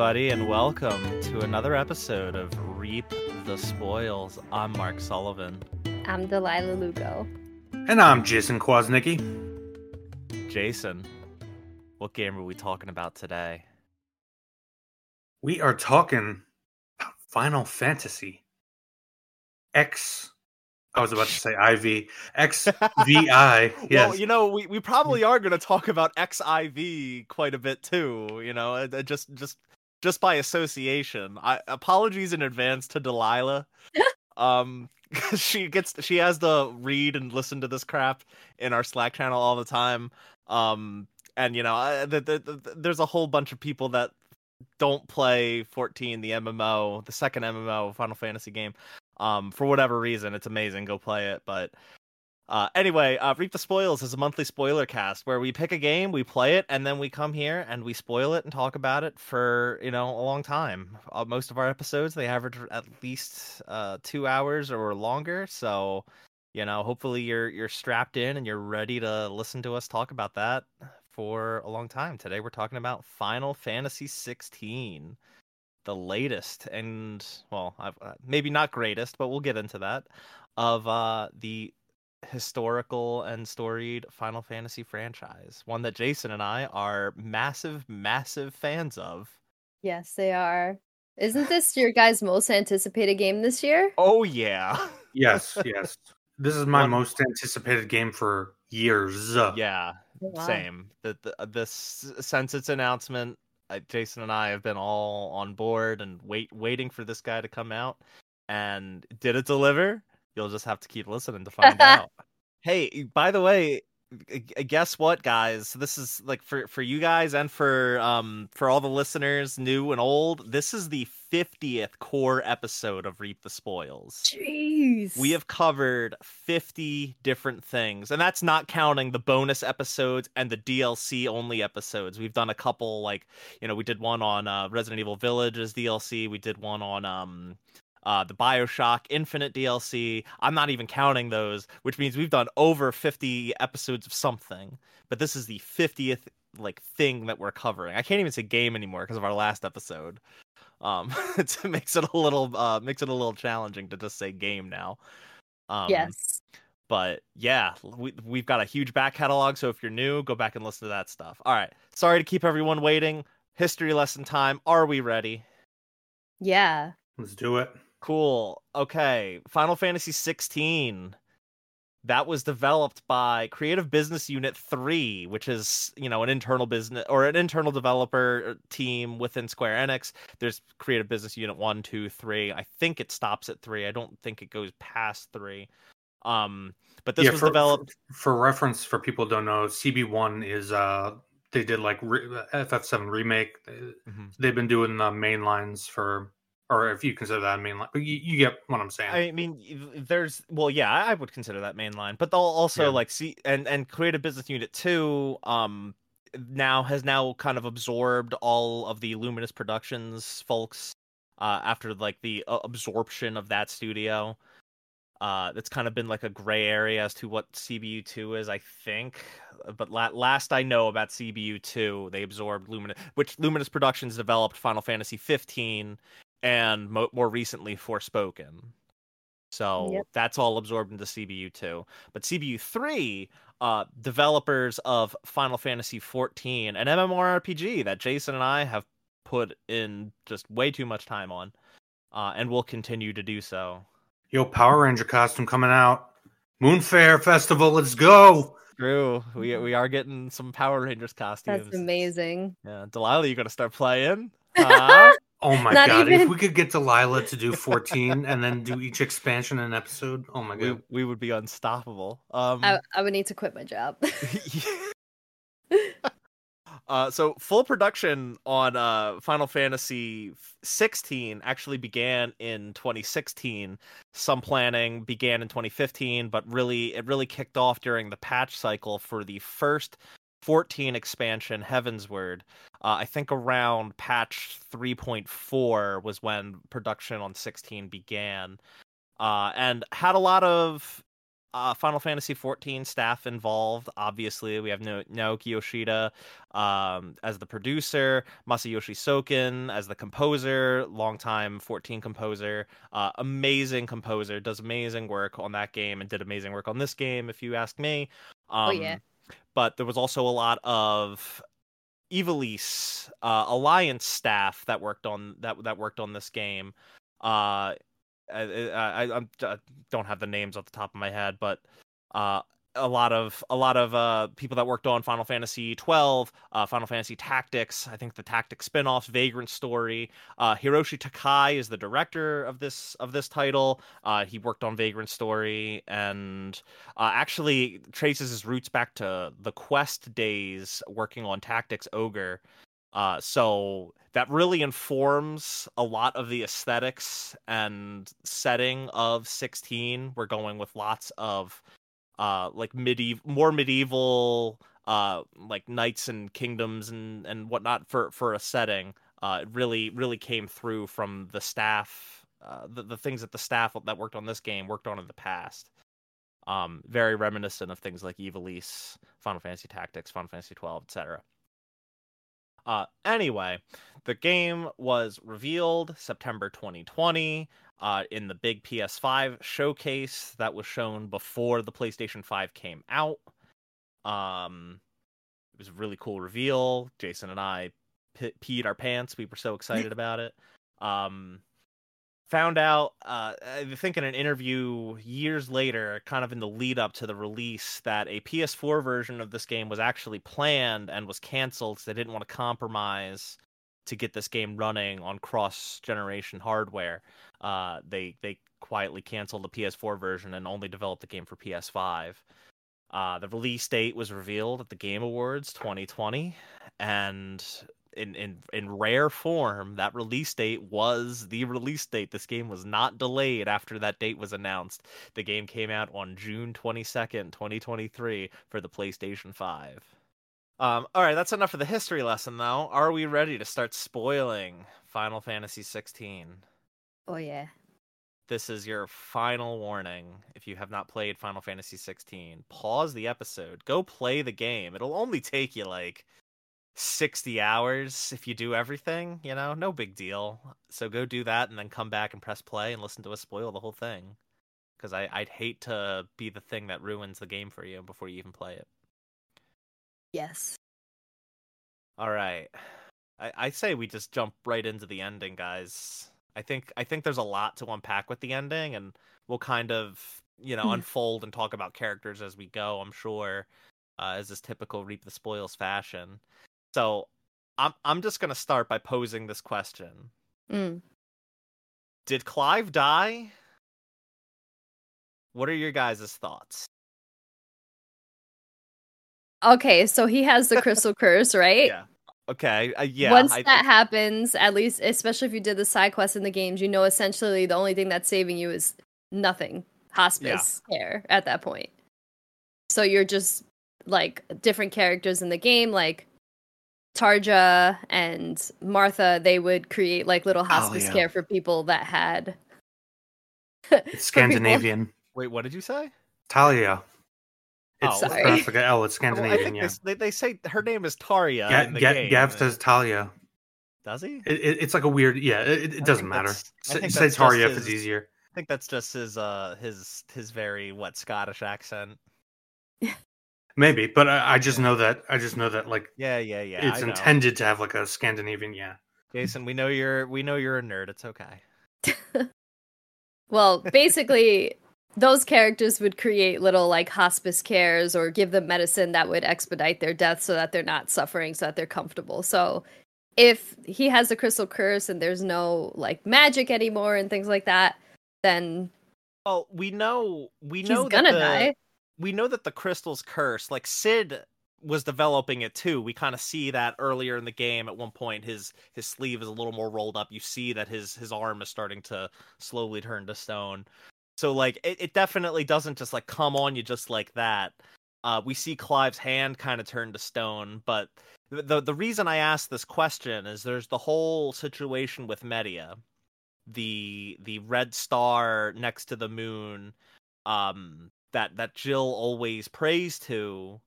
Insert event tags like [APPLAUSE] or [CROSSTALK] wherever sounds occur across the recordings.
everybody, and welcome to another episode of Reap the Spoils. I'm Mark Sullivan. I'm Delaila Lugo. And I'm Jason Kwasnicki. Jason, what game are we talking about today? We are talking about Final Fantasy X. I was about to say IV. XVI. Yes. [LAUGHS] Well, you know, we, we probably are going to talk about XIV quite a bit too. You know, uh, uh, just just just by association. I apologies in advance to Delaila. [LAUGHS] um, [LAUGHS] she gets she has to read and listen to this crap in our Slack channel all the time. Um, and you know, I, the, the, the, there's a whole bunch of people that don't play 14, the MMO, the second MMO Final Fantasy game. Um, for whatever reason, it's amazing. Go play it. But uh, anyway, uh, Reap the Spoils is a monthly spoiler cast where we pick a game, we play it, and then we come here and we spoil it and talk about it for you know a long time. Uh, most of our episodes they average at least uh, two hours or longer. So you know, hopefully you're you're strapped in and you're ready to listen to us talk about that for a long time. Today we're talking about Final Fantasy 16 the latest and well uh, maybe not greatest but we'll get into that of uh the historical and storied final fantasy franchise one that jason and i are massive massive fans of yes they are isn't [LAUGHS] this your guys most anticipated game this year oh yeah [LAUGHS] yes yes this is my One... most anticipated game for years yeah oh, wow. same the, the, uh, this since its announcement uh, Jason and I have been all on board and wait waiting for this guy to come out. And did it deliver? You'll just have to keep listening to find out. [LAUGHS] Hey, by the way, guess what guys? This is like for for you guys and for um for all the listeners new and old this is the 50th core episode of reap the spoils. Jeez. We have covered 50 different things and that's not counting the bonus episodes and the dlc only episodes. We've done a couple like you know we did one on uh resident evil village as dlc we did one on um uh, the Bioshock Infinite DLC. I'm not even counting those, which means we've done over 50 episodes of something. But this is the 50th like thing that we're covering. I can't even say game anymore because of our last episode. Um, [LAUGHS] it makes it a little uh makes it a little challenging to just say game now. Um, yes. But yeah, we we've got a huge back catalog. So if you're new, go back and listen to that stuff. All right. Sorry to keep everyone waiting. History lesson time. Are we ready? Yeah. Let's do it. Cool. Okay. Final Fantasy 16. That was developed by Creative Business Unit 3, which is, you know, an internal business or an internal developer uh, team within Square Enix. There's Creative Business Unit 1, 2, 3. I think it stops at 3. I don't think it goes past 3. Um, but this yeah, was for, developed for reference for people who don't know, CB1 is uh they did like re- FF7 remake. Mm-hmm. They've been doing the main lines for or if you consider that mainline, but you, you, get what I'm saying. I mean, there's well, yeah, I would consider that mainline, but they'll also yeah. like see and and creative business unit two, um, now has now kind of absorbed all of the Luminous Productions folks, uh, after like the uh, absorption of that studio. Uh, that's kind of been like a gray area as to what CBU two is, I think. But la- last I know about CBU two, they absorbed Luminous, which Luminous Productions developed Final Fantasy fifteen and mo- more recently Forspoken. So yep. that's all absorbed into CBU two. But CBU three, uh, developers of Final Fantasy fourteen, an MMORPG that Jason and I have put in just way too much time on, uh, and will continue to do so. Yo, Power Ranger costume coming out. Moonfire Festival, let's go. True. We we are getting some Power Rangers costumes. That's amazing. Yeah, Delaila, you gonna start playing? [LAUGHS] Uh, Oh my Not god! Even... If we could get Delaila to do fourteen and then do each expansion in an episode, oh my god, we, we would be unstoppable. Um, I, I would need to quit my job. [LAUGHS] [LAUGHS] uh, so full production on uh, Final Fantasy 16 actually began in 2016. Some planning began in 2015, but really it really kicked off during the patch cycle for the first 14 expansion Heavensward. Uh, I think around patch 3.4 was when production on 16 began. Uh, and had a lot of uh, Final Fantasy 14 staff involved. Obviously, we have no- Naoki Yoshida um, as the producer, Masayoshi Soken as the composer, longtime 14 composer, uh, amazing composer, does amazing work on that game and did amazing work on this game, if you ask me. Um, oh yeah. But there was also a lot of Ivalice uh, Alliance staff that worked on that that worked on this game. Uh, I, I, I, I don't have the names off the top of my head, but uh, a lot of a lot of uh, people that worked on Final Fantasy 12, uh, Final Fantasy Tactics. I think the Tactics spinoffs, Vagrant Story. Uh, Hiroshi Takai is the director of this of this title. Uh, he worked on Vagrant Story and uh, actually traces his roots back to the Quest days, working on Tactics Ogre. Uh, so that really informs a lot of the aesthetics and setting of 16. We're going with lots of uh, like medieval, more medieval, uh, like knights and kingdoms and and whatnot for for a setting. Uh, it really really came through from the staff, uh, the the things that the staff that worked on this game worked on in the past. Um, very reminiscent of things like Ivalice, Final Fantasy Tactics, Final Fantasy 12, etc. Uh, anyway, the game was revealed September 2020 uh, in the big PS5 showcase that was shown before the PlayStation 5 came out. Um, it was a really cool reveal. Jason and I p- peed our pants. We were so excited about it. Um, found out, uh, I think in an interview years later, kind of in the lead up to the release, that a PS4 version of this game was actually planned and was canceled because they didn't want to compromise to get this game running on cross generation hardware. Uh, they they quietly canceled the PS4 version and only developed the game for PS5. Uh, the release date was revealed at the Game Awards 2020, and in in in rare form, that release date was the release date. This game was not delayed after that date was announced. The game came out on June 22nd, 2023 for the PlayStation 5. Um, all right, that's enough of the history lesson though. Are we ready to start spoiling Final Fantasy 16? Oh yeah. This is your final warning. If you have not played Final Fantasy 16, pause the episode, go play the game. It'll only take you like 60 hours if you do everything, you know, no big deal. So go do that and then come back and press play and listen to us spoil the whole thing. Because I'd hate to be the thing that ruins the game for you before you even play it. Yes. All right. I, I say we just jump right into the ending, guys. I think I think there's a lot to unpack with the ending, and we'll kind of you know unfold and talk about characters as we go. I'm sure, uh, as is typical reap the spoils fashion. So I'm I'm just gonna start by posing this question. Mm. Did Clive die? What are your guys' thoughts? Okay, so he has the [LAUGHS] crystal curse, right? Yeah. Okay. Uh, yeah. Once I, that happens, at least, especially if you did the side quest in the games, you know essentially the only thing that's saving you is nothing hospice yeah. care at that point. So you're just like different characters in the game, like Tarja and Martha, they would create like little hospice oh, yeah. care for people that had. it's [LAUGHS] Scandinavian. Wait, what did you say? Talia. It's oh, sorry. Forget, oh, it's Scandinavian. yeah. They, they, say her name is Tarja. Ga- in the Ga- game. Gav says Talia. Does he? It, it, it's like a weird. Yeah, it, it doesn't matter. Say, say Tarja if it's easier. I think that's just his uh his his very what Scottish accent. [LAUGHS] Maybe, but I, I, just know that I just know that like yeah yeah yeah it's intended to have like a Scandinavian yeah. Jason, we know you're we know you're a nerd. It's okay. [LAUGHS] well, basically, those characters would create little like hospice cares or give them medicine that would expedite their death so that they're not suffering, so that they're comfortable. So if he has the crystal curse and there's no like magic anymore and things like that, then well, we know we know he's gonna the, die we know that the crystal's curse Like sid was developing it too. We kind of see that earlier in the game. At one point, his his sleeve is a little more rolled up. You see that his his arm is starting to slowly turn to stone. So like it, it definitely doesn't just like come on you just like that. Uh, we see Clive's hand kind of turn to stone, but the the reason I ask this question is there's the whole situation with Metia, the the red star next to the moon um that that Jill always prays to,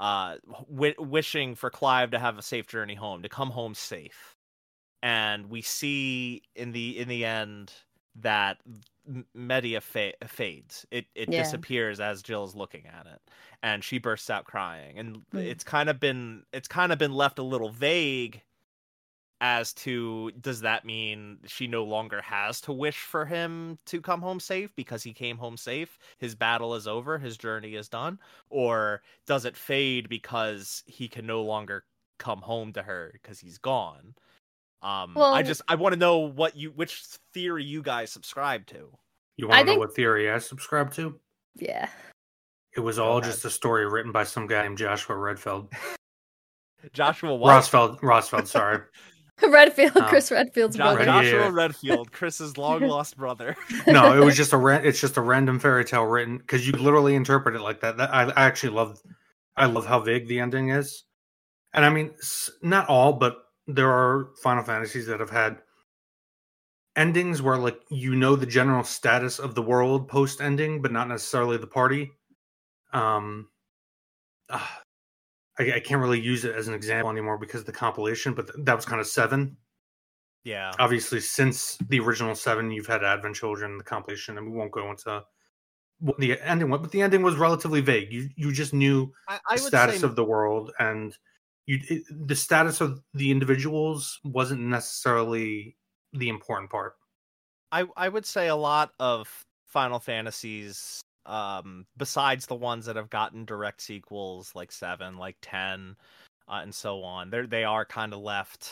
uh, w- wishing for Clive to have a safe journey home, to come home safe, and we see in the in the end that Metia fa- fades. It it yeah. disappears as Jill's looking at it, and she bursts out crying. And mm. it's kind of been it's kind of been left a little vague as to does that mean she no longer has to wish for him to come home safe because he came home safe his battle is over his journey is done or does it fade because he can no longer come home to her because he's gone um well, i just i want to know what you which theory you guys subscribe to you want to know what theory i subscribe to yeah it was all just a story written by some guy named joshua redfield [LAUGHS] joshua what? rosfield rosfield sorry [LAUGHS] Redfield, um, Chris Redfield's John, brother. Joshua yeah. Redfield, Chris's [LAUGHS] long lost brother. no, it was just a ra- it's just a random fairy tale written because you literally interpret it like that. that I, I actually love, I love how vague the ending is, and I mean not all, but there are Final Fantasies that have had endings where like you know the general status of the world post ending, but not necessarily the party. Um, uh, I, I, can't really use it as an example anymore because of the compilation, but that was kind of seven. Yeah. Obviously, since the original seven, you've had Advent Children, the compilation, and we won't go into what the ending was, but the ending was relatively vague. You you just knew I, I the status say... of the world, and you it, the status of the individuals wasn't necessarily the important part. I I would say a lot of Final Fantasies um besides the ones that have gotten direct sequels like 7 like 10 uh, and so on they they are kind of left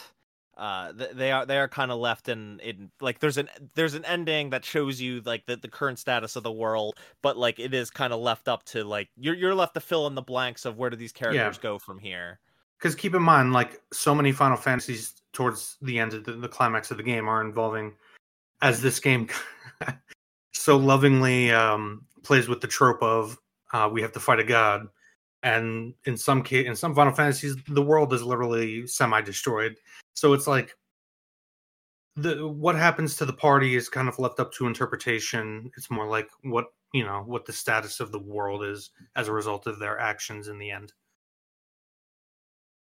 uh they are they are kind of left in in like there's an there's an ending that shows you like the, the current status of the world but like it is kind of left up to like you're you're left to fill in the blanks of where do these characters yeah. go from here because keep in mind like so many final fantasies towards the end of the, the climax of the game are involving as this game [LAUGHS] so lovingly um plays with the trope of uh, we have to fight a god, and in some case, in some Final Fantasies, the world is literally semi-destroyed. So it's like the what happens to the party is kind of left up to interpretation. It's more like what you know what the status of the world is as a result of their actions in the end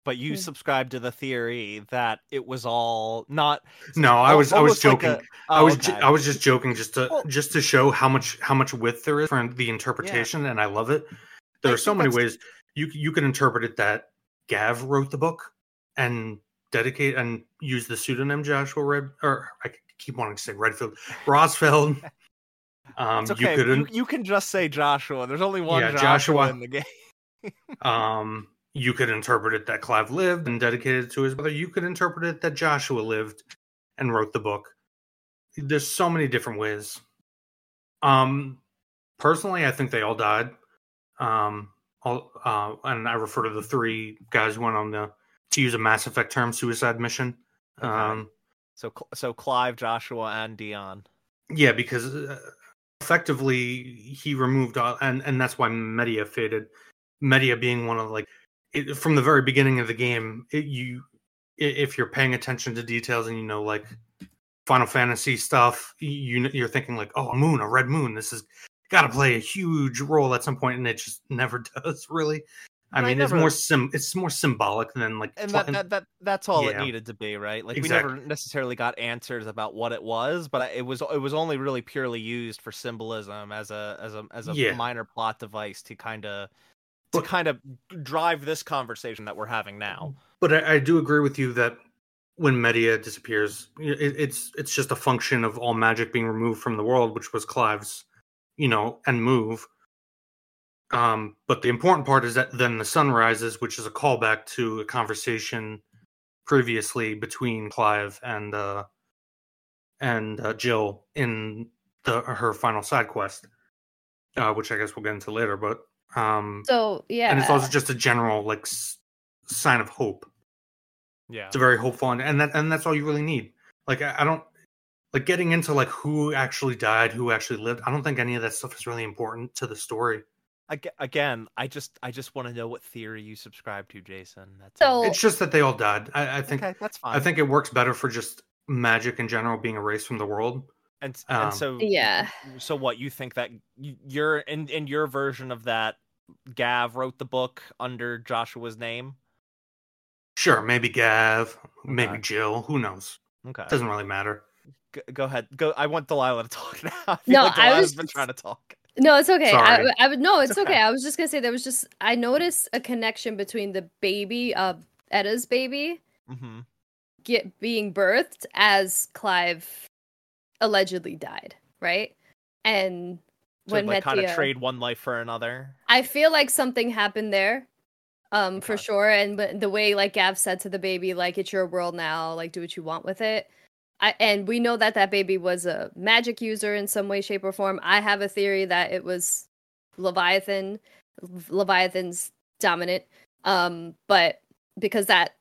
but you mm. subscribe to the theory that it was all not no i was i was joking like a, oh, i was okay. i was just joking just to well, just to show how much how much width there is for the interpretation yeah. and i love it there I are so many ways you you can interpret it that gav wrote the book and dedicate and use the pseudonym joshua red or i keep wanting to say redfield rosfield [LAUGHS] um it's okay. you, could you, you, can just say joshua there's only one yeah, joshua, joshua in the game [LAUGHS] um you could interpret it that Clive lived and dedicated it to his brother. You could interpret it that Joshua lived and wrote the book. There's so many different ways. Um, personally, I think they all died. Um, all, uh, and I refer to the three guys who went on the to use a Mass Effect term, suicide mission. Okay. Um, so so Clive, Joshua, and Dion. Yeah, because uh, effectively he removed all, and and that's why Metia faded. Metia being one of like it, from the very beginning of the game, it, you if you're paying attention to details and you know like Final Fantasy stuff, you you're thinking like, oh, a moon, a red moon. This has got to play a huge role at some point, and it just [LAUGHS] never does really. I mean, never, it's more sim. It's more symbolic than like. And that, that, that that's all yeah. it needed to be, right? Like exactly. we never necessarily got answers about what it was, but it was it was only really purely used for symbolism as a as a as a yeah. minor plot device to kind of to kind of drive this conversation that we're having now. But I, I do agree with you that when Metia disappears, it, it's it's just a function of all magic being removed from the world, which was Clive's, you know, and move. Um, but the important part is that then the sun rises, which is a callback to a conversation previously between Clive and uh, and uh, Jill in the her final side quest, uh, which I guess we'll get into later. But um, so yeah, and it's also just a general like s- sign of hope. Yeah, it's a very hopeful, and, and that and that's all you really need. Like I, I don't like getting into like who actually died, who actually lived. I don't think any of that stuff is really important to the story. Again, I just I just want to know what theory you subscribe to, Jason. That's so, it's just that they all died. I, I think okay, that's fine. I think it works better for just magic in general being erased from the world. And um, and so yeah. So what you think that you're in in your version of that Gav wrote the book under Joshua's name? Sure, maybe Gav, okay. maybe Jill. Who knows? Okay, doesn't really matter. Go, go ahead. Go. I want Delaila to [LAUGHS] talk now. I no, like I was been trying to talk. No, it's okay. I, I would no, it's, it's okay. okay. I was just gonna say there was just I noticed a connection between the baby, uh, Etta's baby, mm-hmm. get being birthed as Clive allegedly died, right? And so when like kind of trade one life for another. I feel like something happened there, um, okay. for sure. And but the way like Gav said to the baby, like it's your world now, like do what you want with it. I, and we know that that baby was a magic user in some way, shape, or form. I have a theory that it was Leviathan. Leviathan's dominant, um, but because that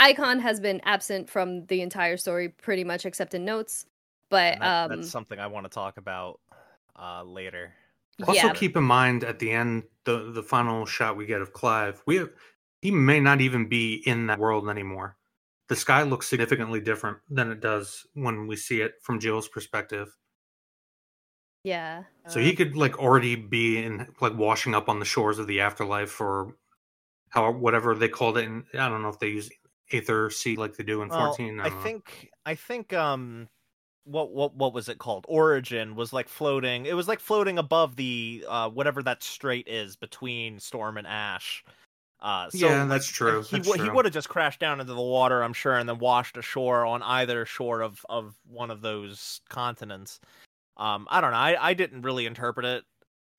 icon has been absent from the entire story, pretty much except in notes. But that, um, that's something I want to talk about uh, later. Also, yeah. keep in mind at the end, the the final shot we get of Clive, we have, he may not even be in that world anymore. The sky looks significantly different than it does when we see it from Jill's perspective. Yeah. So he uh could like already be in like washing up on the shores of the afterlife or how whatever they called it. And I don't know if they use Aether Sea like they do in well, fourteen. I, I think I think um what what what was it called? Origin was like floating. It was like floating above the uh whatever that strait is between Storm and Ash. Uh, so yeah, that's true. He w- he would have just crashed down into the water, I'm sure, and then washed ashore on either shore of of one of those continents. Um, I don't know. I I didn't really interpret it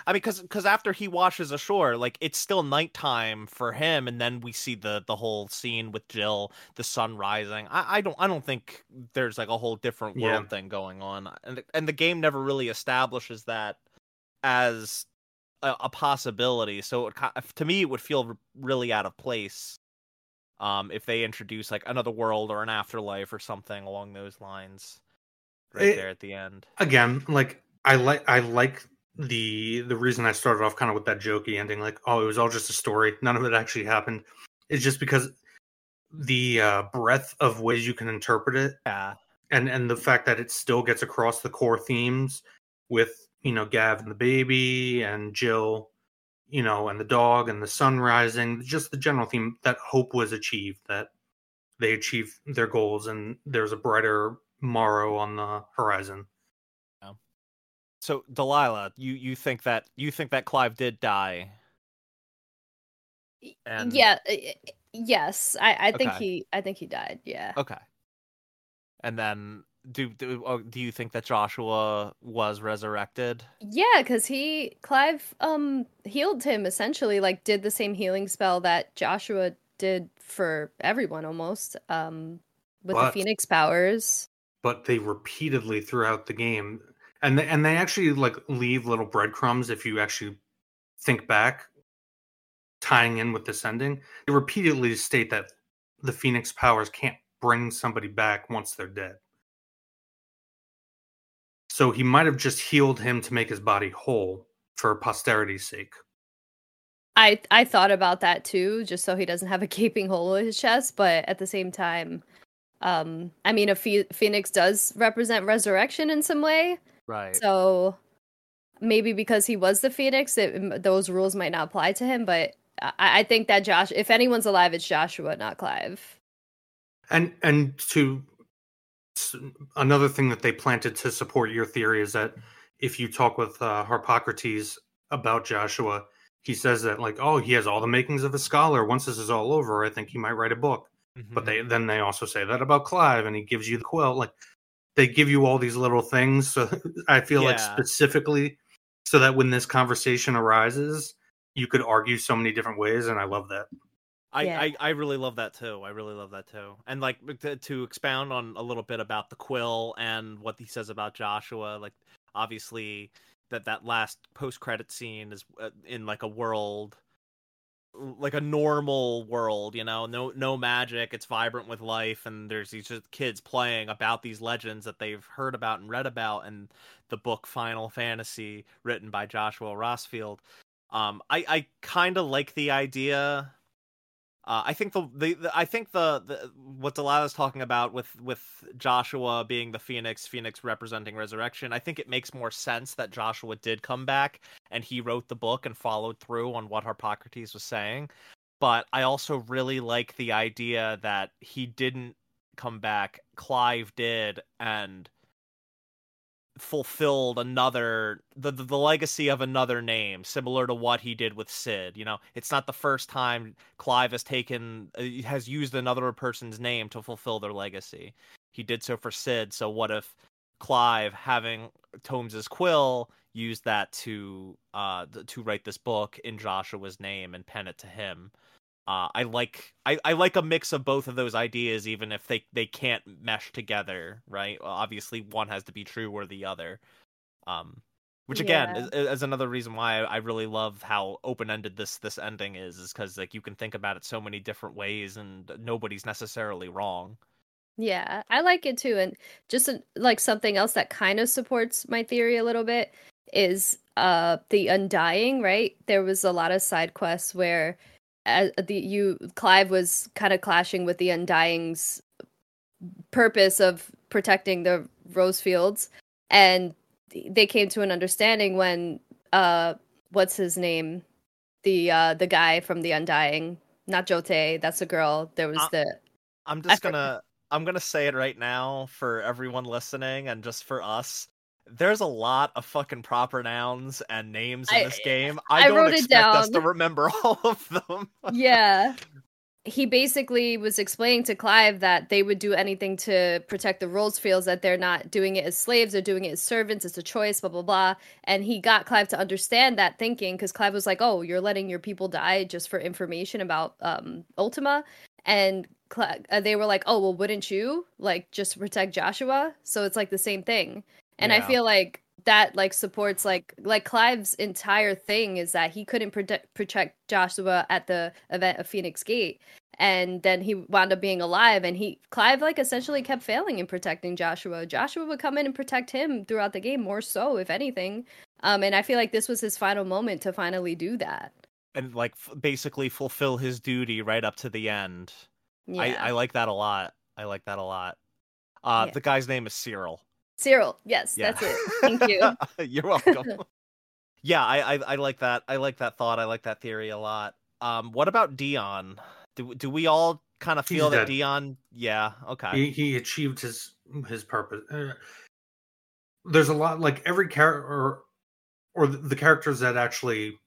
I mean, because because after he washes ashore, like it's still nighttime for him, and then we see the the whole scene with Jill, the sun rising. I, I don't I don't think there's like a whole different world yeah. thing going on, and and the game never really establishes that as a, a possibility. So it, to me, it would feel really out of place um, if they introduce like another world or an afterlife or something along those lines right it, there at the end. Again, like I like I like the the reason I started off kind of with that jokey ending, like, oh, it was all just a story, none of it actually happened, is just because the uh, breadth of ways you can interpret it, yeah, and and the fact that it still gets across the core themes with you know Gav and the baby and Jill, you know, and the dog and the sun rising, just the general theme that hope was achieved, that they achieved their goals, and there's a brighter morrow on the horizon so Delaila, you you think that you think that Clive did die? And... Yeah. Yes, I I think okay. he I think he died. Yeah. Okay. And then do do oh, do you think that Joshua was resurrected? Yeah, because he Clive um healed him essentially, like did the same healing spell that Joshua did for everyone almost. Um, with but, the Phoenix powers. But they repeatedly throughout the game and they, and they actually like leave little breadcrumbs if you actually think back tying in with this ending. They repeatedly state that the phoenix powers can't bring somebody back once they're dead. So he might have just healed him to make his body whole for posterity's sake. I i thought about that too just so he doesn't have a gaping hole in his chest but at the same time um i mean a phoenix does represent resurrection in some way Right. So maybe because he was the Phoenix, it, those rules might not apply to him. But I, I think that Josh, if anyone's alive, it's Joshua, not Clive. And and to another thing that they planted to support your theory is that if you talk with uh, Harpocrates about Joshua, he says that like, oh, he has all the makings of a scholar. Once this is all over, I think he might write a book. Mm-hmm. But they then they also say that about Clive, and he gives you the quill. Like they give you all these little things. So [LAUGHS] I feel yeah. like specifically so that when this conversation arises, you could argue so many different ways, and I love that. I, yeah. I, I really love that too. I really love that too. And like to, to expound on a little bit about the quill and what he says about Joshua, like obviously that that last post credit scene is uh, in like a world like a normal world, you know, no no magic, it's vibrant with life and there's these kids playing about these legends that they've heard about and read about and the book Final Fantasy written by Joshua Rosfield. Um I I kind of like the idea uh, I think the, the, the, I think the, the what Delaila's talking about with with Joshua being the Phoenix, Phoenix representing resurrection. I think it makes more sense that Joshua did come back and he wrote the book and followed through on what Harpocrates was saying. But I also really like the idea that he didn't come back. Clive did, and fulfilled another the, the, the legacy of another name similar to what he did with Sid you know? It's not the first time Clive has taken uh, has used another person's name to fulfill their legacy. He did so for Sid so what if Clive having Tomes's quill used that to uh to write this book in Joshua's name and pen it to him uh, I like I, I like a mix of both of those ideas, even if they, they can't mesh together, right? Well, obviously, one has to be true or the other. Um, which again yeah. is, is, another reason why I really love how open ended this this ending is, is because like you can think about it so many different ways, and nobody's necessarily wrong. Yeah, I like it too, and just like something else that kind of supports my theory a little bit is uh the undying. Right, there was a lot of side quests where as the you Clive was kind of clashing with the Undying's purpose of protecting the rose fields, and they came to an understanding when uh what's his name? The uh the guy from the Undying not Jote that's a girl. There was uh, the I'm just gonna I'm gonna say it right now for everyone listening and just for us there's a lot of fucking proper nouns and names in I, this game. [LAUGHS] I, I don't expect us to remember [LAUGHS] all of them. yeah. [LAUGHS] He basically was explaining to Clive that they would do anything to protect the Rose Fields, that they're not doing it as slaves, they're doing it as servants, it's a choice, blah, blah, blah. And he got Clive to understand that thinking because Clive was like, oh, you're letting your people die just for information about um, Ultima. And uh, they were like, oh, well, wouldn't you like just protect Joshua? So it's like the same thing and yeah. i feel like that like supports like like clive's entire thing is that he couldn't protect protect joshua at the event of phoenix gate. And then he wound up being alive and he clive like essentially kept failing in protecting joshua. Joshua would come in and protect him throughout the game more so if anything. Um and i feel like this was his final moment to finally do that. And like f- basically fulfill his duty right up to the end. Yeah. I, I like that a lot. I like that a lot. Uh yeah. the guy's name is cyril Cyril. Yes, yeah. that's it. Thank you. [LAUGHS] You're welcome. [LAUGHS] yeah, I, I, I like that. I like that thought. I like that theory a lot. Um, what about Dion? Do do we all kind of feel He's that dead. Dion? Yeah. Okay. He he achieved his his purpose. Uh, there's a lot like every character or or the characters that actually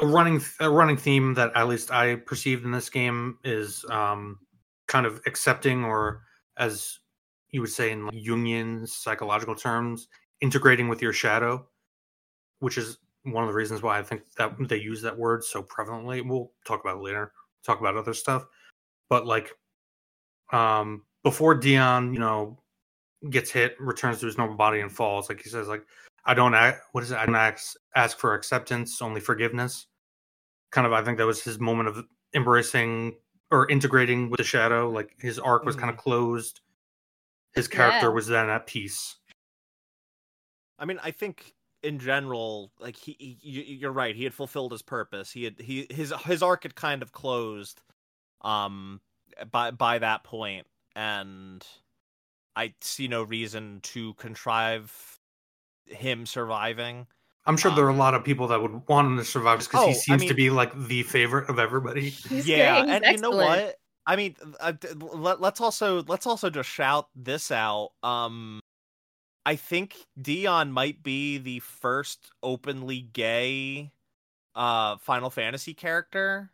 a running a running theme that at least I perceived in this game is um kind of accepting or as you would say in like Jungian psychological terms, integrating with your shadow, which is one of the reasons why I think that they use that word so prevalently. We'll talk about it later. Talk about other stuff, but like, um, before Dion, you know, gets hit, returns to his normal body, and falls, like he says, like I don't act. What is it? I don't ask ask for acceptance, only forgiveness. Kind of, I think that was his moment of embracing or integrating with the shadow. Like his arc was mm-hmm. kind of closed his character yeah. was then at peace. I mean, I think in general, like he, he, you're right. He had fulfilled his purpose. He had he his his arc had kind of closed, um, by by that point, and I see no reason to contrive him surviving. I'm sure um, there are a um, lot of people that would want him to survive because oh, he seems I mean, to be like the favorite of everybody. yeah, and excellent. you know what? I mean, uh, let, us also let's also just shout this out. Um, I think Dion might be the first openly gay uh Final Fantasy character.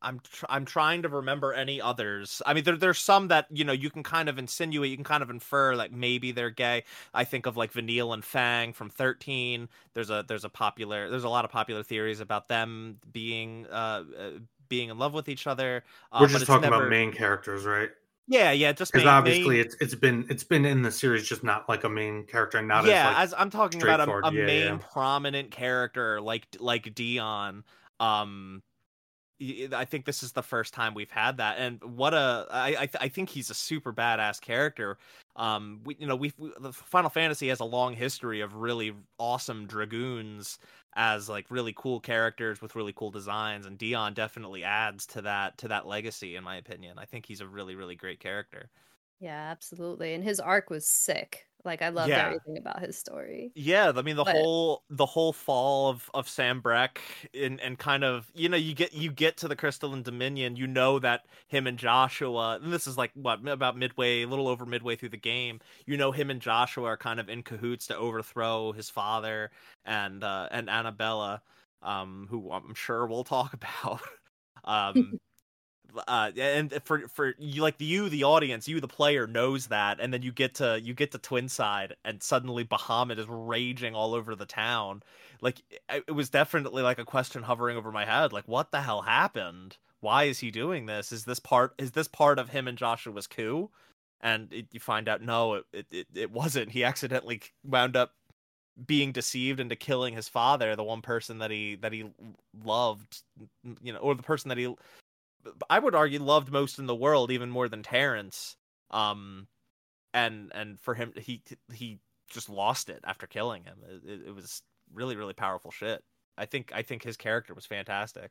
I'm tr- I'm trying to remember any others. I mean, there there's some that you know you can kind of insinuate, you can kind of infer like maybe they're gay. I think of like Vanille and Fang from 13. There's a there's a popular there's a lot of popular theories about them being uh, uh being in love with each other. Uh, We're just talking never... about main characters, right? Yeah, yeah, just because obviously main... it's it's been it's been in the series, just not like a main character, not yeah. As, like, as I'm talking about a, a yeah, main yeah. prominent character like like Dion. Um, I think this is the first time we've had that, and what a I I, I think he's a super badass character. Um, we you know we the Final Fantasy has a long history of really awesome dragoons as like really cool characters with really cool designs and Dion definitely adds to that to that legacy in my opinion. I think he's a really really great character. Yeah, absolutely. And his arc was sick. Like I loved yeah. everything about his story. Yeah, I mean the but... whole the whole fall of of Sanbreque and and kind of you know you get you get to the Crystalline Dominion, you know that him and Joshua, and this is like what about midway, a little over midway through the game, you know him and Joshua are kind of in cahoots to overthrow his father and uh and Anabella, um, who I'm sure we'll talk [LAUGHS] about. um uh and for for you like you the audience you the player knows that and then you get to you get to twinside and suddenly bahamut is raging all over the town. Like it was definitely like a question hovering over my head like what the hell happened? Why is he doing this? Is this part is this part of him and joshua's coup? And it, you find out no it, it it wasn't. He accidentally wound up being deceived into killing his father the one person that he that he loved you know or the person that he I would argue loved most in the world, even more than Terrence. Um, and and for him, he he just lost it after killing him. It, it was really really powerful shit. I think I think his character was fantastic.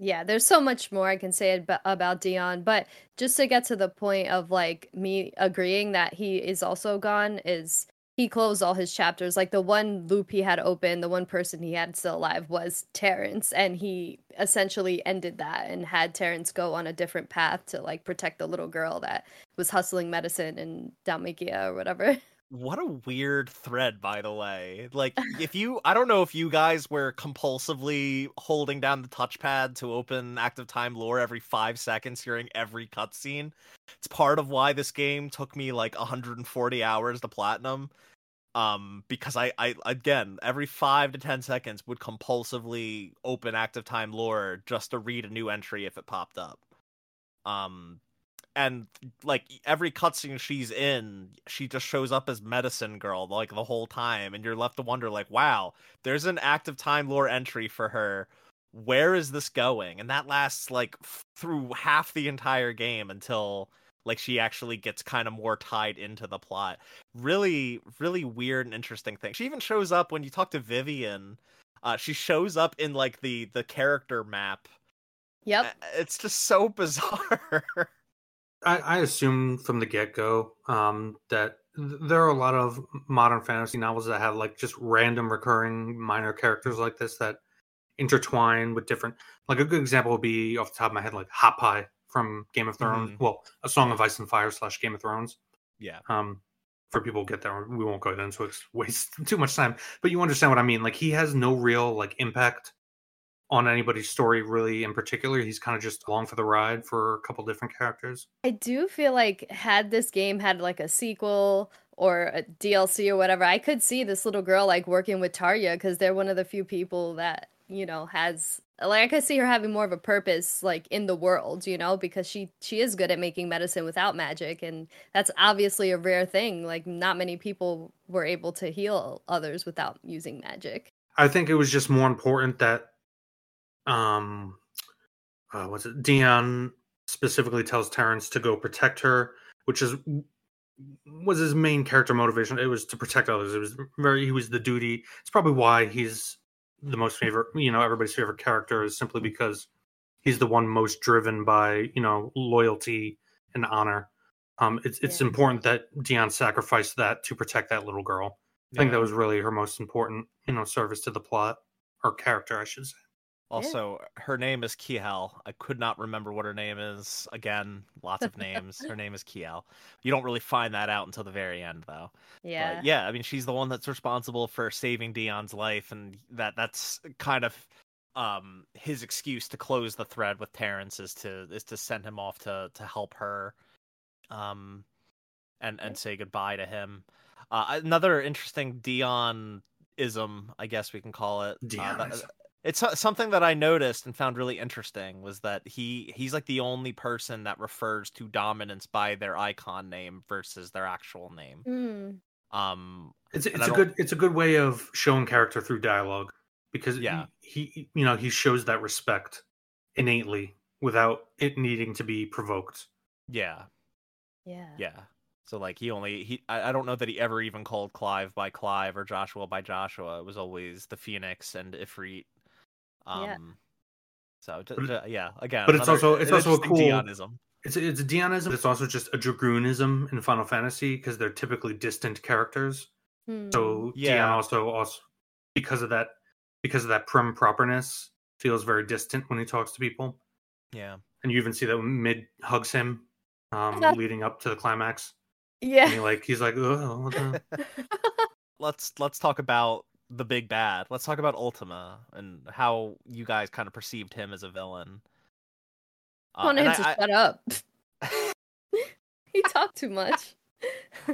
Yeah, there's so much more I can say about Dion, but just to get to the point of like me agreeing that he is also gone is he closed all his chapters. Like the one loop he had open, the one person he had still alive was Terrence, and he essentially ended that and had Terrence go on a different path to like protect the little girl that was hustling medicine in Dhalmekia or whatever. [LAUGHS] What a weird thread, by the way. Like, [LAUGHS] if you, I don't know if you guys were compulsively holding down the touchpad to open active time lore every five seconds during every cutscene. It's part of why this game took me like 140 hours to platinum um because I, I again every five to ten seconds would compulsively open active time lore just to read a new entry if it popped up um and like every cutscene she's in she just shows up as medicine girl like the whole time and you're left to wonder like wow there's an active time lore entry for her. Where is this going? And that lasts like f- through half the entire game until like she actually gets kind of more tied into the plot. Really really weird and interesting thing. She even shows up when you talk to vivian uh she shows up in like the the character map. Yep. It's just so [LAUGHS] bizarre I, I assume from the get-go um that there are a lot of modern fantasy novels that have like just random recurring minor characters like this that intertwine with different like a good example would be off the top of my head like hot pie from Game of Thrones. Mm-hmm. Well, A Song of Ice and Fire slash Game of Thrones. Yeah. Um, for people get there, we won't go into it. It's [LAUGHS] waste too much time. But you understand what I mean. Like he has no real like impact on anybody's story really in particular. He's kind of just along for the ride for a couple different characters. I do feel like had this game had like a sequel or a DLC or whatever, I could see this little girl like working with Tarja because they're one of the few people that you know has like I could see her having more of a purpose like in the world, you know, because she she is good at making medicine without magic and that's obviously a rare thing. Like not many people were able to heal others without using magic. I think it was just more important that um uh, what's it Dion specifically tells Terrence to go protect her, which is was his main character motivation. It was to protect others. It was very he was the duty. It's probably why he's the most favorite, you know, everybody's favorite character is simply because he's the one most driven by, you know, loyalty and honor. Um, it's it's yeah. important that Dion sacrificed that to protect that little girl. I think that was really her most important, you know, service to the plot or character, I should say. Also, yeah. her name is Kiel. I could not remember what her name is. Again, lots of names. her name is Kiel. You don't really find that out until the very end, though. Yeah. But yeah, I mean, she's the one that's responsible for saving Dion's life, and that that's kind of um his excuse to close the thread with Terrence is to is to send him off to to help her, um, and and say goodbye to him. Uh, another interesting Dion ism, I guess we can call it. Dion. Uh, it's something that I noticed and found really interesting was that he he's like the only person that refers to dominance by their icon name versus their actual name. Mm. Um, it's it's a good it's a good way of showing character through dialogue because yeah he, he you know he shows that respect innately without it needing to be provoked. Yeah. Yeah. Yeah. So like he only he I, I don't know that he ever even called Clive by Clive or Joshua by Joshua. It was always the Phoenix and Ifrit. Um, yeah. So but, yeah, again, but it's also it's also a cool Dionism. It's it's a Dionism. It's also just a Dragoonism in Final Fantasy because they're typically distant characters. Hmm. So yeah, Dion also also because of that because of that prim properness feels very distant when he talks to people. Yeah, and you even see that Mid hugs him, um, [LAUGHS] leading up to the climax. Yeah, and he like he's like, oh, [LAUGHS] [LAUGHS] let's let's talk about the big bad. Let's talk about Ultima and how you guys kind of perceived him as a villain. Uh, I want him to I, shut up. [LAUGHS] [LAUGHS] he talked too much.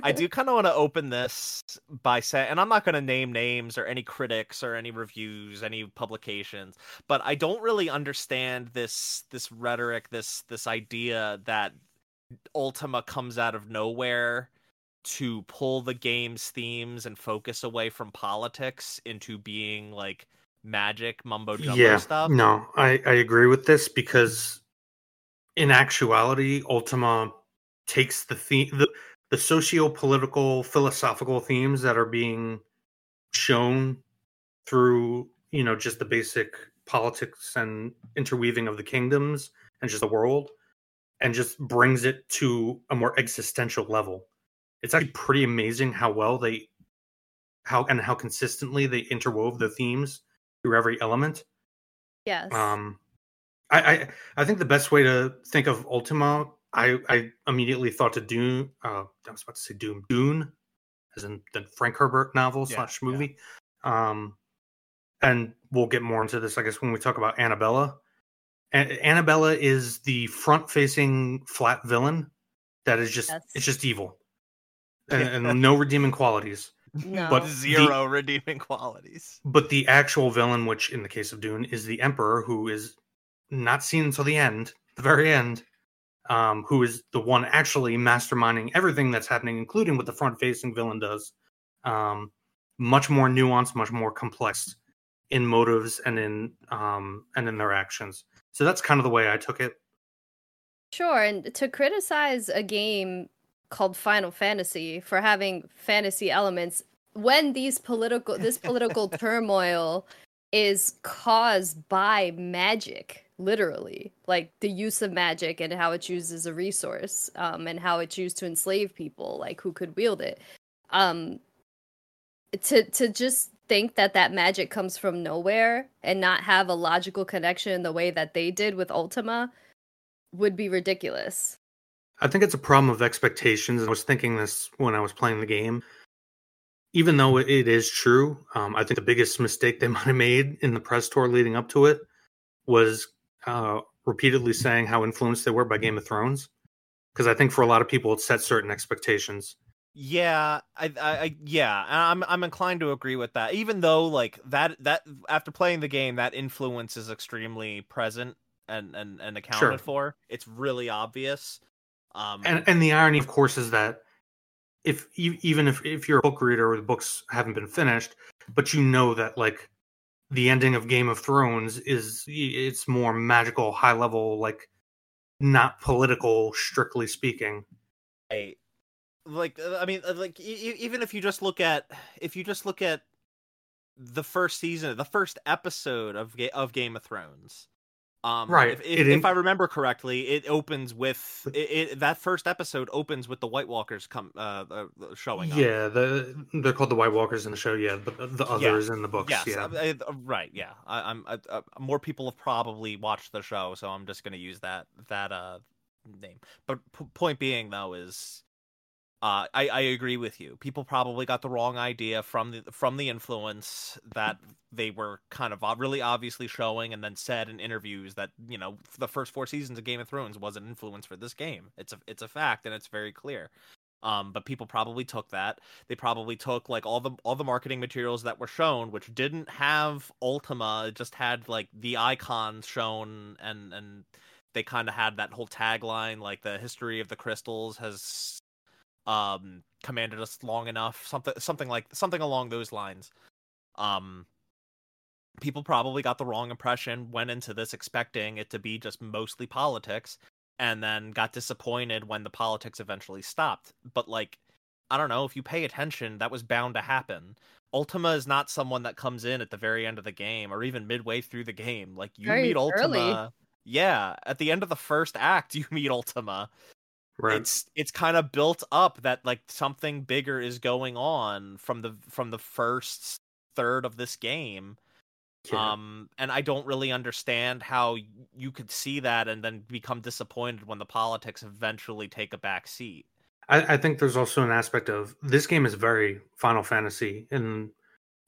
I do [LAUGHS] kind of want to open this by saying, and I'm not going to name names or any critics or any reviews, any publications, but I don't really understand this this rhetoric, this this idea that Ultima comes out of nowhere to pull the game's themes and focus away from politics into being like magic mumbo jumbo yeah, stuff. No, I, I agree with this because in actuality, Ultima takes the theme the, the socio-political philosophical themes that are being shown through, you know, just the basic politics and interweaving of the kingdoms and just the world and just brings it to a more existential level it's actually pretty amazing how well they how and how consistently they interwove the themes through every element. Yes. Um I, I I think the best way to think of Ultima, I I immediately thought to Dune uh I was about to say Doom Dune, as in the Frank Herbert novel yeah, slash movie. Yeah. Um and we'll get more into this, I guess, when we talk about Anabella. A- Anabella is the front facing flat villain that is just yes. it's just evil and, and no redeeming qualities. No. But zero the, redeeming qualities. But the actual villain, which in the case of Dune is the Emperor, who is not seen until the end, the very end, um, who is the one actually masterminding everything that's happening, including what the front-facing villain does. Um, much more nuanced, much more complex in motives and in um, and in their actions. So that's kind of the way I took it. Sure, and to criticize a game called Final Fantasy for having fantasy elements when these political this political [LAUGHS] turmoil is caused by magic literally. Like the use of magic and how it's used as a resource um, and how it's used to enslave people like who could wield it. Um to to just think that that magic comes from nowhere and not have a logical connection the way that they did with Ultima would be ridiculous I think it's a problem of expectations. I was thinking this when I was playing the game. Even though it is true, um, I think the biggest mistake they [LAUGHS] might have made in the press tour leading up to it was uh, repeatedly saying how influenced they were by Game of Thrones. Because I think for a lot of people, it set certain expectations. Yeah, I, I, yeah, I'm, I'm inclined to agree with that. Even though, like that, that after playing the game, that influence is extremely present and and and accounted sure. for. It's really obvious. Um, and and the irony, of course, is that if even if if you're a book reader or the books haven't been finished, but you know that like the ending of Game of Thrones is it's more magical, high level, like not political, strictly speaking. I like uh, I mean uh, like even if you just look at if you just look at the first season, the first episode of of Game of Thrones, um, right. If, if, if, I remember correctly, it opens with it, it, that first episode opens with the White Walkers come uh, uh showing up. Yeah, the they're called the White Walkers in the show. Yeah, but the others yeah. in the books. Yes, yeah, uh, right. Yeah, I, am more people have probably watched the show, so I'm just going to use that that uh name. But p- point being though is uh, I, I agree with you. People probably got the wrong idea from the from the influence that they were kind of really obviously showing, and then said in interviews that you know the first four seasons of Game of Thrones was an influence for this game. It's a it's a fact, and it's very clear. Um, but people probably took that. They probably took like all the all the marketing materials that were shown, which didn't have Ultima. It just had like the icons shown, and and they kind of had that whole tagline, like the history of the crystals has um commanded us long enough something something like something along those lines um people probably got the wrong impression went into this expecting it to be just mostly politics and then got disappointed when the politics eventually stopped. But like, I don't know if you pay attention, that was bound to happen. Ultima is not someone that comes in at the very end of the game or even midway through the game. Like you Very meet Ultima. early. Yeah, at the end of the first act, [LAUGHS] you meet Ultima. Right. It's it's kind of built up that like something bigger is going on from the from the first third of this game. Yeah. Um, and I don't really understand how you could see that and then become disappointed when the politics eventually take a back seat. I, I think there's also an aspect of this game is very Final Fantasy in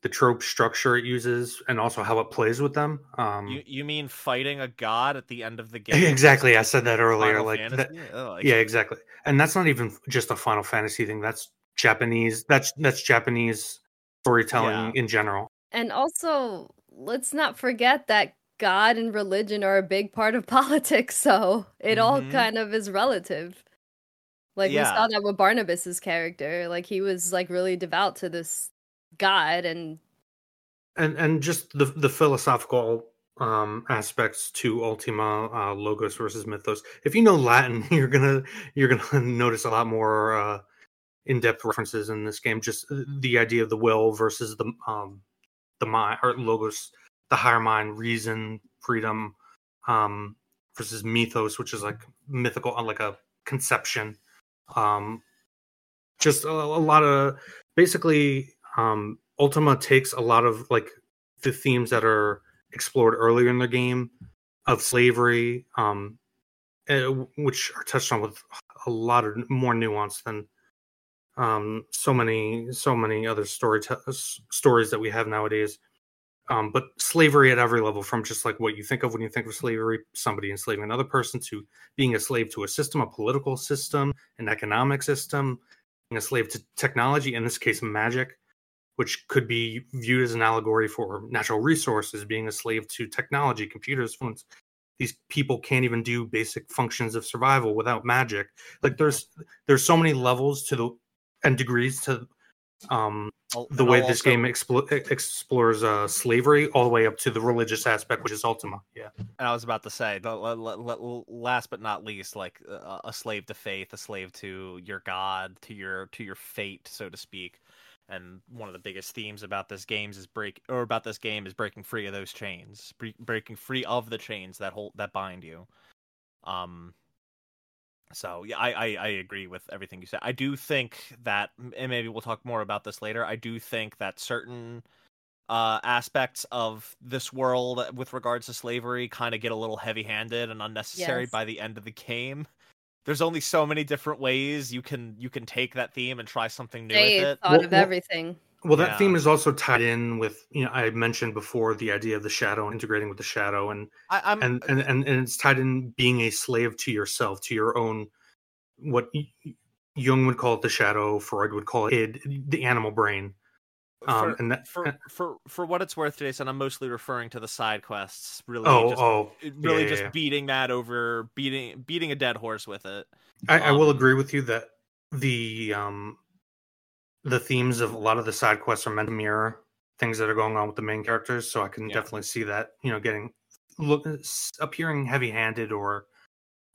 the trope structure it uses and also how it plays with them. Um, You you mean fighting a god at the end of the [LAUGHS] game? exactly. I said that earlier. Final like, that, Oh, like- yeah, exactly. And that's not even just a Final Fantasy thing. That's Japanese. That's that's Japanese storytelling in general. And also, let's not forget that God and religion are a big part of [LAUGHS] politics, so it all Mhm. kind of is relative. Like we saw that with Barnabas's character, like he was like really devout to this God and and and just the the philosophical um aspects to ultima uh logos versus mythos. If you know latin [LAUGHS] you're gonna you're gonna [LAUGHS] notice a lot more uh in-depth references in this game. Just uh, the idea of the will versus the um the mind or logos the higher mind reason freedom um versus mythos which is like mythical uh, like a conception. Um just a, a lot of basically um ultima takes a lot of like the themes that are explored earlier in the game of slavery um eh, which are touched on with a lot of more nuance than um so many so many other story s- stories that we have nowadays. Um but slavery at every level from just like what you think of when you think of slavery somebody enslaving another person to being a slave to a system a political system an economic system being a slave to technology in this case magic which could be viewed as an allegory for natural resources, being a slave to technology, computers, phones. These people can't even do basic functions of survival without magic. Like there's there's so many levels to the and degrees to um, the and way I'll this also- game explo- e- explores uh, slavery, all the way up to the religious aspect, which is Ultima. Yeah, And I was about to say, the, la- la- la- last but not least, like uh, a slave to faith, a slave to your god, to your to your fate, so to speak. And one of the biggest themes about this games is break or about this game is breaking free of those chains, bre- breaking free of the chains that hold that bind you. Um. So yeah, I, I I agree with everything you said. I do think that, and maybe we'll talk more about this later. I do think that certain uh, aspects of this world with regards to slavery kind of get a little heavy-handed and unnecessary Yes. by the end of the game. There's only so many different ways you can you can take that theme and try something new they with it. thought Well- of well- everything. Well, that Yeah. theme is also tied in with you know I mentioned before the idea of the shadow and integrating with the shadow, and I, I'm and, and and and it's tied in being a slave to yourself, to your own what Jung would call it the shadow, Freud would call it id, the animal brain. Um, for, and that, for for for what it's worth, Jason, I'm mostly referring to the side quests. Really, oh just, oh, really yeah, just yeah. beating that over, beating beating a dead horse with it. I, I will um, agree with you that the um the themes of a lot of the side quests are meant to mirror things that are going on with the main characters. So I can Yeah. definitely see that you know getting look appearing heavy handed or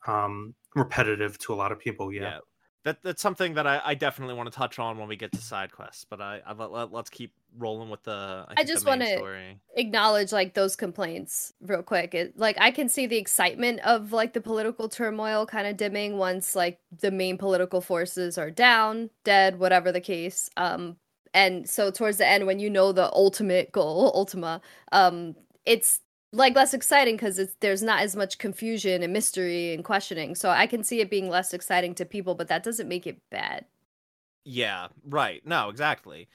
um repetitive to a lot of people. Yeah. That that's something that I, I definitely want to touch on when we get to side quests. But I, I let, us keep rolling with the. I, the just wanna- story. acknowledge like those complaints real quick. It, like I can see the excitement of like the political turmoil kind of dimming once like the main political forces are down, dead, whatever the case. Um and so towards the end when you know the ultimate goal, [LAUGHS] Ultima, um it's like less exciting because it's there's not as much confusion and mystery and questioning. So I can see it being less exciting to people, but that doesn't make it bad. Yeah, right. No, exactly.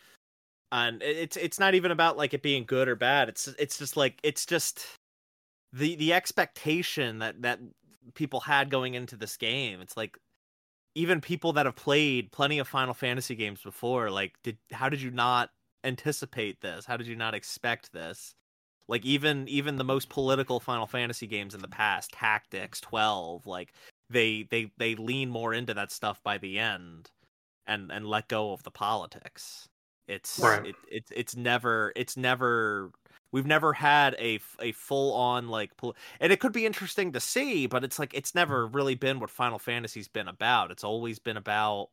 And it's it's not even about like it being good or bad. It's it's just like it's just the the expectation that that people had going into this game. It's like even people that have played plenty of Final Fantasy games before, like did how did you not anticipate this? How did you not expect this? Like even even the most political Final Fantasy games in the past, Tactics 12, like they they they lean more into that stuff by the end and and let go of the politics. It's Right. it, it's it's never it's never We've never had a a full on like, pol- and it could be interesting to see, but it's like it's never really been what Final Fantasy's been about. It's always been about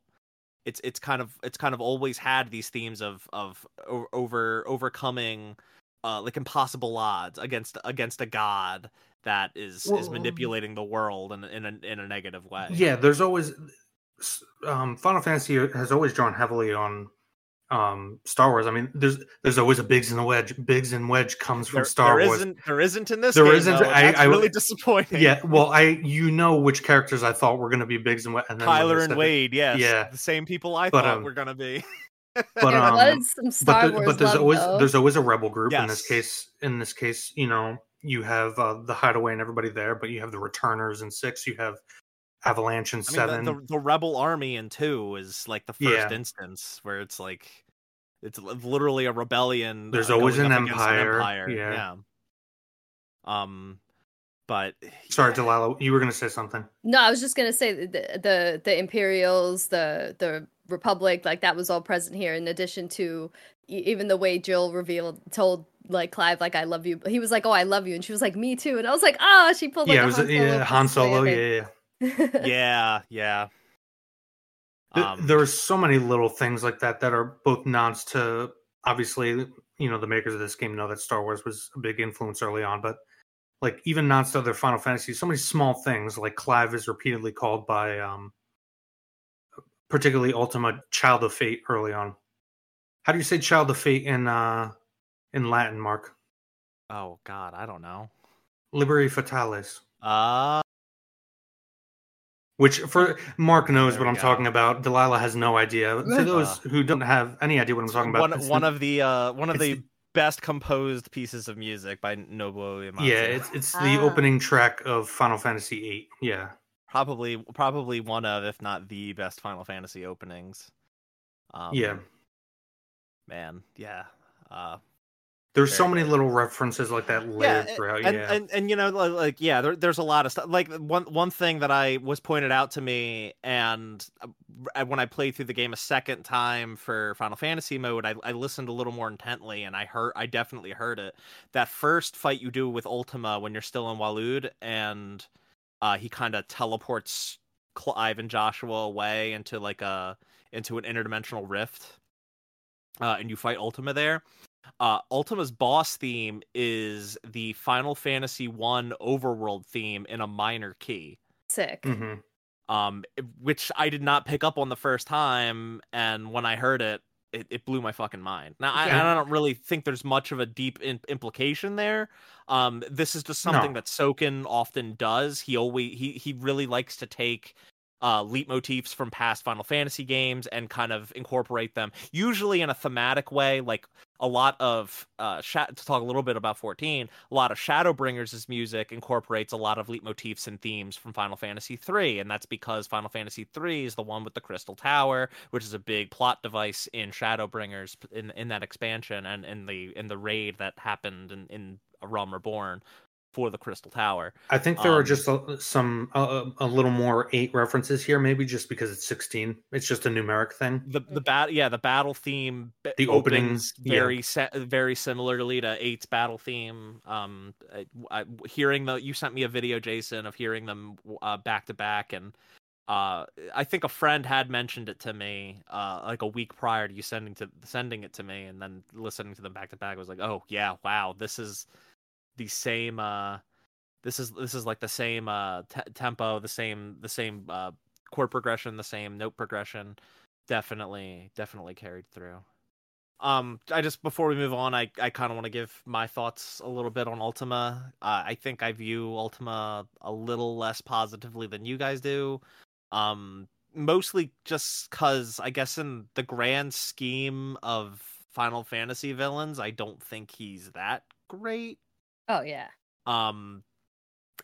it's it's kind of it's kind of always had these themes of of over overcoming uh like impossible odds against against a god that is well, is manipulating the world in in a, in a negative way. Yeah, there's always um Final Fantasy has always drawn heavily on um Star Wars. I mean, there's there's always a Biggs and a Wedge. Biggs and Wedge comes from there, Star there Wars. Isn't, there isn't in this. There. Though, I, that's I, really disappointing. Yeah. Well, I you know which characters I thought were going to be Biggs and Wedge. And Kyler and Wade. Yes. Yeah. The same people I but, thought um, were going to be. But um, but, the, but, there's love, always though. there's always a rebel group yes. in this case. In this case, you know, you have uh, the Hideaway and everybody there, but you have the Returners in six. You have Avalanche in I mean, seven. The, the, the, Rebel Army in two is like the first yeah. instance where it's like it's literally a rebellion. There's uh, always an empire. empire. an empire. Yeah. yeah. Um, but sorry, Delaila, you were going to say something. No, I was just going to say the, the the Imperials, the the Republic, like that was all present here. In addition to even the way Jill revealed, told like Clive, like I love you. He was like, "Oh, I love you," and she was like, "Me too." And I was like, "Ah!" Oh, she pulled like yeah, a was, Han Solo. yeah, Han Solo, yeah, yeah, yeah, [LAUGHS] yeah. Um, there are so many little things like that that are both nods to obviously you know the makers of this game know that Star Wars was a big influence early on, but like even nods to other Final Fantasy, so many small things like Clive is repeatedly called by um particularly Ultima Child of Fate early on. How do you say Child of Fate in uh in Latin, Mark? Oh God, I don't know. Liberi Fatalis. Uh which for Mark knows what I'm go. talking about. Delaila has no idea. To those uh, who don't have any idea what I'm talking about, one, one the, of the uh, one of the, the, best composed pieces of music by Nobuo Uematsu. Yeah, it's it's the ah. opening track of Final Fantasy VIII. Yeah, probably probably one of, if not the best Final Fantasy openings. Um, yeah, man, yeah. Uh, there's so many little references like that live yeah, throughout. And, yeah, and and you know, like yeah, there, there's a lot of stuff. Like one one thing that I was pointed out to me, and uh, when I played through the game a second time for Final Fantasy mode, I, I listened a little more intently, and I heard, I definitely heard it. That first fight you do with Ultima when you're still in Waloed, and uh, he kind of teleports Clive and Joshua away into like a into an interdimensional rift, uh, and you fight Ultima there uh, Ultima's boss theme is the Final Fantasy One overworld theme in a minor key. Sick. Mm-hmm. Um, which I did not pick up on the first time, and when I heard it, it, it blew my fucking mind. Now I, I, don't really think there's much of a deep in- implication there. Um, this is just something no. that Soken often does. He always he he really likes to take uh, leitmotifs from past Final Fantasy games and kind of incorporate them, usually in a thematic way. Like a lot of uh, sh- to talk a little bit about 14, a lot of Shadowbringers' music incorporates a lot of leitmotifs and themes from Final Fantasy 3, and that's because Final Fantasy 3 is the one with the Crystal Tower, which is a big plot device in Shadowbringers in in that expansion and in the in the raid that happened in in A Realm Reborn for the Crystal Tower. I think there um, are just a, some a, a, little more eight references here, maybe just because it's sixteen. It's just a numeric thing. The the bat yeah the battle theme the openings very yeah. se- very similarly to eight's battle theme. Um, I, I, hearing the you sent me a video, Jason, of hearing them uh, back to back and. Uh, I think a friend had mentioned it to me, uh, like a week prior to you sending to sending it to me, and then listening to them back to back was like, oh yeah, wow, this is the same uh this is this is like the same uh te- tempo the same the same uh chord progression the same note progression. Definitely definitely carried through. Um i just before we move on i i kind of want to give my thoughts a little bit on ultima. Uh, i think i view ultima a little less positively than you guys do. Um mostly just cuz i guess in the grand scheme of final fantasy villains i don't think he's that great Oh yeah. Um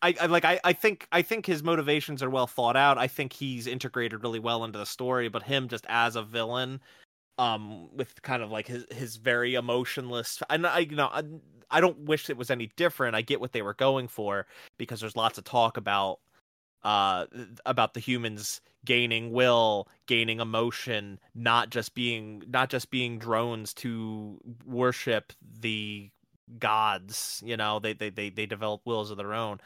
I, I like I, I think I think his motivations are well thought out. I think he's integrated really well into the story, but him just as a villain um with kind of like his his very emotionless and I you know I, I don't wish it was any different. I get what they were going for because there's lots of talk about uh about the humans gaining will gaining emotion not just being not just being drones to worship the gods. You know, they they they they develop wills of their own.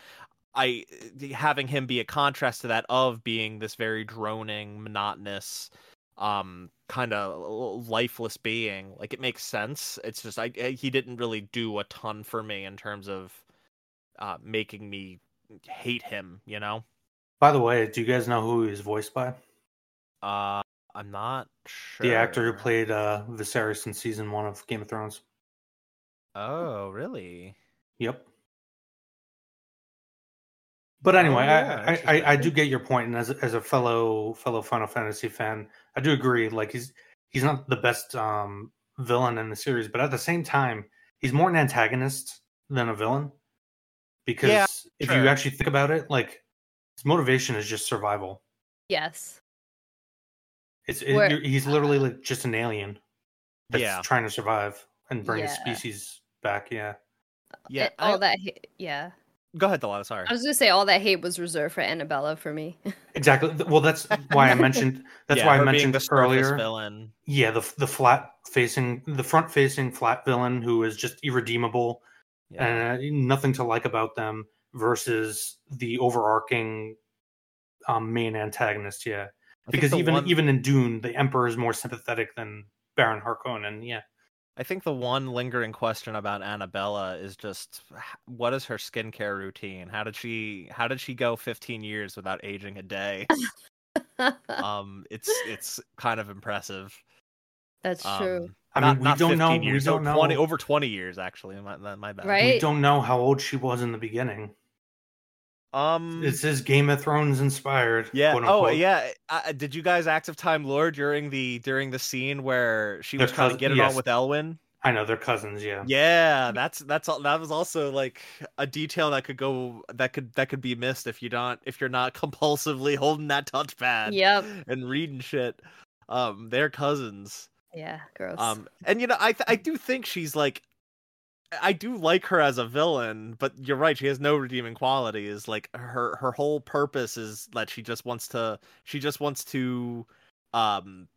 I having him be a contrast to that of being this very droning, monotonous, um, kind of lifeless being. Like it makes sense. It's just I, he didn't really do a ton for me in terms of uh, making me hate him. You know. By the way, do you guys know who he's voiced by? Uh, I'm not sure. The actor who played uh, Viserys in season one of Game of Thrones. Oh, really? Yep. But anyway, oh, yeah, I, I, I do get your point, and as as a fellow fellow Final Fantasy fan, I do agree. Like he's he's not the best um, villain in the series, but at the same time, he's more an antagonist than a villain. Because yeah, if sure. you actually think about it, like his motivation is just survival. Yes. It's it, he's literally like just an alien that's yeah. trying to survive and bring yeah. his species back. Yeah. Yeah. all I, that. Yeah. Go ahead, Delaila. Sorry. I was gonna say all that hate was reserved for Anabella for me. [LAUGHS] exactly. Well, that's why I mentioned. [LAUGHS] That's yeah, why I mentioned this earlier. Villain. Yeah, the the flat facing, the front facing flat villain who is just irredeemable, yeah. and uh, nothing to like about them, versus the overarching um, main antagonist. Yeah, I because even one... even in Dune, the Emperor is more sympathetic than Baron Harkonnen. Yeah. I think the one lingering question about Anabella is just what is her skincare routine? How did she how did she go 15 years without aging a day? [LAUGHS] um it's it's kind of impressive. That's um, true. I mean, not, we don't know. Years, we don't know 20, over 20 years actually. My, my bad. Right? We don't know how old she was in the beginning. Um, it says Game of Thrones inspired. Yeah. Oh, yeah. Uh, did you guys active time lore during the during the scene where she was trying to get it yes. on with Elwin? I know they're cousins. Yeah. Yeah, that's that's all. That was also like a detail that could go that could that could be missed if you don't if you're not [LAUGHS] compulsively holding that touchpad. Yep. And reading shit. Um, they're cousins. Yeah, gross. Um, and you know, I th- I do think she's like I do like her as a villain, but you're right. She has no redeeming qualities. Like her her whole purpose is that she just wants to she just wants to um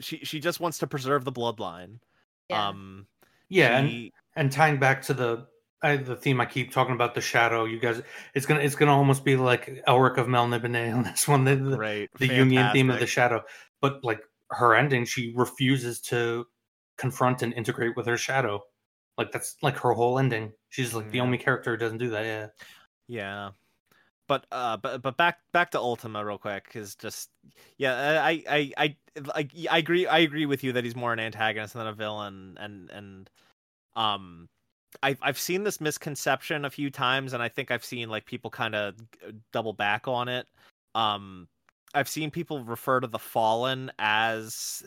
she she just wants to preserve the bloodline. Yeah. Um yeah, she... and, and tying back to the I, the theme I keep talking about the shadow. You guys, it's gonna it's gonna almost be like Elric of Melniboné [LAUGHS] on this one. The, the, right. the Jungian theme of the shadow, but like her ending, she refuses to confront and integrate with her shadow. Like that's like her whole ending. She's like the only character who doesn't do that. Yeah. Yeah. But uh, but but back back to Ultima real quick is just yeah I I I I I agree I agree with you that he's more an antagonist than a villain and and um I've I've seen this misconception a few times and I think I've seen like people kind of double back on it. Um, I've seen people refer to the Fallen as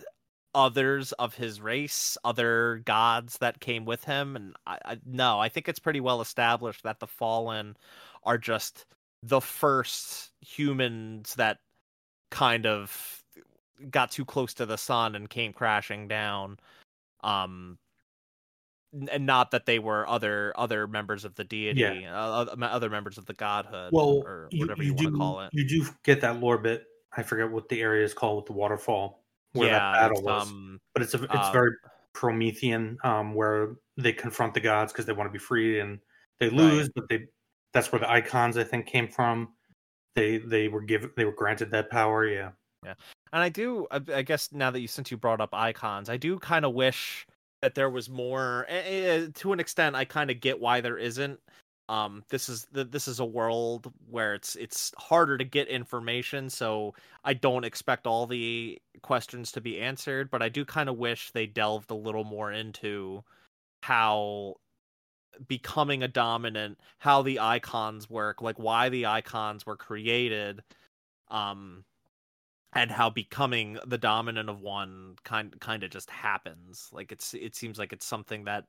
others of his race, other gods that came with him. And I, I no, I think it's pretty well established that the fallen are just the first humans that kind of got too close to the sun and came crashing down. Um, and not that they were other other members of the deity, yeah. uh, other members of the godhood, well, or whatever you, you, you want to call it. You do get that lore bit. I forget what the area is called with the waterfall where yeah, that battle was. Um, but it's a, it's uh, very Promethean, um, where they confront the gods because they want to be free and they lose, right. but they that's where the icons I think came from. They they were given they were granted that power. Yeah, yeah. And I do I guess now that you since you brought up icons, I do kind of wish that there was more. To an extent, I kind of get why there isn't um this is this is a world where it's it's harder to get information so i don't expect all the questions to be answered but i do kind of wish they delved a little more into how becoming a dominant how the icons work like why the icons were created um and how becoming the dominant of one kind kind of just happens. Like it's it seems like it's something that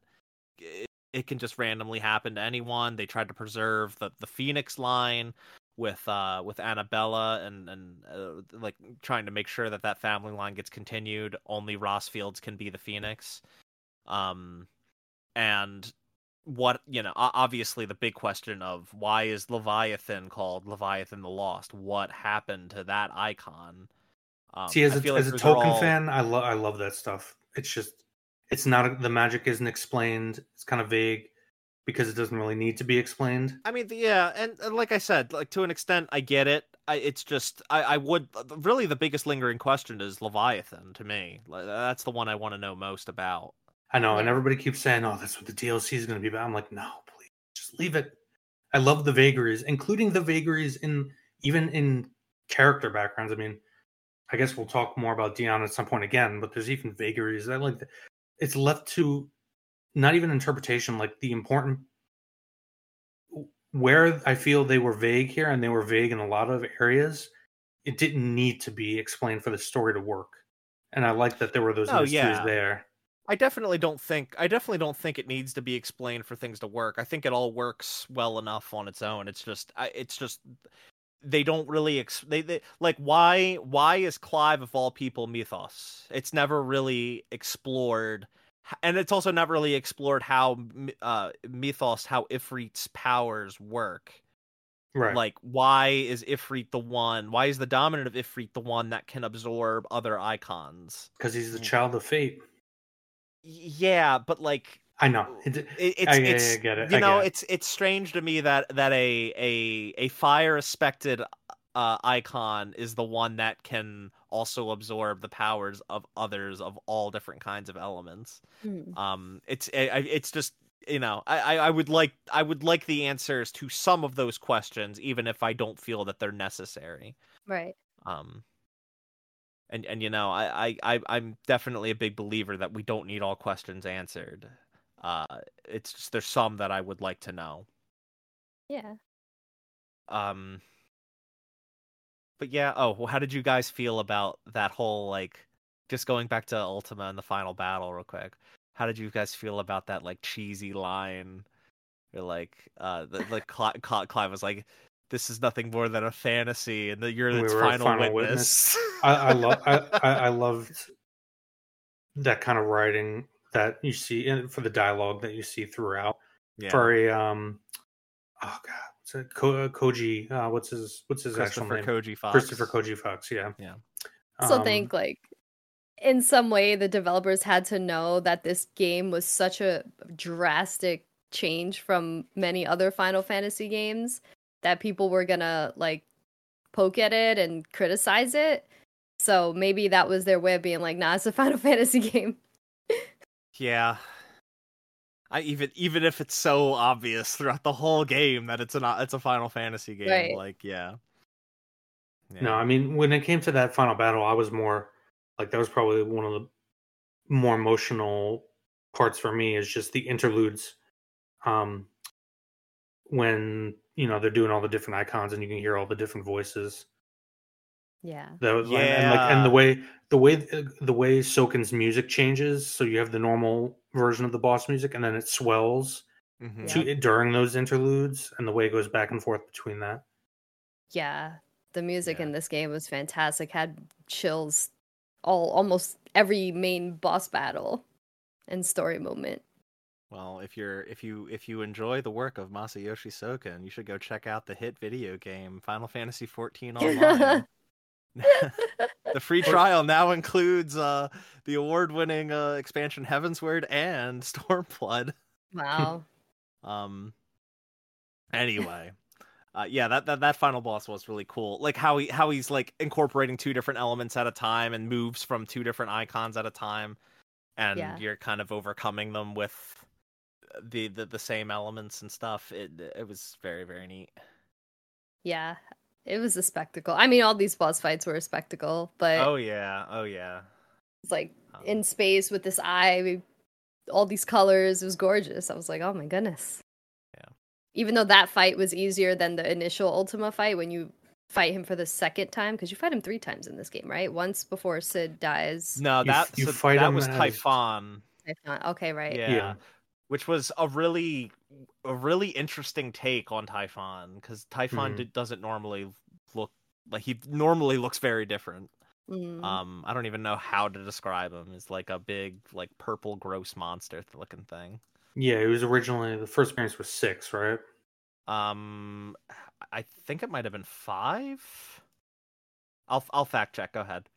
it can just randomly happen to anyone. They tried to preserve the the Phoenix line with uh with Anabella and and uh, like trying to make sure that that family line gets continued. Only Rosfields can be the Phoenix. Um and what you know obviously the big question of why is leviathan called leviathan the lost what happened to that icon um, see as a, like a tolkien all... fan i love i love that stuff it's just it's not the magic isn't explained. It's kind of vague. because it doesn't really need to be explained. I mean, yeah, and, and like I said, like to an extent, I get it. I, it's just I, I would uh, really the biggest lingering question is Leviathan to me. That's the one I want to know most about. I know, and everybody keeps saying, "Oh, that's what the DLC is going to be about." I'm like, no, please, just leave it. I love the vagaries, including the vagaries in even in character backgrounds. I mean, I guess we'll talk more about Dion at some point again, but there's even vagaries. I like. It's left to not even interpretation, like the important where I feel they were vague here, and they were vague in a lot of areas. It didn't need to be explained for the story to work, and I like that there were those oh, mysteries yeah. there. I definitely don't think I definitely don't think it needs to be explained for things to work. I think it all works well enough on its own. It's just it's just they don't really ex- they, they like why why is Clive of all people mythos? It's never really explored and it's also never really explored how uh mythos how Ifrit's powers work. Right. Like why is Ifrit the one? Why is the dominant of Ifrit the one that can absorb other icons? Because he's the child of fate yeah, but like I know it, it, it's I, it's I, get it. You I know, it. it's it's strange to me that that a a a fire respected uh, icon is the one that can also absorb the powers of others of all different kinds of elements. Hmm. Um, it's it, it's just you know I I would like I would like the answers to some of those questions, even if I don't feel that they're necessary. Right. Um and and you know I I I'm definitely a big believer that we don't need all questions answered. Uh, it's just there's some that I would like to know. Yeah. Um. But yeah. Oh, well, how did you guys feel about that whole like just going back to Ultima and the final battle real quick? How did you guys feel about that like cheesy line? Or like uh the like Clive, Clive was like this is nothing more than a fantasy, and that you're its we final, final, witness. witness. [LAUGHS] I, I love I, I loved that kind of writing that you see in, for the dialogue that you see throughout. Yeah. Very um, oh god, what's it? Ko- uh, Koji, uh, what's his what's his actual name? Koji Fox. Christopher Koji Fox. Yeah. Yeah. So um, think like in some way the developers had to know that this game was such a drastic change from many other Final Fantasy games that people were gonna like poke at it and criticize it. So maybe that was their way of being like, nah, it's a [LAUGHS] Final Fantasy game. Yeah. I even even if it's so obvious throughout the whole game that it's a it's a Final Fantasy game, right. like yeah. yeah. No, I mean when it came to that final battle, I was more like that was probably one of the more emotional parts for me is just the interludes. Um, when you know they're doing all the different icons and you can hear all the different voices. Yeah. That was, yeah. And, like and the way the way the way Soken's music changes, so you have the normal version of the boss music and then it swells mm-hmm. to yeah. during those interludes and the way it goes back and forth between that. Yeah. The music yeah. in this game was fantastic. Had chills all almost every main boss battle and story moment. Well, if you're if you if you enjoy the work of Masayoshi Soken, you should go check out the hit video game Final Fantasy XIV [LAUGHS] Online. [LAUGHS] the free trial now includes uh, the award-winning uh, expansion Heavensward and [LAUGHS] Stormblood. Wow. [LAUGHS] um. Anyway, uh, yeah, that, that that final boss was really cool. Like how he how he's like incorporating two different elements at a time and moves from two different icons at a time, and yeah. you're kind of overcoming them with the, the the same elements and stuff. It it was very very neat. Yeah, it was a spectacle. I mean, all these boss fights were a spectacle, but oh yeah, oh yeah, it's like um, in space with this eye, all these colors. It was gorgeous. I was like, oh my goodness. Yeah. Even though that fight was easier than the initial Ultima fight, when you fight him for the second time, because you fight him three times in this game, right? Once before Cid dies. No, that you, you so fight that was as... Typhon. Typhon. Okay, right. Yeah. yeah which was a really a really interesting take on Typhon because Typhon mm. doesn't normally look like he normally looks very different. Mm. Um, I don't even know how to describe him. He's like a big, like purple, gross monster looking thing. Yeah, it was originally the first appearance was six, right? Um, I think it might have been five. I'll I'll fact check. Go ahead.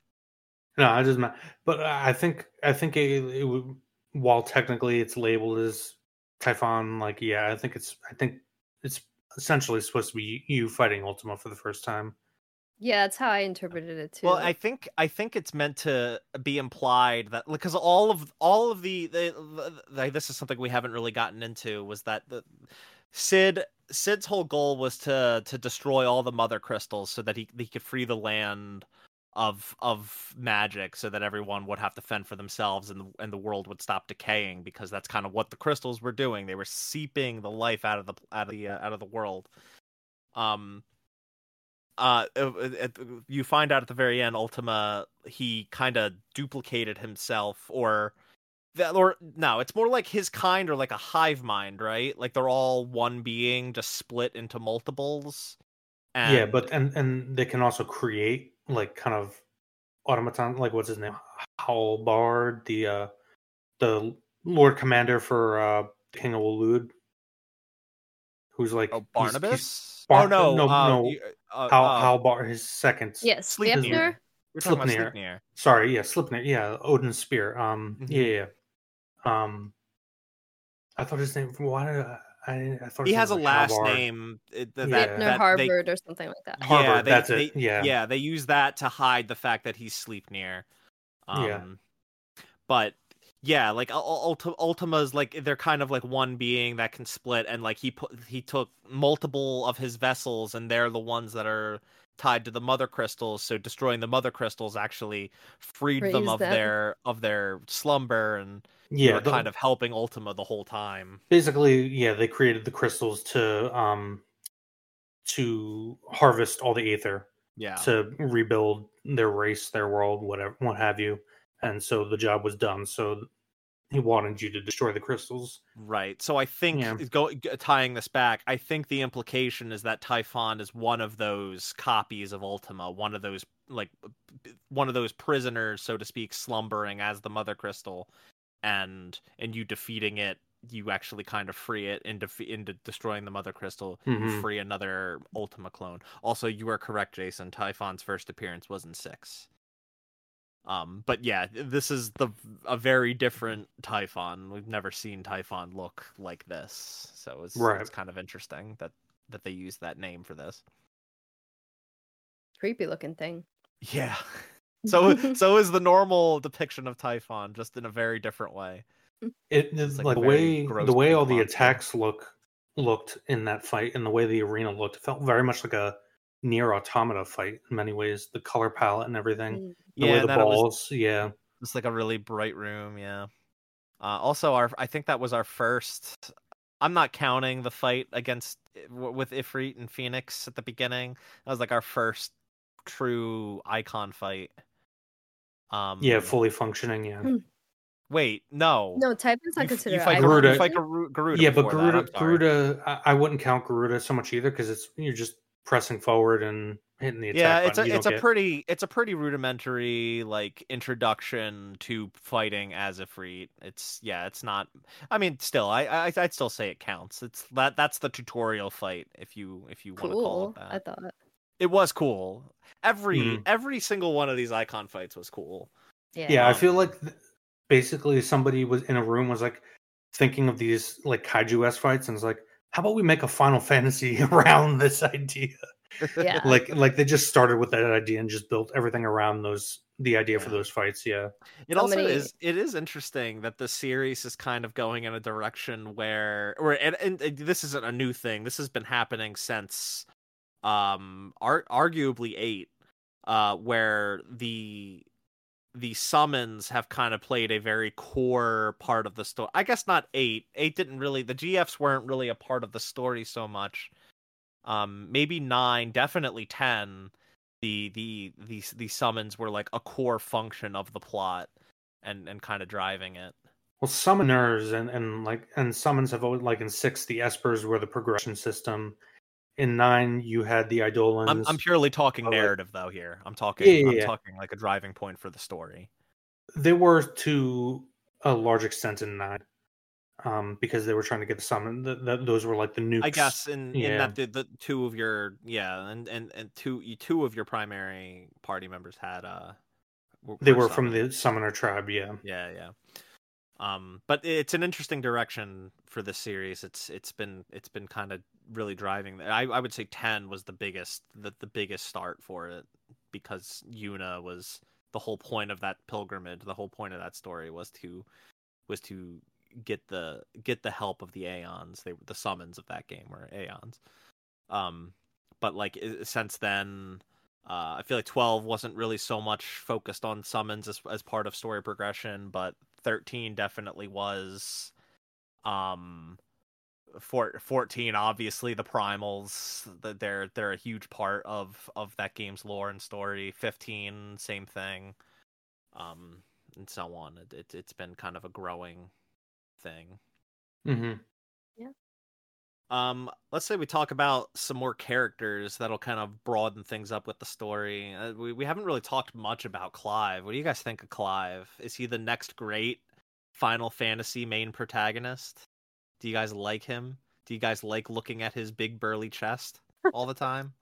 No, I just but I think I think it, it while technically it's labeled as Typhon, like yeah, I think it's I think it's essentially supposed to be you fighting Ultima for the first time. Yeah, that's how I interpreted it too. Well, I think I think it's meant to be implied that because all of all of the, the, the, the, this is something we haven't really gotten into was that the Cid Cid's whole goal was to to destroy all the mother crystals so that he he could free the land of of magic so that everyone would have to fend for themselves and the, and the world would stop decaying because that's kind of what the crystals were doing. They were seeping the life out of the out of the uh, out of the world. Um uh it, it, you find out at the very end ultima he kind of duplicated himself or that or no it's more like his kind or like a hive mind right? Like they're all one being just split into multiples. And... yeah but and and they can also create like kind of automaton like what's his name Halberd the uh the lord commander for uh king of Waloed who's like oh, Barnabas he's, Bar- oh no no uh, no uh, Hal, uh, Halberd his second yes Sleipnir Sleipnir. Sleipnir. Sorry, yeah, Sleipnir. Yeah, Odin's spear. Um, mm-hmm. yeah, yeah. Um, I thought his name. Why did I? I, I thought he has a like last Halberd. name that, yeah. that, that Harvard they, or something like that. Harvard, yeah, they, that's they, it. Yeah, yeah, they use that to hide the fact that he's Sleipnir. Um, yeah, but yeah, like Ultima's like they're kind of like one being that can split, and like he put he took multiple of his vessels, and they're the ones that are tied to the mother crystals. So destroying the mother crystals actually freed Raise them of them. their of their slumber and yeah, were kind of helping Ultima the whole time. Basically, yeah, they created the crystals to um to harvest all the aether. Yeah. To rebuild their race, their world, whatever, what have you. And so the job was done. So he wanted you to destroy the crystals. Right. So I think Yeah. go tying this back, I think the implication is that Typhon is one of those copies of Ultima, one of those like one of those prisoners, so to speak, slumbering as the Mother Crystal, and and you defeating it, you actually kind of free it into into destroying the Mother Crystal. You Mhm. free another Ultima clone. Also, you are correct, Jason. Typhon's first appearance was in six. Um, but yeah, this is the a very different Typhon. We've never seen Typhon look like this, so it's Right. it's kind of interesting that that they use that name for this. Creepy looking thing. Yeah. [LAUGHS] So so is the normal depiction of Typhon, just in a very different way. It It's like like, the way the way all the monster. attacks look looked in that fight and the way the arena looked felt very much like a Nier Automata fight in many ways. The color palette and everything. Mm. The yeah, the that was yeah. It's like a really bright room, yeah. Uh, also, our I think that was our first. I'm not counting the fight against with Ifrit and Phoenix at the beginning. That was like our first true icon fight. Um, Yeah, fully functioning, yeah. Hmm. Wait, no. No, Typhon's not You, f- you considered. fight icon, Garuda. Garuda. is You fight it? Garuda. yeah, but before that, Garuda, I'm. Garuda, I, I wouldn't count Garuda so much either because it's you're just pressing forward and hitting the attack yeah it's a You it's a get- pretty it's a pretty rudimentary like introduction to fighting as a free It's yeah, it's not. I mean, still, I, I I'd still say it counts. It's that that's the tutorial fight if you if you want to call it that. I thought. It was cool. Every Mhm. every single one of these icon fights was cool. Yeah. Yeah, I Um, feel like th- basically somebody was in a room was like thinking of these like kaiju s fights and was like, how about we make a Final Fantasy [LAUGHS] around this idea? Yeah. [LAUGHS] Like like they just started with that idea and just built everything around those the idea for those fights. Yeah, It So also many- is it is interesting that the series is kind of going in a direction where or and, and, and this isn't a new thing. This has been happening since um ar- arguably 8 uh where the the summons have kind of played a very core part of the story. I guess not 8. 8 didn't really the GFs weren't really a part of the story so much. Um maybe 9, definitely 10 the the the the summons were like a core function of the plot and and kind of driving it. well, summoners and and like and summons have always like in six the espers were the progression system. In nine, you had the Eidolons. I'm I'm purely talking like- narrative though here. I'm talking Yeah, yeah, I'm yeah. talking like a driving point for the story. They were to a large extent in nine, um, because they were trying to get the summon. Th- th- those were like the nukes. I guess in in yeah. that the, the two of your yeah and and and two two of your primary party members had uh they were from the summoner tribe. Yeah, yeah yeah Um, but it's an interesting direction for this series. It's it's been it's been kind of really driving. I I would say ten was the biggest the the biggest start for it because Yuna was the whole point of that pilgrimage. The whole point of that story was to was to get the get the help of the Aeons. They the summons of that game were Aeons. Um, but like since then, uh, I feel like twelve wasn't really so much focused on summons as as part of story progression, but thirteen definitely was. Um, for 14 obviously the primals they're they're a huge part of of that game's lore and story 15 same thing um and so on it, it it's been kind of a growing thing. Mm-hmm. Yeah. Um, let's say we talk about some more characters that'll kind of broaden things up with the story. Uh, we we haven't really talked much about Clive. What do you guys think of Clive? Is he the next great Final Fantasy main protagonist? Do you guys like him? Do you guys like looking at his big burly chest all the time? [LAUGHS]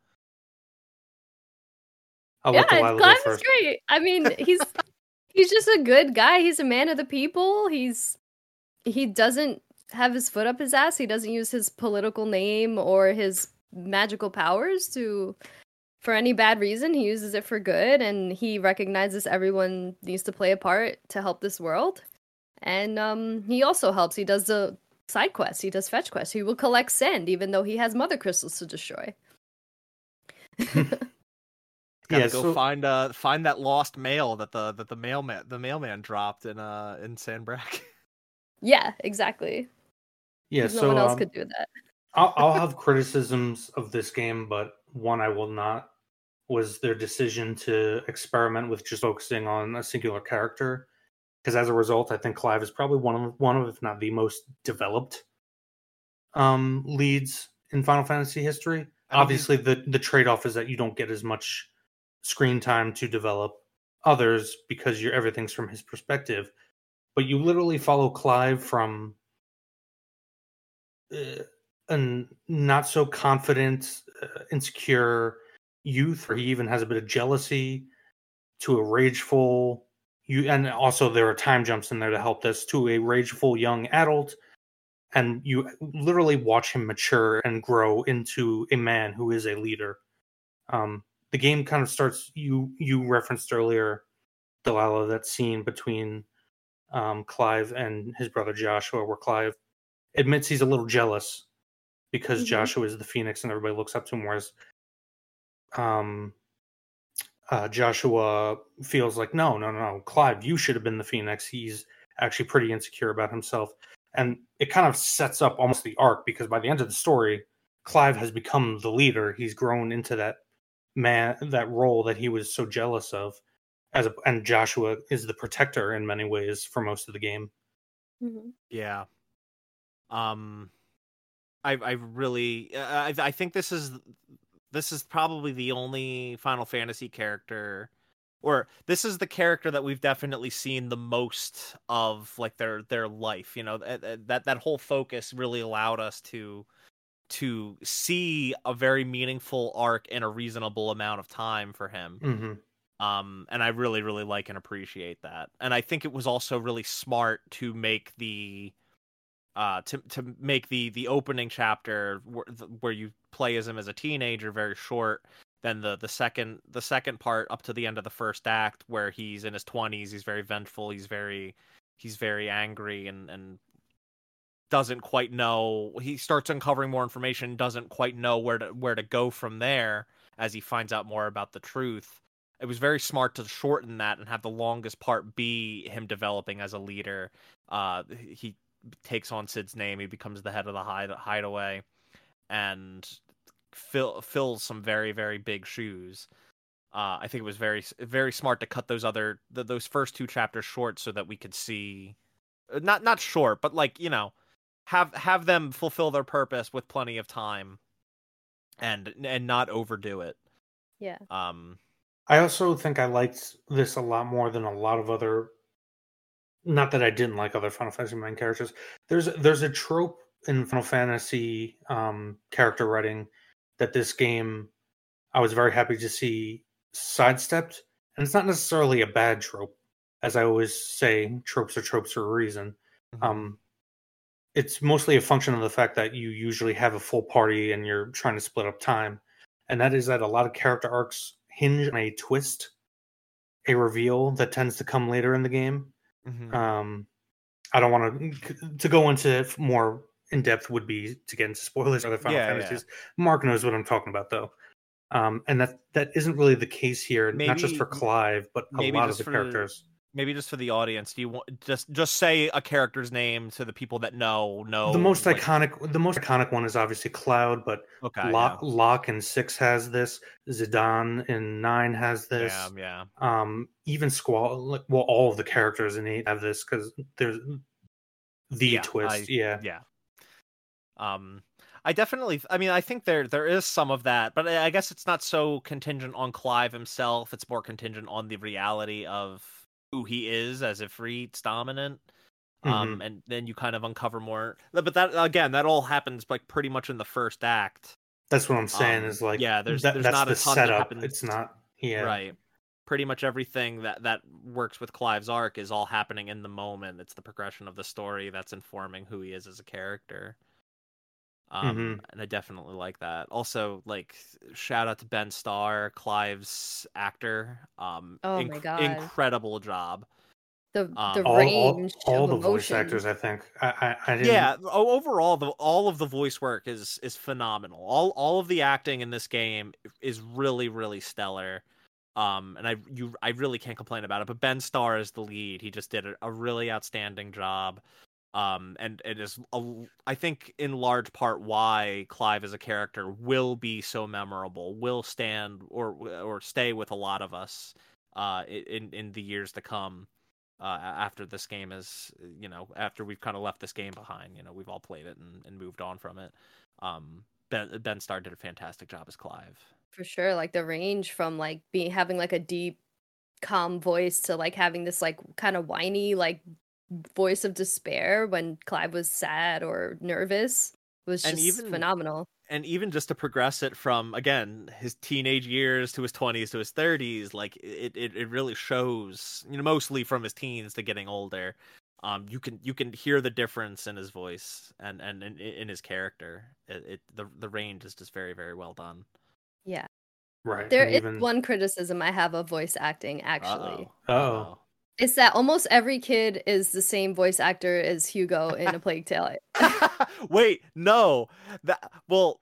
I'll yeah, Clive is great. I mean, [LAUGHS] he's he's just a good guy. He's a man of the people. He's he doesn't have his foot up his ass. He doesn't use his political name or his magical powers to for any bad reason. He uses it for good and he recognizes everyone needs to play a part to help this world. And um he also helps. He does the side quests. He does fetch quests. He will collect sand even though he has mother crystals to destroy. [LAUGHS] [LAUGHS] Gotta yeah, go so... find uh find that lost mail that the that the mailman the mailman dropped in uh in Sanbreque. [LAUGHS] Yeah, exactly. Yeah, so no one else um, could do that. I'll, I'll have criticisms of this game, but one I will not was their decision to experiment with just focusing on a singular character. Because as a result, I think Clive is probably one of one of, if not the most developed um, leads in Final Fantasy history. Obviously, the the trade off is that you don't get as much screen time to develop others because you're everything's from his perspective but you literally follow Clive from uh, a not so confident, uh, insecure youth, or he even has a bit of jealousy, to a rageful you, and also there are time jumps in there to help this to a rageful young adult, and you literally watch him mature and grow into a man who is a leader. Um, the game kind of starts. You you referenced earlier, Delilah, that scene between um, Clive and his brother Joshua, where Clive admits he's a little jealous because mm-hmm. Joshua is the Phoenix and everybody looks up to him, whereas um, uh, Joshua feels like, no, no, no, Clive, you should have been the Phoenix. He's actually pretty insecure about himself. And it kind of sets up almost the arc because by the end of the story, Clive has become the leader. He's grown into that man, that role that he was so jealous of as a, and Joshua is the protector in many ways for most of the game. Mm-hmm. Yeah. Um, I I really I I think this is this is probably the only Final Fantasy character or this is the character that we've definitely seen the most of like their their life you know that that that whole focus really allowed us to to see a very meaningful arc in a reasonable amount of time for him mm-hmm. Um, and I really, really like and appreciate that. And I think it was also really smart to make the uh to to make the the opening chapter where, where you play as him as a teenager very short then the the second the second part up to the end of the first act where he's in his 20s he's very vengeful he's very he's very angry and and doesn't quite know he starts uncovering more information doesn't quite know where to where to go from there as he finds out more about the truth it was very smart to shorten that and have the longest part be him developing as a leader. Uh, he takes on Cid's name. He becomes the head of the hide- hideaway, and fill, fills some very very big shoes. Uh, I think it was very very smart to cut those other the, those first two chapters short so that we could see, uh, not not short, but like you know, have have them fulfill their purpose with plenty of time, and and not overdo it. Yeah. Um I also think I liked this a lot more than a lot of other. Not that I didn't like other Final Fantasy main characters. There's there's a trope in Final Fantasy um, character writing that this game I was very happy to see sidestepped, and it's not necessarily a bad trope. As I always say, tropes are tropes for a reason. Mm-hmm. Um, it's mostly a function of the fact that you usually have a full party and you're trying to split up time, and that is that a lot of character arcs hinge on a twist, a reveal that tends to come later in the game. Mm-hmm. Um, I don't want to to go into more in depth would be to get into spoilers or other Final yeah, Fantasies. Yeah. Mark knows what I'm talking about though. Um, and that that isn't really the case here, maybe, not just for Clive, but a lot of the characters maybe just for the audience do you want just just say a character's name to the people that know know the most like... iconic the most iconic one is obviously cloud but okay Locke, yeah. Locke in six has this zidane in nine has this yeah, yeah. um even squall like well all of the characters in eight have this because there's the yeah, twist I, yeah yeah um I definitely I mean I think there there is some of that, but I guess it's not so contingent on Clive himself. It's more contingent on the reality of who he is as Ifrit's dominant. Um, mm-hmm. Um, and then you kind of uncover more. But that again, that all happens like pretty much in the first act. That's what I'm saying. Um, is like yeah, there's that, there's not the a ton setup. It's not yeah right. Pretty much everything that that works with Clive's arc is all happening in the moment. It's the progression of the story that's informing who he is as a character. Um, mm-hmm. and I definitely like that. Also, like shout out to Ben Starr, Clive's actor. Um, oh inc- my god, incredible job. The um, the range all, all, all the emotion. voice actors, I think. I, I, I yeah. Overall, the all of the voice work is is phenomenal. All all of the acting in this game is really really stellar. Um, and I you I really can't complain about it. But Ben Starr is the lead. He just did a, a really outstanding job um and it is a, i think in large part why clive as a character will be so memorable will stand or or stay with a lot of us uh in in the years to come uh after this game is you know after we've kind of left this game behind you know we've all played it and, and moved on from it. Um ben ben starr did a fantastic job as clive. For sure like the range from like being having like a deep calm voice to like having this like kind of whiny like voice of despair when Clive was sad or nervous was just even, phenomenal. And even just to progress it from again his teenage years to his twenties to his thirties, like it, it, it really shows. You know, mostly from his teens to getting older. Um, you can you can hear the difference in his voice and and, in, in his character. It, it the the range is just very very well done. Yeah. Right. There is even... one criticism I have of voice acting actually. Oh. It's that almost every kid is the same voice actor as Hugo in A Plague Tale. [LAUGHS] Wait, no. That well,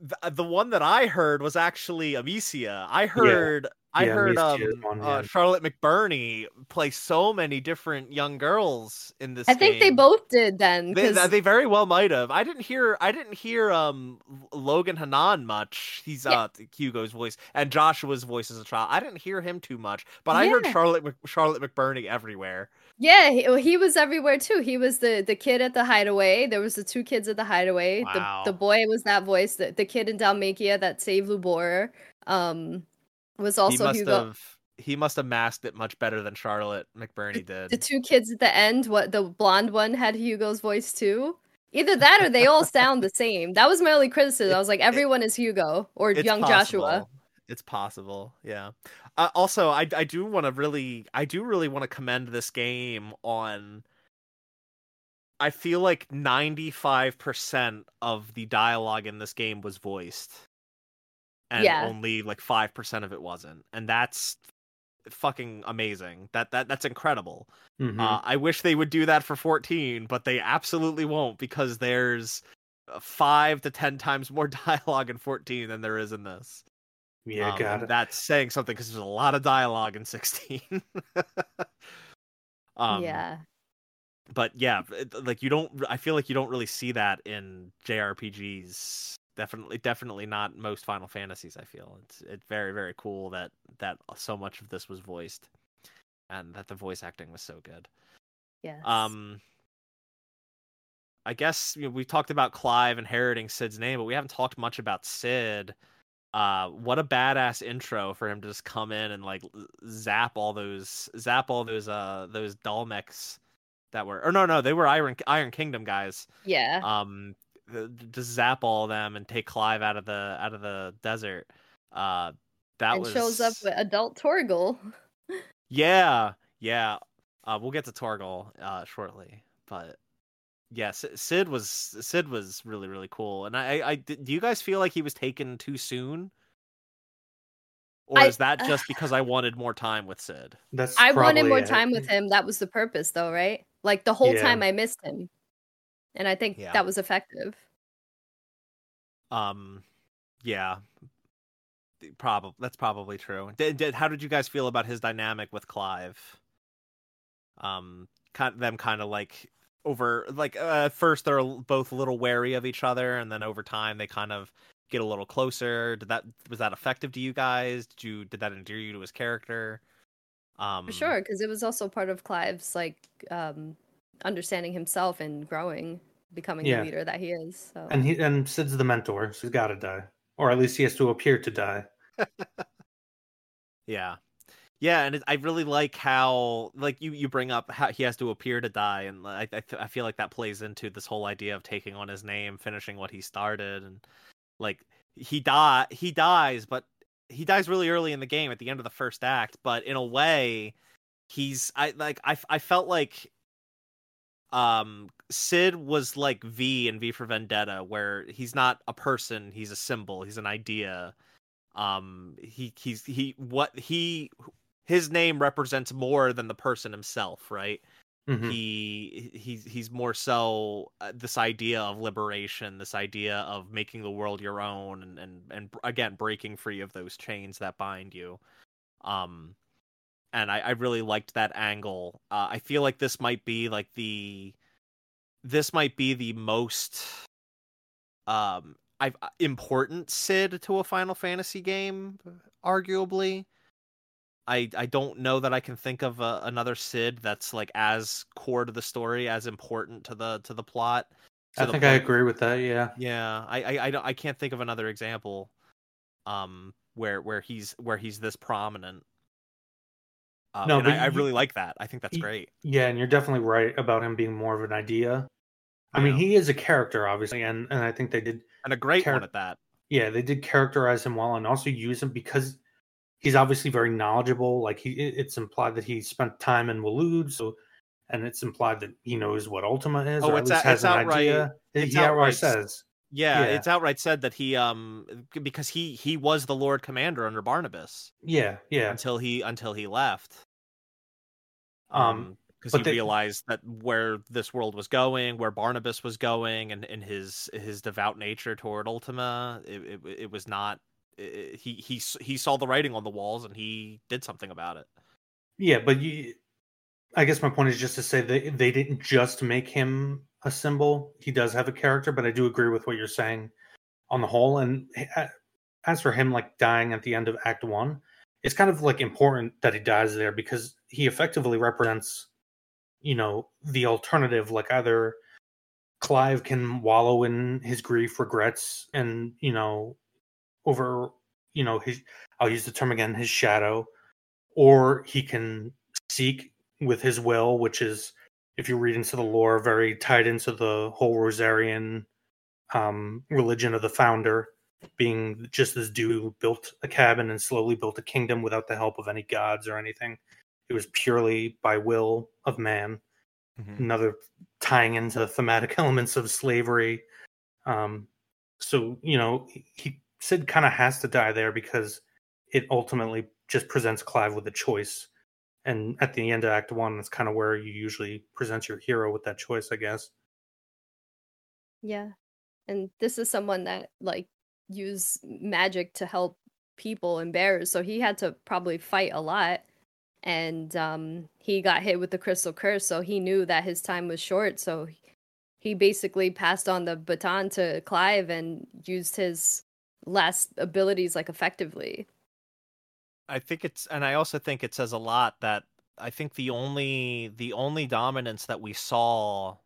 the, the one that I heard was actually Amicia. I heard I yeah, heard um, uh, Charlotte McBurney play so many different young girls in this. I think they both did then. They, they, very well might have. I didn't hear. I didn't hear um Logan Hannan much. He's yeah. uh Hugo's voice and Joshua's voice as a child. I didn't hear him too much, but yeah. I heard Charlotte Charlotte McBurney everywhere. Yeah, he, he, was everywhere too. He was the the kid at the hideaway. There was the two kids at the hideaway. Wow. The the boy was that voice. The, the kid in Dhalmekia that saved Lubor. Um, was also he Hugo. Have, he must have masked it much better than Charlotte McBurney did. The two kids at the end, what the blonde one had Hugo's voice too. Either that or they all sound the same. That was my only criticism. I was like, everyone is Hugo or young possible. Joshua. It's possible, yeah. Uh, also, I I do want to really, I do really want to commend this game on. I feel like ninety five percent of the dialogue in this game was voiced and yeah. only like 5% of it wasn't and that's fucking amazing that that that's incredible mm-hmm. uh, i wish they would do that for 14 but they absolutely won't because there's uh, five to ten times more [LAUGHS] dialogue in 14 than there is in this yeah um, got it. that's saying something because there's a lot of dialogue in 16 [LAUGHS] um, yeah but yeah like you don't i feel like you don't really see that in jrpgs definitely definitely not most final fantasies i feel. It's it's very very cool that that so much of this was voiced and that the voice acting was so good. Yes. Um i guess you know, we talked about clive inheriting Cid's name but we haven't talked much about Cid. Uh what a badass intro for him to just come in and like zap all those zap all those uh those Dhalmekians that were or no no they were iron iron kingdom guys. Yeah. Um just zap all of them and take Clive out of the out of the desert. Uh, that and was shows up with adult Torgal. yeah, yeah. Uh, we'll get to Torgal uh, shortly, but yes, Cid was Cid was really really cool. And I, I, do you guys feel like he was taken too soon? Or I, is that [SIGHS] just because I wanted more time with Cid? That's I wanted more it. time with him. That was the purpose, though, right? Like the whole yeah. time I missed him, and I think yeah. that was effective. Um, yeah, probably that's probably true. Did, did, how did you guys feel about his dynamic with Clive? Um, kind them kind of like over like uh, at first they're both a little wary of each other, and then over time they kind of get a little closer. Did that was that effective to you guys? Did you did that endear you to his character? Um, For sure, because it was also part of Clive's like um, understanding himself and growing, becoming yeah. the leader that he is. So. And he and Cid's the mentor, so he's got to die, or at least he has to appear to die. [LAUGHS] yeah, yeah, and it, I really like how like you you bring up how he has to appear to die, and I I, I feel like that plays into this whole idea of taking on his name, finishing what he started, and like he die he dies, but he dies really early in the game at the end of the first act. But in a way, he's I like I I felt like um Cid was like V in V for Vendetta, where he's not a person, he's a symbol, he's an idea. Um, he he's he what he his name represents more than the person himself, right? Mm-hmm. He he's he's more so uh, this idea of liberation, this idea of making the world your own, and and and again breaking free of those chains that bind you. Um, and I, I really liked that angle. Uh, I feel like this might be like the this might be the most um I've uh, important Cid to a Final Fantasy game, arguably. I I don't know that I can think of a, another Cid that's like as core to the story, as important to the to the plot. To I the think. I agree with that. Yeah. Yeah. I, I I don't I can't think of another example, um, where where he's where he's this prominent. Uh, no, but I, I, really like that. I think that's great. Yeah, and you're definitely right about him being more of an idea. I mean, he is a character, obviously, and and I think they did and a great char- one at that. Yeah, they did characterize him well, and also use him because he's obviously very knowledgeable. Like he, it's implied that he spent time in Waloed, so and it's implied that he knows what Ultima is, oh, or at least has an outright, idea. He outright, outright says. Yeah, yeah, it's outright said that he um because he he was the Lord Commander under Barnabas. Yeah, yeah. Until he until he left. Um, because um, he they, realized that where this world was going, where Barnabas was going, and in his his devout nature toward Ultima, it, it, it was not he he he saw the writing on the walls and he did something about it. Yeah, but you, I guess my point is just to say that they didn't just make him a symbol. He does have a character, but I do agree with what you're saying on the whole. And eh, as for him, like dying at the end of Act One, it's kind of like important that he dies there because he effectively represents, you know, the alternative. Like either Clive can wallow in his grief, regrets, and you know over you know his i'll use the term again his shadow or he can seek with his will which is if you read into the lore very tied into the whole rosarian um, religion of the founder being just this dude who built a cabin and slowly built a kingdom without the help of any gods or anything it was purely by will of man mm-hmm. another tying into the thematic [LAUGHS] elements of slavery um, so you know he Cid kind of has to die there because it ultimately just presents Clive with a choice. And at the end of Act One, that's kind of where you usually present your hero with that choice, I guess. Yeah. And this is someone that like use magic to help people and bears, so he had to probably fight a lot. And um, he got hit with the crystal curse, so he knew that his time was short. So he basically passed on the baton to Clive and used his last abilities like effectively. I think it's and I also think it says a lot that I think the only the only dominance that we saw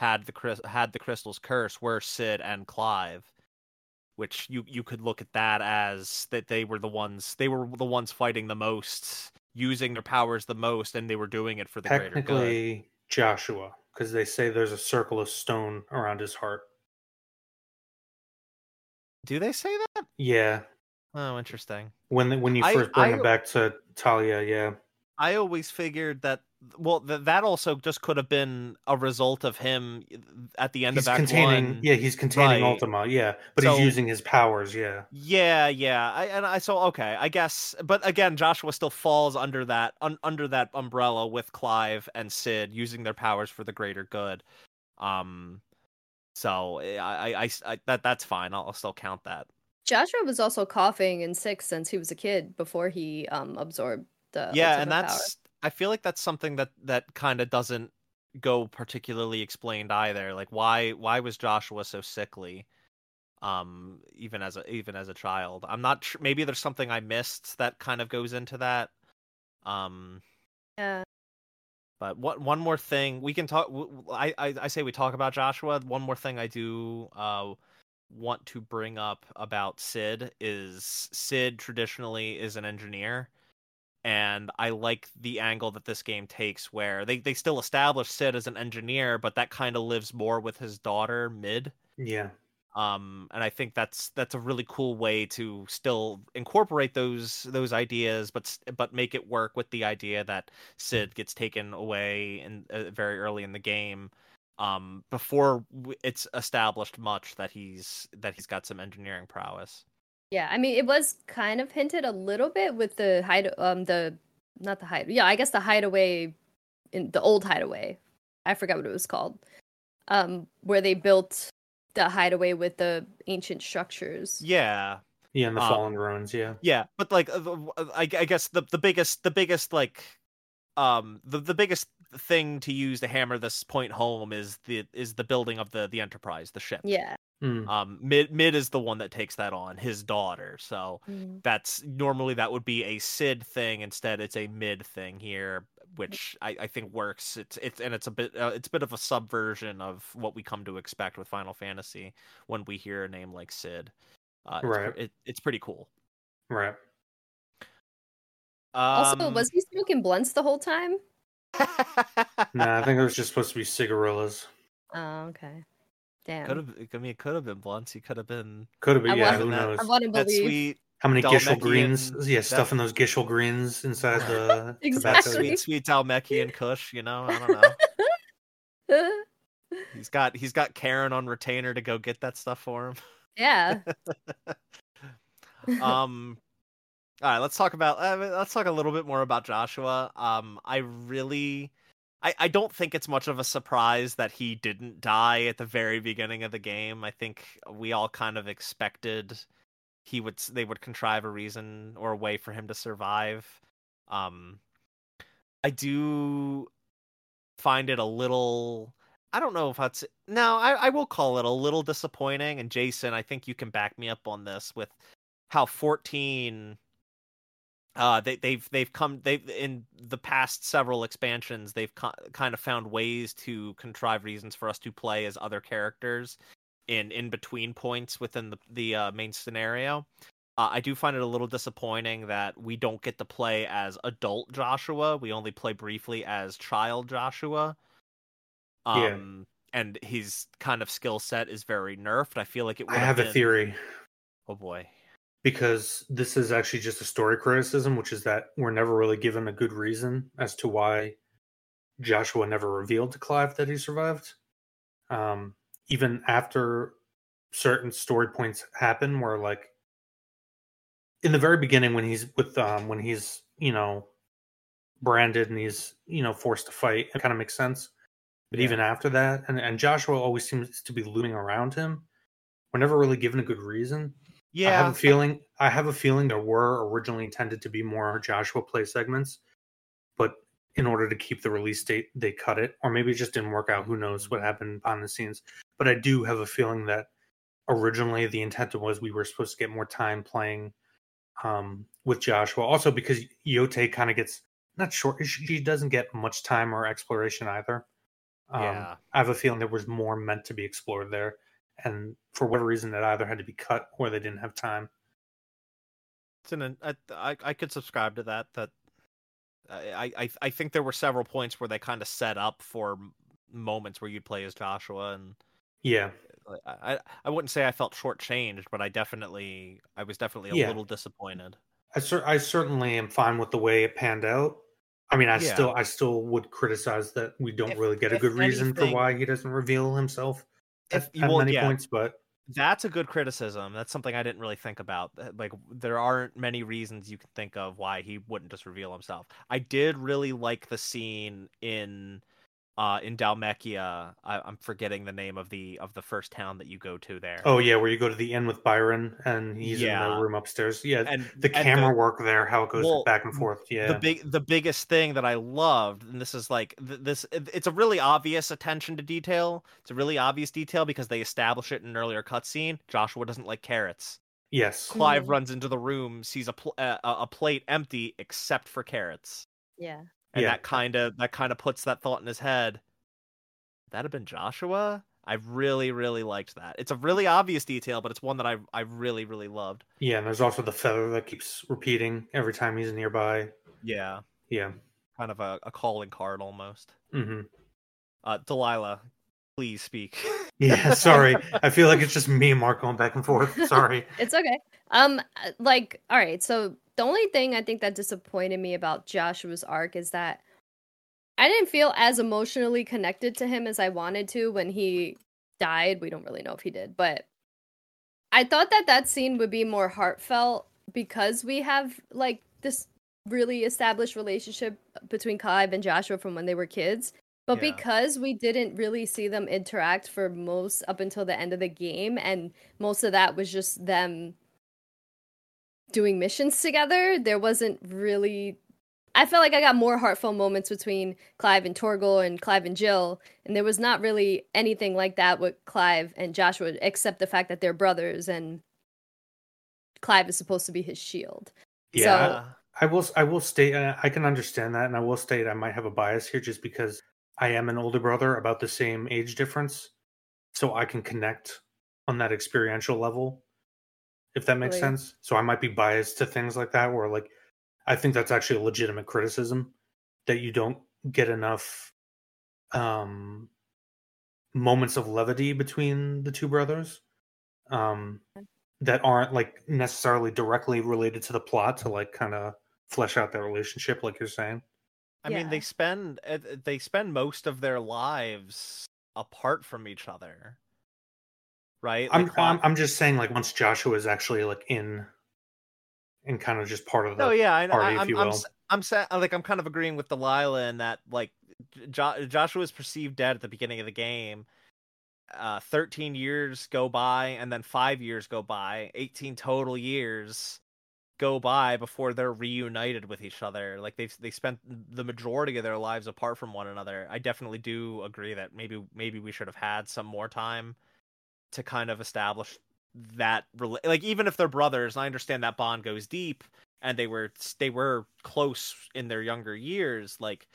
had the had the crystal's curse were Cid and Clive, which you you could look at that as that they were the ones they were the ones fighting the most, using their powers the most, and they were doing it for the greater good. Joshua, because they say there's a circle of stone around his heart. Do they say that? Yeah. Oh, interesting. When when you first I, bring I, him back to Talia, yeah. I always figured that well, th- that also just could have been a result of him at the end he's of Act containing, One. Yeah, he's containing Right. Ultima. Yeah, but So- he's using his powers. Yeah, Yeah, yeah. I and I so okay, I guess. But again, Joshua still falls under that un, under that umbrella with Clive and Cid using their powers for the greater good. Um, so I, I, I, I that that's fine. I'll, I'll still count that. Joshua was also coughing and sick since he was a kid before he um absorbed the yeah, and ultimate power. that's I feel like that's something that that kind of doesn't go particularly explained either. Like why why was Joshua so sickly? Um, even as a even as a child, I'm not sure. Maybe there's something I missed that kind of goes into that. Um, yeah. But what one more thing we can talk. w- w- I, I I say we talk about Joshua. One more thing I do uh want to bring up about Cid is Cid traditionally is an engineer, and I like the angle that this game takes where they they still establish Cid as an engineer, but that kind of lives more with his daughter Mid. Yeah, um and i think that's that's a really cool way to still incorporate those those ideas but but make it work with the idea that Cid gets taken away in uh, very early in the game um before it's established much that he's that he's got some engineering prowess Yeah, I mean, it was kind of hinted a little bit with the hide, um, the not the hide, yeah, I guess the hideaway, in the old hideaway, I forgot what it was called, um, where they built the hideaway with the ancient structures. yeah yeah, in the Um, Fallen Ruins. Yeah, Yeah, but like the- I, I guess the the biggest the biggest like um the the biggest thing to use to hammer this point home is the is the building of the the Enterprise, the ship. Yeah. Mm. Um, mid mid is the one that takes that on, his daughter. So Mm. that's normally that would be a Cid thing. Instead, it's a mid thing here, which I, I think works. It's it's and it's a bit uh, it's a bit of a subversion of what we come to expect with Final Fantasy when we hear a name like Cid. Uh, it's, Right. pre- it, it's pretty cool. right. Also, Um, was he smoking blunts the whole time? Nah, I think it was just supposed to be cigarillas. Oh, okay. Damn. Could have. I mean, it could have been blunts. He could have been Could have been. I Yeah, who that- knows? I want to that sweet, How many Gysahl Dalmatian- greens? Yeah, that- stuffing those Gysahl greens inside the [LAUGHS] Exactly. that tobacco. sweet, sweet Dhalmekian Kush. You know, I don't know. [LAUGHS] He's got he's got Karen on retainer to go get that stuff for him. yeah. [LAUGHS] um all right let's talk about uh, let's talk a little bit more about joshua. Um i really I, I don't think it's much of a surprise that he didn't die at the very beginning of the game. I think we all kind of expected he would they would contrive a reason or a way for him to survive. Um i do find it a little I don't know if that's no, I, I will call it a little disappointing. And Jason, I think you can back me up on this with how 14 uh they they've they've come they've in the past several expansions they've co- kind of found ways to contrive reasons for us to play as other characters in in between points within the the uh, main scenario. Uh, I do find it a little disappointing that we don't get to play as adult Joshua. We only play briefly as child Joshua. Um, Yeah. and his kind of skill set is very nerfed. I feel like it. I would have a theory Oh boy. Because this is actually just a story criticism, which is that we're never really given a good reason as to why Joshua never revealed to Clive that he survived. Um, even after certain story points happen, where like in the very beginning when he's with um when he's you know branded and he's you know forced to fight, it kind of makes sense. But Yeah. even after that, and and Joshua always seems to be looming around him. We're never really given a good reason. Yeah. I have a feeling. I have a feeling there were originally intended to be more Joshua play segments, but in order to keep the release date, they cut it, or maybe it just didn't work out. Who knows what happened behind the scenes? But I do have a feeling that originally the intent was we were supposed to get more time playing um, with Joshua. Also, because Jote kind of gets not short. She she doesn't get much time or exploration either. Um, Yeah. I have a feeling there was more meant to be explored there, and for whatever reason, that either had to be cut or they didn't have time. It's an, I, I I could subscribe to that. That I I I think there were several points where they kind of set up for moments where you'd play as Joshua, and Yeah, I I- wouldn't say I felt shortchanged, but I definitely I was definitely a Yeah. little disappointed. I cer- I certainly am fine with the way it panned out. I mean, I Yeah. still I still would criticize that we don't If- really get a good reason for why he doesn't reveal himself If- well, many yeah. points. But That's a good criticism. That's something I didn't really think about. Like there aren't many reasons you can think of why he wouldn't just reveal himself. I did really like the scene in uh in Dhalmekia. I, I'm forgetting the name of the of the first town that you go to there. oh yeah, where you go to the inn with Byron and he's in Yeah. the room upstairs. Yeah, and the and camera work there, how it goes Well, back and forth. Yeah, the big the biggest thing that I loved, and this is like this, it's a really obvious attention to detail. It's a really obvious detail because they establish it in an earlier cutscene. Joshua doesn't like carrots. yes, Clive Mhm. runs into the room, sees a pl- uh, a a plate empty except for carrots, Yeah. And Yeah. that kind of that kind of puts that thought in his head. That have been Joshua. I really really liked that. It's a really obvious detail, but it's one that I I really really loved. yeah. And there's also the feather that keeps repeating every time he's nearby. Yeah, Yeah. kind of a, a calling card almost. hmm Uh, Delilah, please speak. [LAUGHS] Yeah. Sorry, I feel like it's just me and Mark going back and forth. [LAUGHS] Sorry. It's okay. Um, like, all right. So the only thing I think that disappointed me about Joshua's arc is that I didn't feel as emotionally connected to him as I wanted to when he died. We don't really know if he did, but I thought that that scene would be more heartfelt because we have like this really established relationship between Clive and Joshua from when they were kids. But Yeah. because we didn't really see them interact for most up until the end of the game, and most of that was just them doing missions together, there wasn't really. I felt like I got more heartfelt moments between Clive and Torgal and Clive and Jill, and there was not really anything like that with Clive and Joshua, except the fact that they're brothers and Clive is supposed to be his shield. Yeah. I will. I will state. Uh, I can understand that, and I will state I might have a bias here, just because I am an older brother, about the same age difference, so I can connect on that experiential level, if that makes Right. sense. So I might be biased to things like that, where like I think that's actually a legitimate criticism that you don't get enough um moments of levity between the two brothers um that aren't like necessarily directly related to the plot to like kind of flesh out their relationship like you're saying I mean, they spend uh, they spend most of their lives apart from each other, right? I'm, Like, I'm Cla- i'm just saying like once joshua is actually like in and kind of just part of the No, yeah, I, party, I, if I'm, you I'm, will. I'm, sa- like, I'm kind of agreeing with Delilah in that, like, jo- Joshua is perceived dead at the beginning of the game. Uh, 13 years go by, and then five years go by. 18 total years go by before they're reunited with each other. Like they've they spent the majority of their lives apart from one another. I definitely do agree that maybe maybe we should have had some more time to kind of establish that like even if they're brothers, and I understand that bond goes deep and they were they were close in their younger years like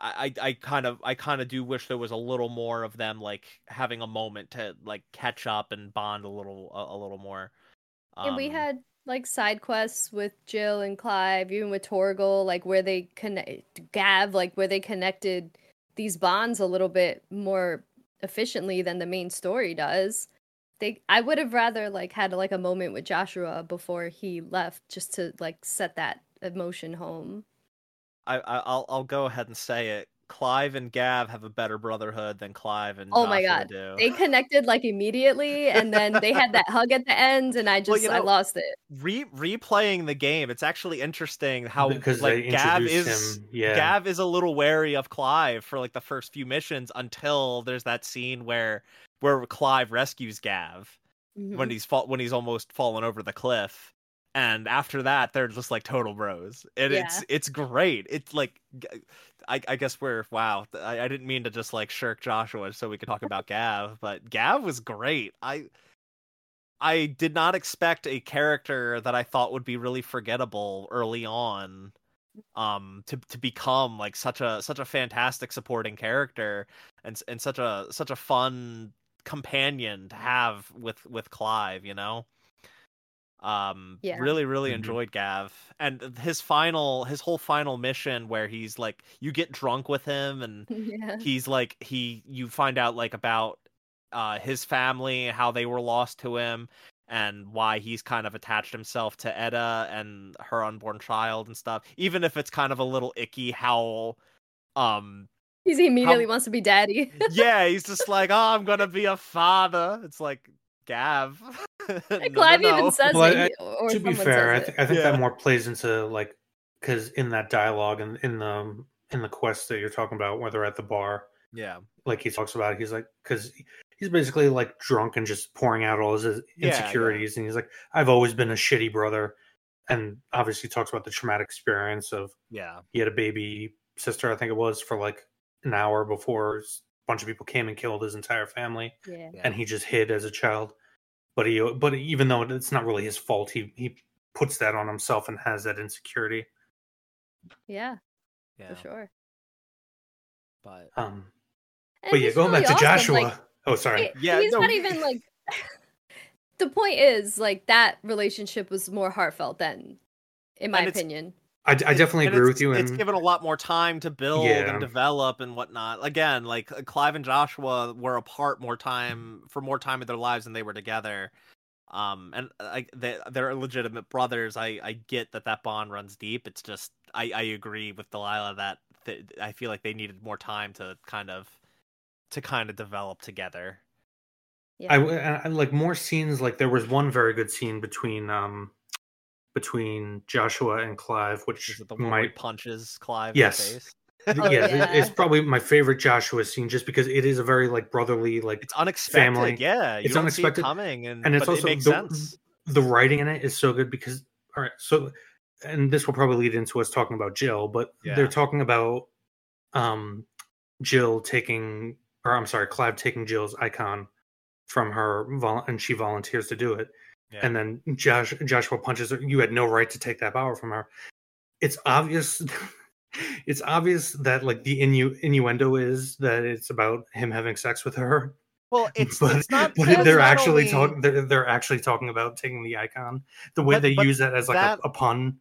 I, I kind of I kind of do wish there was a little more of them like having a moment to like catch up and bond a little a, a little more. and we Um, had like side quests with Jill and Clive, even with Torgal, like where they connect Gav, like where they connected these bonds a little bit more efficiently than the main story does. They, I would have rather like had like a moment with Joshua before he left, just to like set that emotion home. I, I I'll I'll go ahead and say it. Clive and Gav have a better brotherhood than Clive and Oh my God. do. They connected like immediately, and then they had that hug at the end, and I [LAUGHS] just you I lost it. Re replaying the game, it's actually interesting how because like Gav is him yeah Gav is a little wary of Clive for like the first few missions until there's that scene where where Clive rescues Gav Mhm. when he's fall- when he's almost fallen over the cliff. And after that, they're just like total bros, and it's it's great. It's like, g- I, I guess we're wow. I, I didn't mean to just like shirk Joshua so we could talk about Gav, but Gav was great. I I did not expect a character that I thought would be really forgettable early on um to to become like such a such a fantastic supporting character and and such a such a fun companion to have with with Clive, you know. Um Yeah. really really Mhm. enjoyed Gav and his final his whole final mission where he's like you get drunk with him and [LAUGHS] yeah. he's like he you find out like about uh his family how they were lost to him and why he's kind of attached himself to Edda and her unborn child and stuff. Even if it's kind of a little icky how um he immediately how, wants to be daddy. yeah, [LAUGHS] he's just like, "Oh, I'm going to be a father." It's like Gav. [LAUGHS] no, Clive no, no. even says well, it. I, to be fair, I, th- I, think yeah. that more plays into like because in that dialogue and in the um, in the quest that you're talking about, where they're at the bar, yeah, like he talks about, it, he's like because he's basically like drunk and just pouring out all his insecurities, yeah, yeah. and he's like, "I've always been a shitty brother," and obviously talks about the traumatic experience of yeah, he had a baby sister, I think it was, for like an hour before a bunch of people came and killed his entire family, yeah. and he just hid as a child. But he, but even though it's not really his fault, he he puts that on himself and has that insecurity. Yeah, yeah. for sure. But um, and but yeah, going really back to awesome. Joshua. Like, oh, sorry. It, yeah, he's no. not even like. [LAUGHS] the point is, like that relationship was more heartfelt than, in my opinion. I, I definitely and agree with you. And... It's given a lot more time to build yeah. and develop and whatnot. Again, like uh, Clive and Joshua were apart more time for more time of their lives than they were together. Um, and like uh, they, they're legitimate brothers. I I get that that bond runs deep. It's just I I agree with Delilah that th- I feel like they needed more time to kind of to kind of develop together. Yeah. I, I like more scenes. Like there was one very good scene between um between Joshua and Clive, which the one might punches Clive. Yes. [LAUGHS] oh, yes, yeah. it's probably my favorite Joshua scene, just because it is a very like brotherly, like it's unexpected. Family. Yeah, it's unexpected coming, and, and it's also it makes the, sense. The writing in it is so good because all right, so and this will probably lead into us talking about Jill, but yeah. they're talking about um Jill taking, or I'm sorry, Clive taking Jill's icon from her, and she volunteers to do it yeah. and then Josh Joshua punches her. You had no right to take that power from her. It's obvious. [LAUGHS] it's obvious that like the innu- innuendo is that it's about him having sex with her. Well, [LAUGHS] it's but, it's not. But they're actually only... talking. They're, they're actually talking about taking the icon. The way but, they but use that as like that, a, a, pun.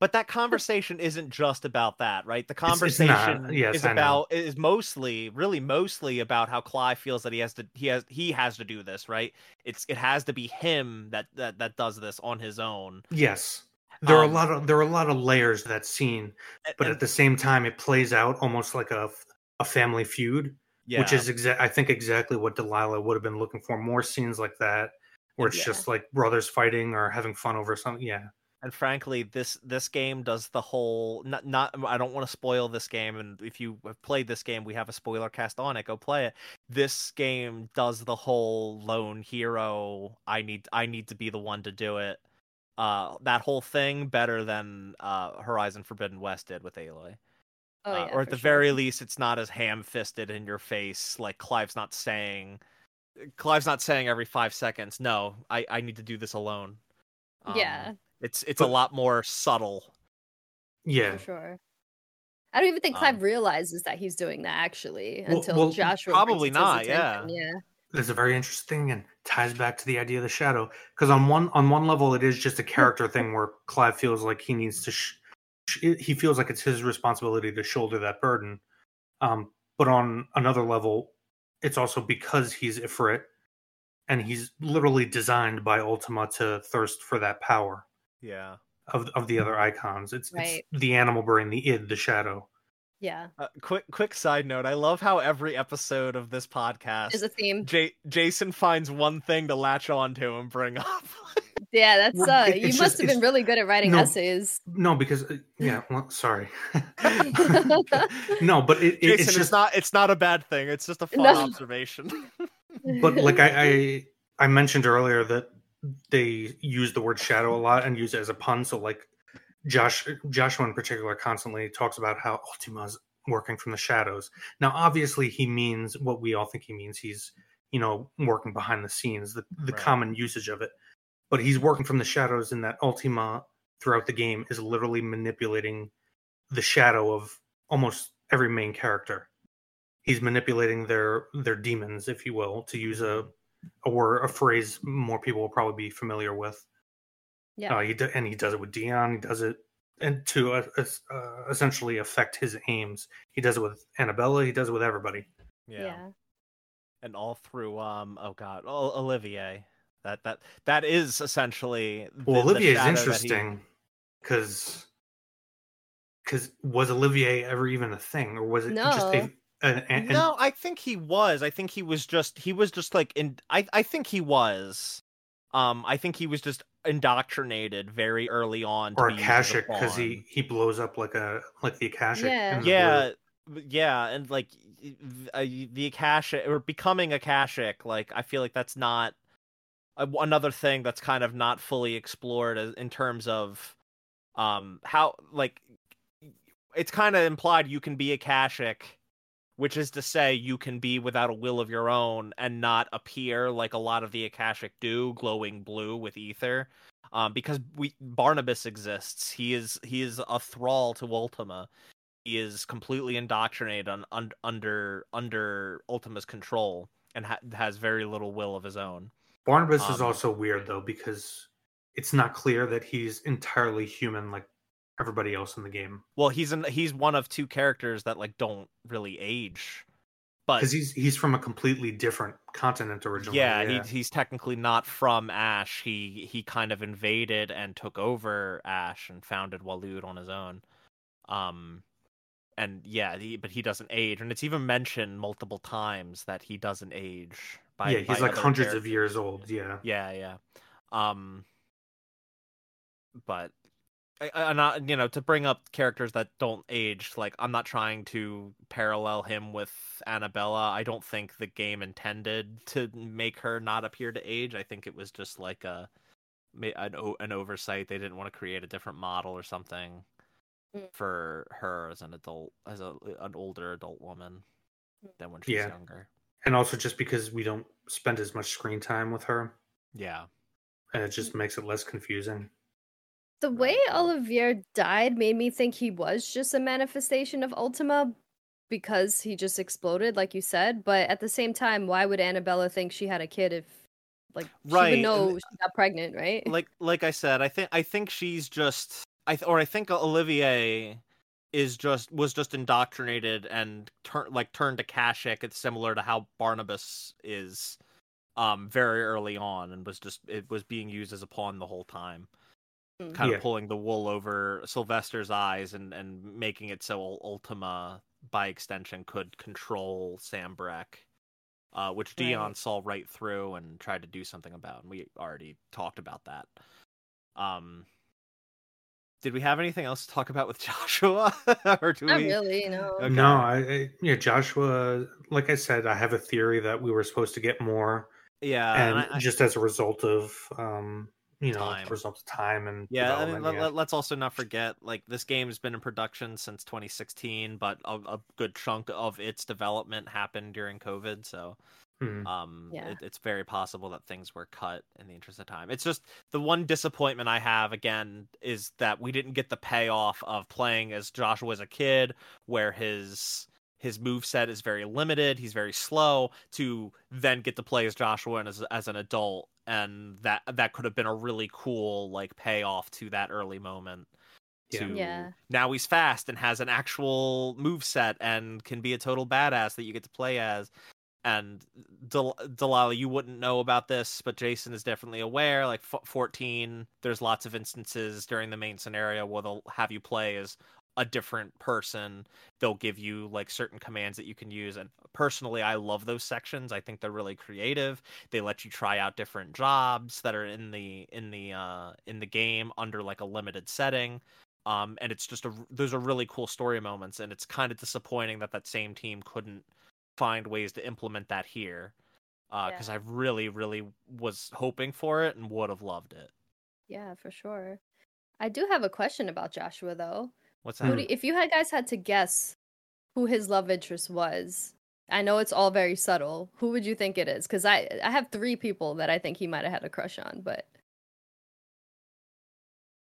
But that conversation isn't just about that, right? The conversation it's, it's yes, is about is mostly, really mostly about how Clive feels that he has to he has he has to do this, right? It's it has to be him that that that does this on his own. Yes. There um, are a um, lot of there are a lot of layers to that scene, but and, at the same time it plays out almost like a a family feud, yeah. which is exact I think exactly what Delilah would have been looking for. More scenes like that where it's yeah. just like brothers fighting or having fun over something. Yeah and frankly this this game does the whole not, not i don't want to spoil this game and if you have played this game we have a spoiler cast on it go play it. This game does the whole lone hero i need i need to be the one to do it uh that whole thing better than uh horizon forbidden west did with aloy. Oh, yeah, uh, or at the sure. very least it's not as ham-fisted in your face like clive's not saying clive's not saying every five seconds no i i need to do this alone. Um, yeah it's it's but, a lot more subtle. Yeah, for sure. I don't even think Clive um, realizes that he's doing that actually well, until well, Joshua. Probably not. Yeah. Yeah. There's a very interesting and ties back to the idea of the shadow because on one on one level it is just a character thing where Clive feels like he needs to sh- he feels like it's his responsibility to shoulder that burden. Um, but on another level, it's also because he's Ifrit and he's literally designed by Ultima to thirst for that power. Yeah. Of of the other icons, it's, right. it's the animal brain, the id, the shadow. Yeah. Uh, quick quick side note: I love how every episode of this podcast is a theme. J- Jason finds one thing to latch on to and bring up. [LAUGHS] yeah, that's uh. you must just, have been really good at writing no, essays. No, because uh, yeah. Well, sorry. [LAUGHS] no, but it, it, Jason, it's just it's not. It's not a bad thing. It's just a fun no. observation. but like I, I I mentioned earlier that they use the word shadow a lot and use it as a pun. So like Josh Joshua in particular constantly talks about how Ultima's working from the shadows. Now obviously he means what we all think he means. He's, you know, working behind the scenes, the, the right. common usage of it. But he's working from the shadows in that Ultima throughout the game is literally manipulating the shadow of almost every main character. He's manipulating their their demons, if you will, to use a mm-hmm. Or a phrase more people will probably be familiar with. Yeah, uh, he do, and he does it with Dion. He does it and to uh, uh, essentially affect his aims. He does it with Anabella. He does it with everybody. Yeah. yeah. And all through, um, oh god, Olivier. that that that is essentially. Well, Olivier is interesting because because was Olivier ever even a thing, or was it no. just a and, no, I think he was. I think he was just he was just like in I I think he was. Um I think he was just indoctrinated very early on or Akashic because he he blows up like a like the Akashic. Yeah. Yeah. Yeah, and like uh, the Akashic or becoming Akashic, like I feel like that's not another thing that's kind of not fully explored in terms of um how like it's kind of implied you can be Akashic which is to say you can be without a will of your own and not appear like a lot of the akashic do glowing blue with ether um, because we barnabas exists. He is he is a thrall to ultima. He is completely indoctrinated on, un, under under ultima's control and ha- has very little will of his own. Barnabas um, is also weird though because it's not clear that he's entirely human like everybody else in the game. Well, he's in, he's one of two characters that like don't really age. But because he's he's from a completely different continent originally. Yeah, yeah. He, he's technically not from Ash. He he kind of invaded and took over Ash and founded Waloed on his own. Um, and yeah, he, but he doesn't age, and it's even mentioned multiple times that he doesn't age. By, yeah, he's by like hundreds characters. of years old. Yeah, yeah, yeah. Um, but I, not you know to bring up characters that don't age like i'm not trying to parallel him with Anabella. I don't think the game intended to make her not appear to age. I think it was just like a an, an oversight. They didn't want to create a different model or something mm. for her as an adult as a an older adult woman mm. than when she's yeah. younger. And also just because we don't spend as much screen time with her. Yeah. And it just makes it less confusing the way Olivier died made me think he was just a manifestation of Ultima because he just exploded, like you said. But at the same time, why would Anabella think she had a kid if like right. she would know she got pregnant, right? Like like I said, I think I think she's just I or I think Olivier is just was just indoctrinated and turned like turned to Akashic. It's similar to how Barnabas is um very early on and was just it was being used as a pawn the whole time. Kind yeah. of pulling the wool over Sylvester's eyes and and making it so Ultima by extension could control Sanbreque. Uh, which Dion saw right through and tried to do something about, and we already talked about that. Um, did we have anything else to talk about with [LAUGHS] Joshua, [LAUGHS] or do Not we? really, no. Okay. No, I, I, yeah, Joshua. Like I said, I have a theory that we were supposed to get more. Yeah, and, and I, just as a result of um, you know time. result of time and yeah I mean, yeah. let, us also not forget like this game has been in production since 2016 but a, a good chunk of its development happened during covid so hmm. um yeah. It, it's very possible that things were cut in the interest of time it's just the one disappointment i have again is that we didn't get the payoff of playing as joshua as a kid where his his move set is very limited he's very slow to then get to play as joshua and as, as an adult and that that could have been a really cool like payoff to that early moment to yeah. now he's fast and has an actual move set and can be a total badass that you get to play as and Del- Delaila, you wouldn't know about this, but Jason is definitely aware. Like f- 14, there's lots of instances during the main scenario where they'll have you play as a different person they'll give you like certain commands that you can use and personally i love those sections i think they're really creative they let you try out different jobs that are in the in the uh in the game under like a limited setting um and it's just a those are really cool story moments and it's kind of disappointing that that same team couldn't find ways to implement that here uh because yeah. i really really was hoping for it and would have loved it. Yeah for sure. I do have a question about joshua though What's that? You, if you had guys had to guess who his love interest was, I know it's all very subtle. Who would you think it is? Because I I have three people that I think he might have had a crush on, but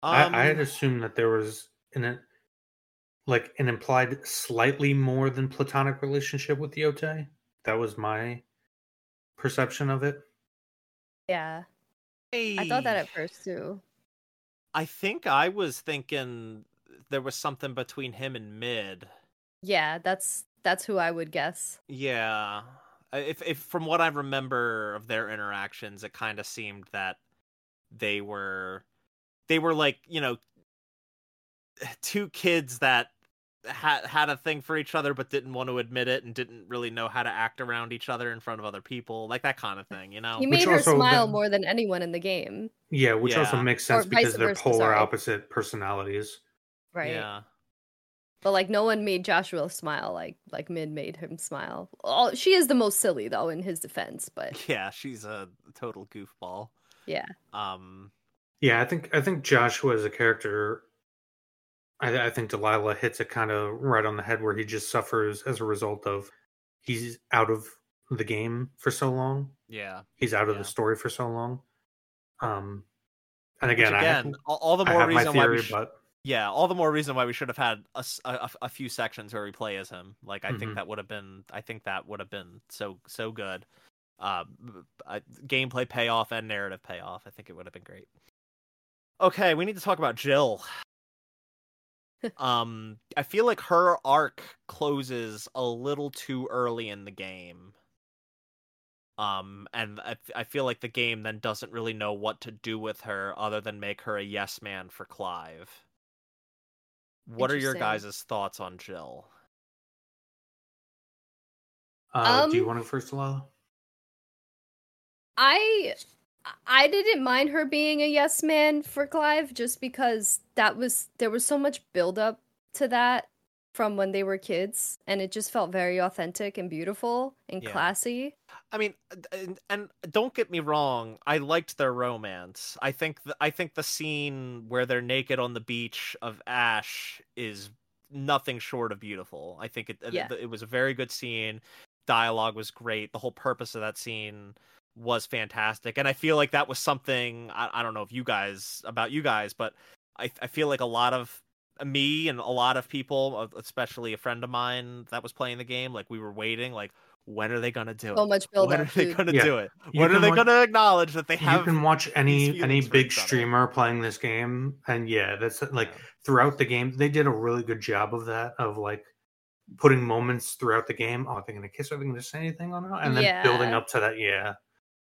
um, I, I had assumed that there was an like an implied slightly more than platonic relationship with Jote. That was my perception of it. Yeah, hey. I thought that at first too. I think I was thinking there was something between him and Mid. Yeah, that's that's who I would guess. Yeah. If if from what I remember of their interactions, it kind of seemed that they were they were like you know [SIGHS] two kids that had had a thing for each other but didn't want to admit it and didn't really know how to act around each other in front of other people like that kind of thing you know he made which her smile more than anyone in the game yeah which yeah. also makes sense or because they're versa, polar sorry. opposite personalities right yeah but like no one made joshua smile like like mid made him smile All, she is the most silly though in his defense but [LAUGHS] yeah she's a total goofball yeah um yeah i think i think joshua as a character I, I think Delaila hits it kind of right on the head where he just suffers as a result of he's out of the game for so long. Yeah, he's out of yeah. the story for so long. Um, and again, Which again, have, all, the more reason theory, why we sh- but... yeah, all the more reason why we should have had a, a, a few sections where we play as him. Like I mm-hmm. think that would have been, I think that would have been so so good. Uh, gameplay payoff and narrative payoff. I think it would have been great. Okay, we need to talk about Jill [LAUGHS] um i feel like her arc closes a little too early in the game um and I, I feel like the game then doesn't really know what to do with her other than make her a yes man for clive what are your guys' thoughts on jill? Uh, um, do you um want to first Lala? i I didn't mind her being a yes man for Clive just because that was there was so much build up to that from when they were kids and it just felt very authentic and beautiful and yeah. classy. I mean uh, and, and, don't get me wrong, I liked their romance. I think the, I think the scene where they're naked on the beach of Ash is nothing short of beautiful. I think it uh, yeah. it, it was a very good scene. Dialogue was great. The whole purpose of that scene was fantastic and i feel like that was something i, I don't know if you guys about you guys but I, I feel like a lot of me and a lot of people uh, especially a friend of mine that was playing the game like we were waiting like when are they gonna do it? So much build [LAUGHS] When are they gonna yeah. do it? When are they watch, gonna acknowledge that they have? You can watch any any big streamer playing this game, and yeah, that's like yeah. throughout the game, they did a really good job of that. Of like putting moments throughout the game. Oh, are they gonna kiss? Are they gonna say anything on it? And then yeah. building up to that. Yeah,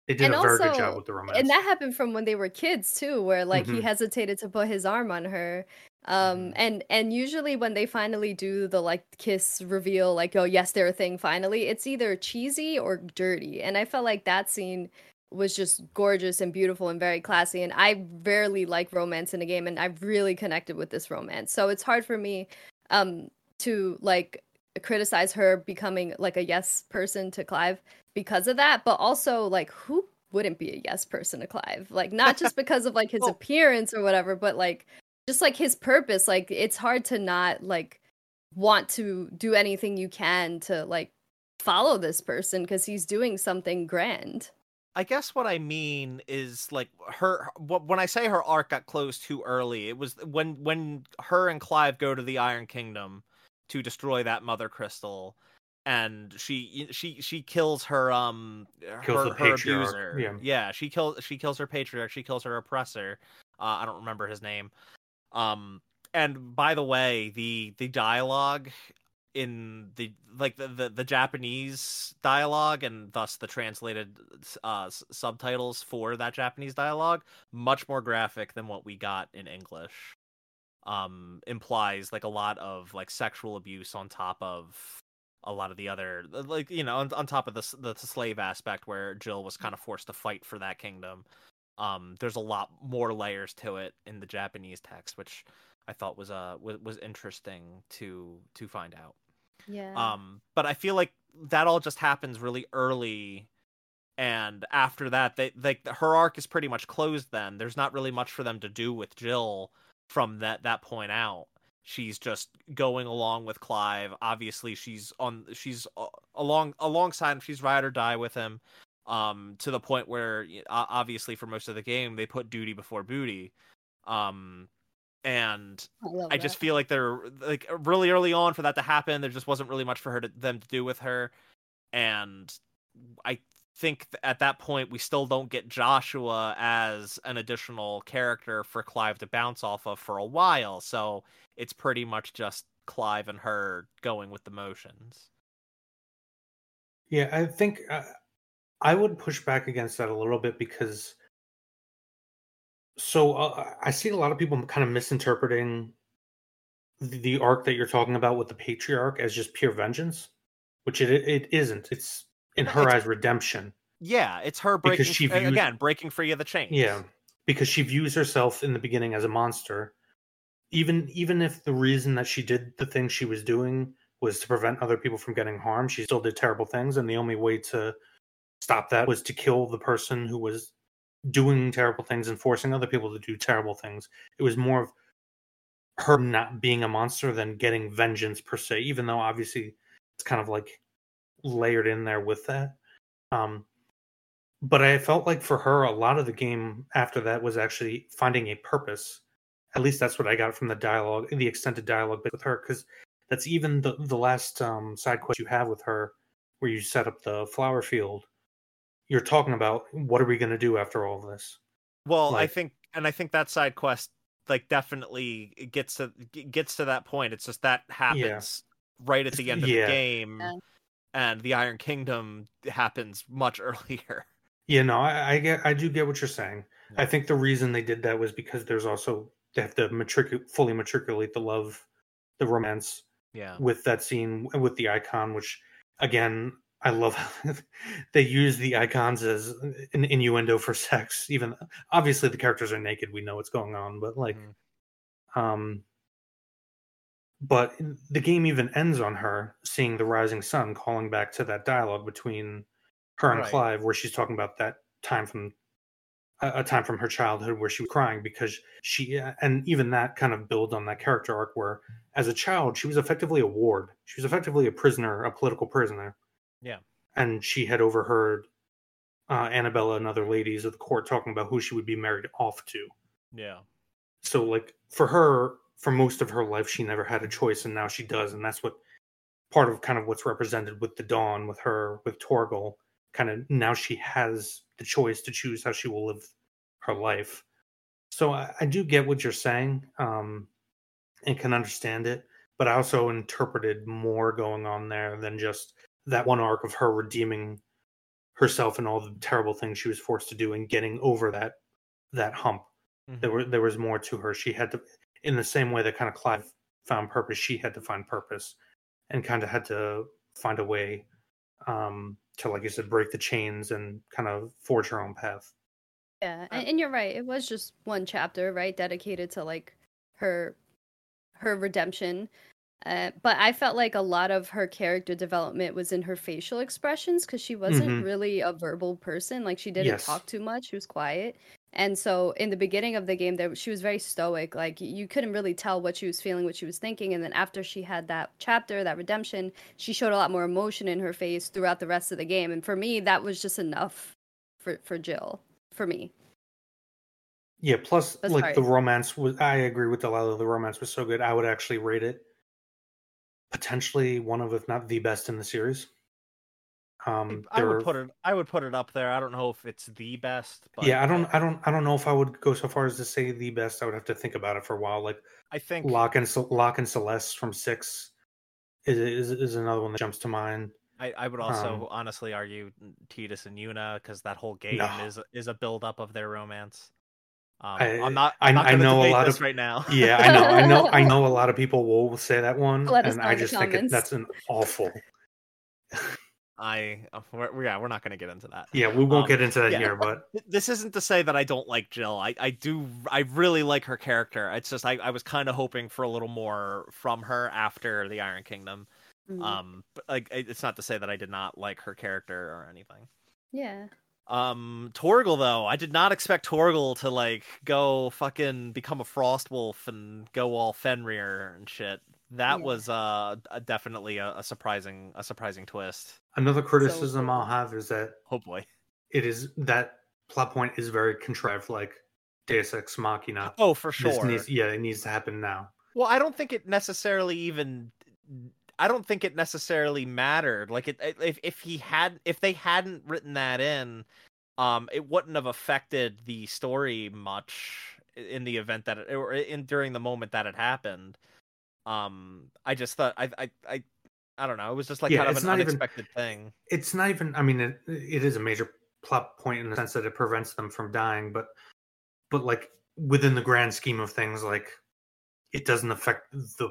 they did and a very good job with the romance. And that happened from when they were kids too, where like mm-hmm. he hesitated to put his arm on her. Um mm-hmm. and and usually when they finally do the like kiss reveal, like, oh yes, they're a thing finally, it's either cheesy or dirty. And I felt like that scene was just gorgeous and beautiful and very classy. And I rarely like romance in a game, and I've really connected with this romance. So it's hard for me um to like criticize her becoming like a yes person to Clive because of that, but also like who wouldn't be a yes person to Clive? Like not just [LAUGHS] because of like his well, appearance or whatever, but like just like his purpose. Like it's hard to not like want to do anything you can to like follow this person because he's doing something grand. I guess what I mean is like her when I say her arc got closed too early, it was when when her and Clive go to the Iron Kingdom to destroy that mother crystal and she she she kills her um kills her, her abuser. Yeah. yeah, she kills she kills her patriarch. She kills her oppressor. Uh, I don't remember his name. Um, and by the way, the the dialogue in the like the, the, the Japanese dialogue and thus the translated uh, subtitles for that Japanese dialogue much more graphic than what we got in English. Um, implies like a lot of like sexual abuse on top of a lot of the other like you know on, on top of the, the slave aspect where jill was kind of forced to fight for that kingdom. Um there's a lot more layers to it in the japanese text which i thought was uh was, was interesting to to find out. Yeah. Um but i feel like that all just happens really early and after that they like her arc is pretty much closed then. There's not really much for them to do with jill from that that point out she's just going along with Clive. Obviously, she's on she's uh, along alongside him. She's ride or die with him. Um, to the point where obviously for most of the game they put duty before booty. Um, and I, I just feel like they're like really early on for that to happen. There just wasn't really much for her to them to do with her, and I think at that point we still don't get Joshua as an additional character for Clive to bounce off of for a while. So it's pretty much just Clive and her going with the motions. Yeah, I think uh, I would push back against that a little bit because so uh, I see a lot of people kind of misinterpreting the, arc that you're talking about with the patriarch as just pure vengeance, which it it isn't. It's in her eyes redemption. Yeah, it's her breaking because she views, again breaking free of the chains. Yeah, because she views herself in the beginning as a monster. Even even if the reason that she did the things she was doing was to prevent other people from getting harmed, she still did terrible things, and the only way to stop that was to kill the person who was doing terrible things and forcing other people to do terrible things. It was more of her not being a monster than getting vengeance per se, even though obviously it's kind of like layered in there with that. Um, but I felt like for her, a lot of the game after that was actually finding a purpose. At least that's what I got from the dialogue, the extended dialogue bit with her, because that's even the the last um, side quest you have with her, where you set up the flower field. You're talking about what are we going to do after all this? Well, like, I think, and I think that side quest like definitely gets to gets to that point. It's just that happens yeah. right at the end of yeah. the game, yeah. And the Iron Kingdom happens much [LAUGHS] earlier. Yeah, no, I, I get, I do get what you're saying. I think the reason they did that was because there's also they have to matriculate fully matriculate the love, the romance. Yeah. With that scene with the icon, which again I love how [LAUGHS] they use the icons as an innuendo for sex. Even obviously the characters are naked, we know what's going on, but like, mm. um, but the game even ends on her seeing the rising sun, calling back to that dialogue between her and right. Clive, where she's talking about that time from a time from her childhood where she was crying because she and even that kind of builds on that character arc where as a child she was effectively a ward she was effectively a prisoner a political prisoner yeah. And she had overheard uh, Anabella and other ladies of the court talking about who she would be married off to. Yeah. So, like, for her, for most of her life, she never had a choice, and now she does. And that's what part of kind of what's represented with the Dawn, with her, with Torgal. Kind of now she has the choice to choose how she will live her life. So I, I do get what you're saying um, and can understand it, but I also interpreted more going on there than just that one arc of her redeeming herself and all the terrible things she was forced to do and getting over that that hump. Mm-hmm. There were there was more to her. She had to in the same way that kind of Clive found purpose, she had to find purpose and kind of had to find a way um to like you said break the chains and kind of forge her own path. Yeah, and, and you're right. It was just one chapter, right, dedicated to like her her redemption uh, but I felt like a lot of her character development was in her facial expressions because she wasn't mm-hmm. really a verbal person. Like she didn't yes. talk too much; she was quiet. And so, in the beginning of the game, there she was very stoic. Like you couldn't really tell what she was feeling, what she was thinking. And then after she had that chapter, that redemption, she showed a lot more emotion in her face throughout the rest of the game. And for me, that was just enough for for Jill. For me. Yeah. Plus, That's like hard. the romance was. I agree with Delaila. The romance was so good. I would actually rate it potentially one of, if not the best in the series. Um, I would put it. I would put it up there. I don't know if it's the best. But yeah, I don't. I don't. I don't know if I would go so far as to say the best. I would have to think about it for a while. Like I think Locke and Locke and Celeste from Six is is, is another one that jumps to mind. I, I would also um, honestly argue Tidus and Yuna because that whole game no. is is a build up of their romance. Um, I, am not. I'm not I, know a lot of right now. yeah, I know. I know. I [LAUGHS] know a lot of people will say that one, Let and I just think it, that's an awful. I uh, we're, yeah, we're not going to get into that. Yeah, we won't um, get into that yeah, here, but this isn't to say that I don't like Jill. I I do. I really like her character. It's just I I was kind of hoping for a little more from her after the Iron Kingdom. Mm-hmm. Um, but like it's not to say that I did not like her character or anything. Yeah. Um, Torgal though, I did not expect Torgal to like go fucking become a frost wolf and go all Fenrir and shit. That yeah. was uh definitely a, a, surprising a surprising twist. Another criticism so, I'll have is that oh boy, it is that plot point is very contrived, like Deus Ex Machina. Oh, for sure. Needs, yeah, it needs to happen now. Well, I don't think it necessarily even I don't think it necessarily mattered. Like it, if if he had if they hadn't written that in, um, it wouldn't have affected the story much in the event that it, or in during the moment that it happened. Um, I just thought I I I I don't know. It was just like yeah, kind of an unexpected even, thing. It's not even. I mean, it, it is a major plot point in the sense that it prevents them from dying, but but like within the grand scheme of things, like it doesn't affect the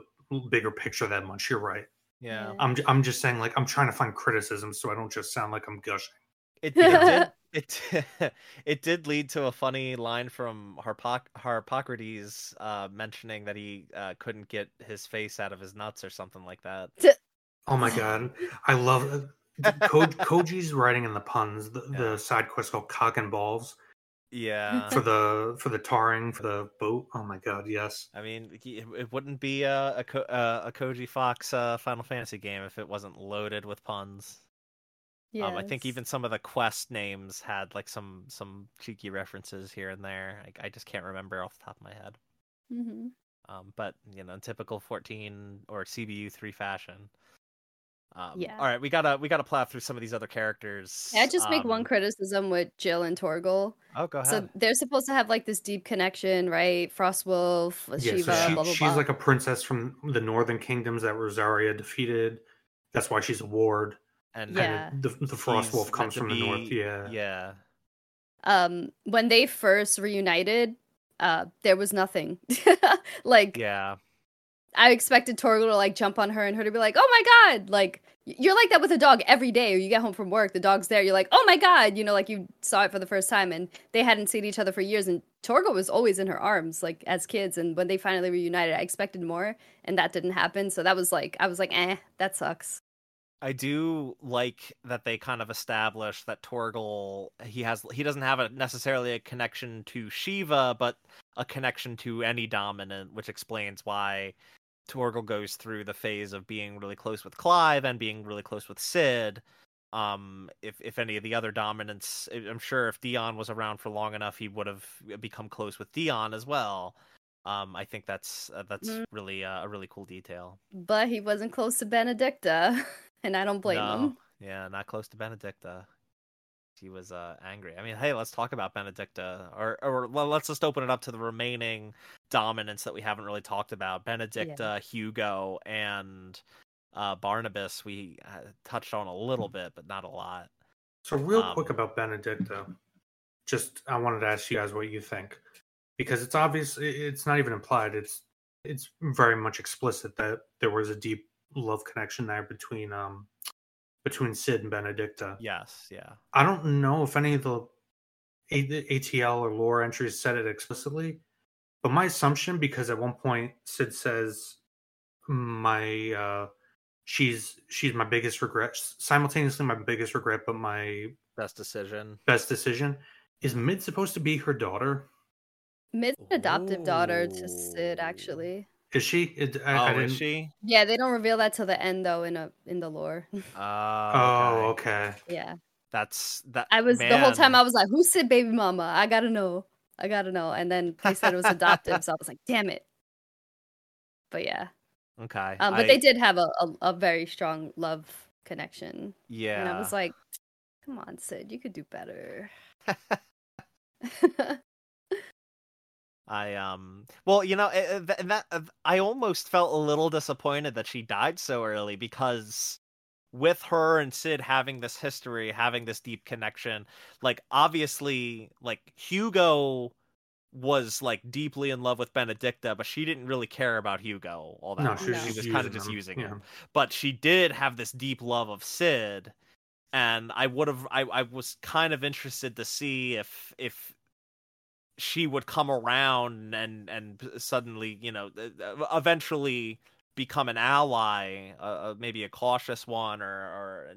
bigger picture that much. You're right. Yeah. I'm I'm just saying like I'm trying to find criticism so I don't just sound like I'm gushing. It, [LAUGHS] it did it [LAUGHS] it did lead to a funny line from Harpoc- Harpocrates uh, mentioning that he uh, couldn't get his face out of his nuts or something like that. Oh my god, I love Ko- Koji's writing in the puns. The, yeah. the side quest called Cock and Balls. Yeah. For the for the tarring for the boat. Oh my god, yes. I mean, it wouldn't be a a, uh, a Koji Fox uh, Final Fantasy game if it wasn't loaded with puns. Yes. Um, I think even some of the quest names had like some some cheeky references here and there. I, I just can't remember off the top of my head. Mm-hmm. Um, but you know, in typical fourteen or CBU three fashion, um, yeah. All right, we gotta we gotta plow through some of these other characters. I just make um, one criticism with Jill and Torgal. Oh, go ahead. So they're supposed to have like this deep connection, right? Frostwolf, yeah, Shiva, so she, blah, blah, she's blah. like a princess from the Northern Kingdoms that Rosaria defeated. That's why she's a ward. And yeah, the the Frostwolf comes from be, the north. Yeah, yeah. Um, when they first reunited, uh, there was nothing. [LAUGHS] like, yeah, I expected Torgal to like jump on her and her to be like, "Oh my god!" Like you're like that with a dog every day. Or you get home from work, the dog's there. You're like, "Oh my god!" You know, like you saw it for the first time, and they hadn't seen each other for years. And Torgal was always in her arms, like as kids. And when they finally reunited, I expected more, and that didn't happen. So that was like, I was like, "Eh, that sucks." I do like that they kind of establish that Torgal he has he doesn't have a necessarily a connection to Shiva, but a connection to any dominant, which explains why Torgal goes through the phase of being really close with Clive and being really close with Cid. Um, if if any of the other dominants, I'm sure if Dion was around for long enough, he would have become close with Dion as well. Um, I think that's uh, that's mm. really uh, a really cool detail. But he wasn't close to Benedikta, [LAUGHS] and I don't blame no. him. Yeah, not close to Benedikta. She was uh, angry. I mean, hey, let's talk about Benedikta, or or let's just open it up to the remaining dominants that we haven't really talked about: Benedikta, yeah. Hugo, and uh, Barnabas. We uh, touched on a little bit, but not a lot. So, real um, quick about Benedikta, just I wanted to ask you guys what you think, because it's obvious, it's not even implied. It's it's very much explicit that there was a deep love connection there between um between Cid and Benedikta. Yes, yeah. I don't know if any of the ATL or lore entries said it explicitly, but my assumption, because at one point Cid says, "My uh, she's she's my biggest regret, simultaneously my biggest regret, but my best decision, best decision." Is Mid supposed to be her daughter? Mid's an adoptive Ooh. daughter to Cid actually. Is she? It, I, oh, I is she? Yeah, they don't reveal that till the end though in a in the lore. Uh, [LAUGHS] oh, okay. Yeah. That's that. I was man. the whole time. I was like, "Who's Cid, baby mama? I gotta know. I gotta know." And then they said it was adoptive, so I was like, "Damn it!" But yeah. Okay. Um, but I... they did have a, a, a very strong love connection. Yeah. And I was like, "Come on, Cid, you could do better." [LAUGHS] [LAUGHS] I um well you know eh, eh, that, that I almost felt a little disappointed that she died so early because with her and Cid having this history, having this deep connection, like obviously like Hugo was like deeply in love with Benedikta, but she didn't really care about Hugo all that. No, she was, she was kind of just using yeah. him. But she did have this deep love of Cid and I would have I, I was kind of interested to see if if she would come around and and suddenly you know eventually become an ally uh, uh maybe a cautious one or or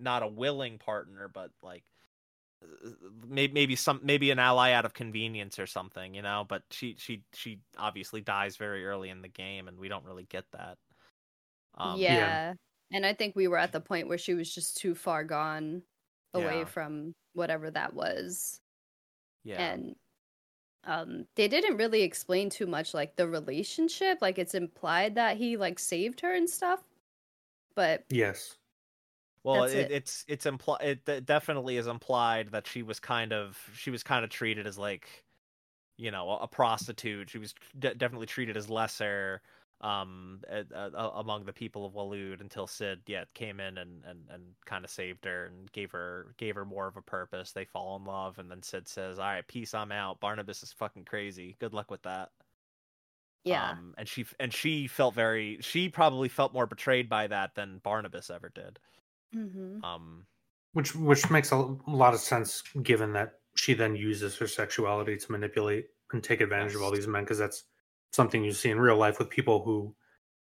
not a willing partner but like maybe maybe some maybe an ally out of convenience or something you know but she she she obviously dies very early in the game and we don't really get that um, yeah. yeah. and i think we were at the point where she was just too far gone away yeah. from whatever that was yeah and um they didn't really explain too much like the relationship like it's implied that he like saved her and stuff but yes. Well it, it. it's it's implied it definitely is implied that she was kind of she was kind of treated as like you know a prostitute. She was de- definitely treated as lesser um uh, among the people of Waloed until Cid yeah came in and and, and kind of saved her and gave her gave her more of a purpose. They fall in love and then Cid says, "All right, peace, I'm out. Barnabas is fucking crazy. Good luck with that." Yeah. Um, and she and she felt very she probably felt more betrayed by that than Barnabas ever did. Mm-hmm. Um which which makes a lot of sense given that she then uses her sexuality to manipulate and take advantage yes. of all these men because that's something you see in real life with people who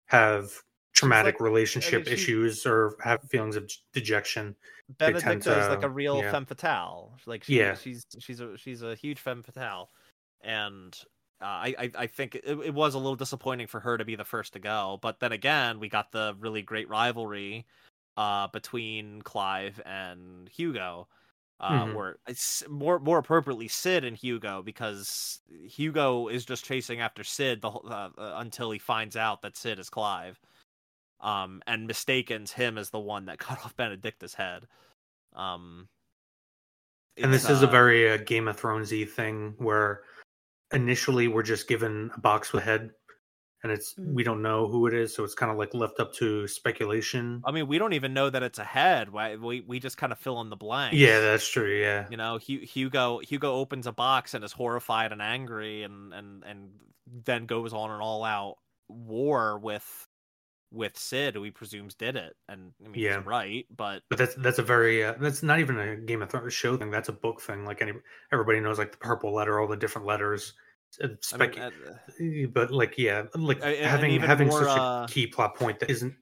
have traumatic like, relationship I mean, issues or have feelings of dejection. Benedikta to, is like a real yeah. femme fatale. Like she, yeah, she's she's a she's a huge femme fatale, and uh, I, I think it, it was a little disappointing for her to be the first to go. But then again, we got the really great rivalry uh, between Clive and Hugo uh, mm-hmm. or more more appropriately Cid and Hugo because Hugo is just chasing after Cid the, uh, uh, until he finds out that Cid is Clive, um, and mistakens him as the one that [LAUGHS] cut off Benedikta's head. Um, and this is a uh, very uh, Game of Thronesy thing where initially we're just given a box with head and it's mm. we don't know who it is, so it's kind of like left up to speculation. I mean, we don't even know that it's a head. We we just kind of fill in the blank. Yeah, that's true. Yeah, you know, Hugo Hugo opens a box and is horrified and angry, and and and then goes on an all out war with with Cid, who he presumes did it. And I mean, yeah, right, but but that's that's a very uh, that's not even a Game of Thrones show thing. That's a book thing. Like any everybody knows, like the purple letter, all the different letters spec- I mean, uh, but like yeah, like having having more, such a uh, key plot point that isn't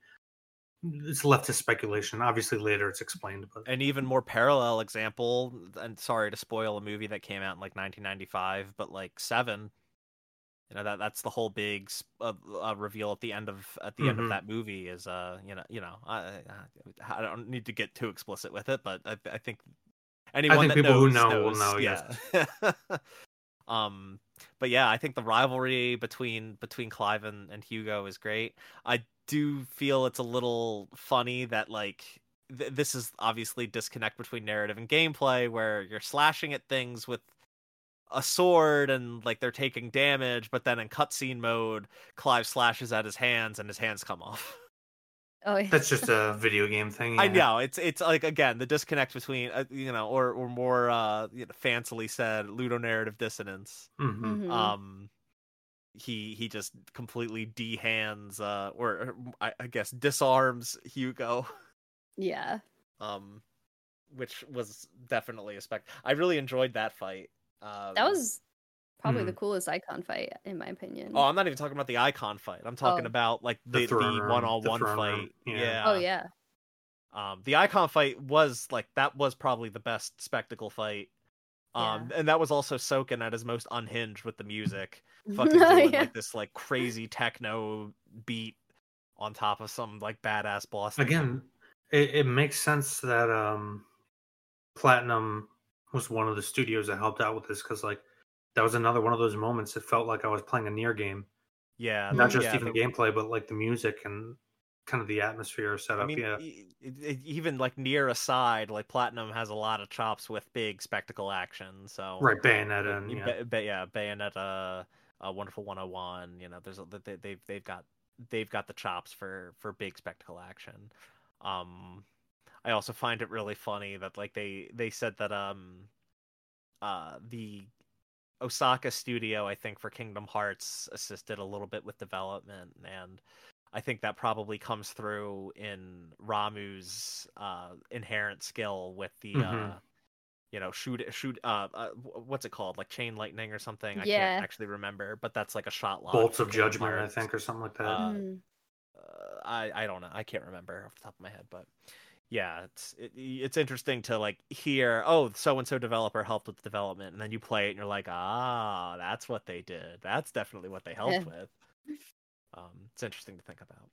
it's left to speculation. Obviously, later it's explained. But an even more parallel example, and sorry to spoil a movie that came out in like 1995, but like Seven, you know that that's the whole big uh, uh, reveal at the end of at the mm-hmm. end of mm-hmm. that movie is uh you know you know I, I don't need to get too explicit with it, but I, I think anyone I think people knows, who know knows, will know. Yeah. Yes. [LAUGHS] um but yeah, I think the rivalry between between Clive and, and Hugo is great. I do feel it's a little funny that like th- this is obviously disconnect between narrative and gameplay where you're slashing at things with a sword and like they're taking damage, but then in cutscene mode, Clive slashes at his hands and his hands come off. [LAUGHS] Oh, yeah. that's just a [LAUGHS] video game thing. Yeah. I know it's it's like again the disconnect between uh, you know or or more uh you know, fancily said ludonarrative dissonance. Mm-hmm. Mm-hmm. Um, he he just completely dehands uh or, or I, I, guess disarms Hugo. Yeah. Um, which was definitely a spec. I really enjoyed that fight. Um, that was Probably mm. the coolest icon fight, in my opinion. Oh, I'm not even talking about the icon fight. I'm talking oh. about like the, the, one-on-one fight. Yeah. yeah. Oh yeah. Um, the icon fight was like that was probably the best spectacle fight. Um, yeah. and that was also Soken at his most unhinged with the music, [LAUGHS] fucking doing yeah. like this like crazy techno beat on top of some like badass boss. Again, it, it makes sense that um, Platinum was one of the studios that helped out with this because like that was another one of those moments. that felt like I was playing a Nier game. Yeah, not just yeah, even the gameplay, but like the music and kind of the atmosphere set up. I mean, yeah, even like Nier aside, like Platinum has a lot of chops with big spectacle action. So right, Bayonetta, and, yeah, ba- ba- yeah, Bayonetta, uh, Wonderful 101. You know, there's a, they, they've they've got they've got the chops for for big spectacle action. Um, I also find it really funny that like they they said that um uh the Osaka studio, I think, for Kingdom Hearts assisted a little bit with development, and I think that probably comes through in Ramuh's uh, inherent skill with the, mm-hmm. uh, you know, shoot, shoot, uh, uh, what's it called, like chain lightning or something? I yeah. can't actually remember, but that's like a shot lock. Bolts of Judgment, Hearts. I think, or something like that. Mm. I I don't know, I can't remember off the top of my head, but yeah, it's it, it's interesting to like hear, oh, so and so developer helped with the development, and then you play it and you're like, ah, that's what they did. That's definitely what they helped with. Um, it's interesting to think about.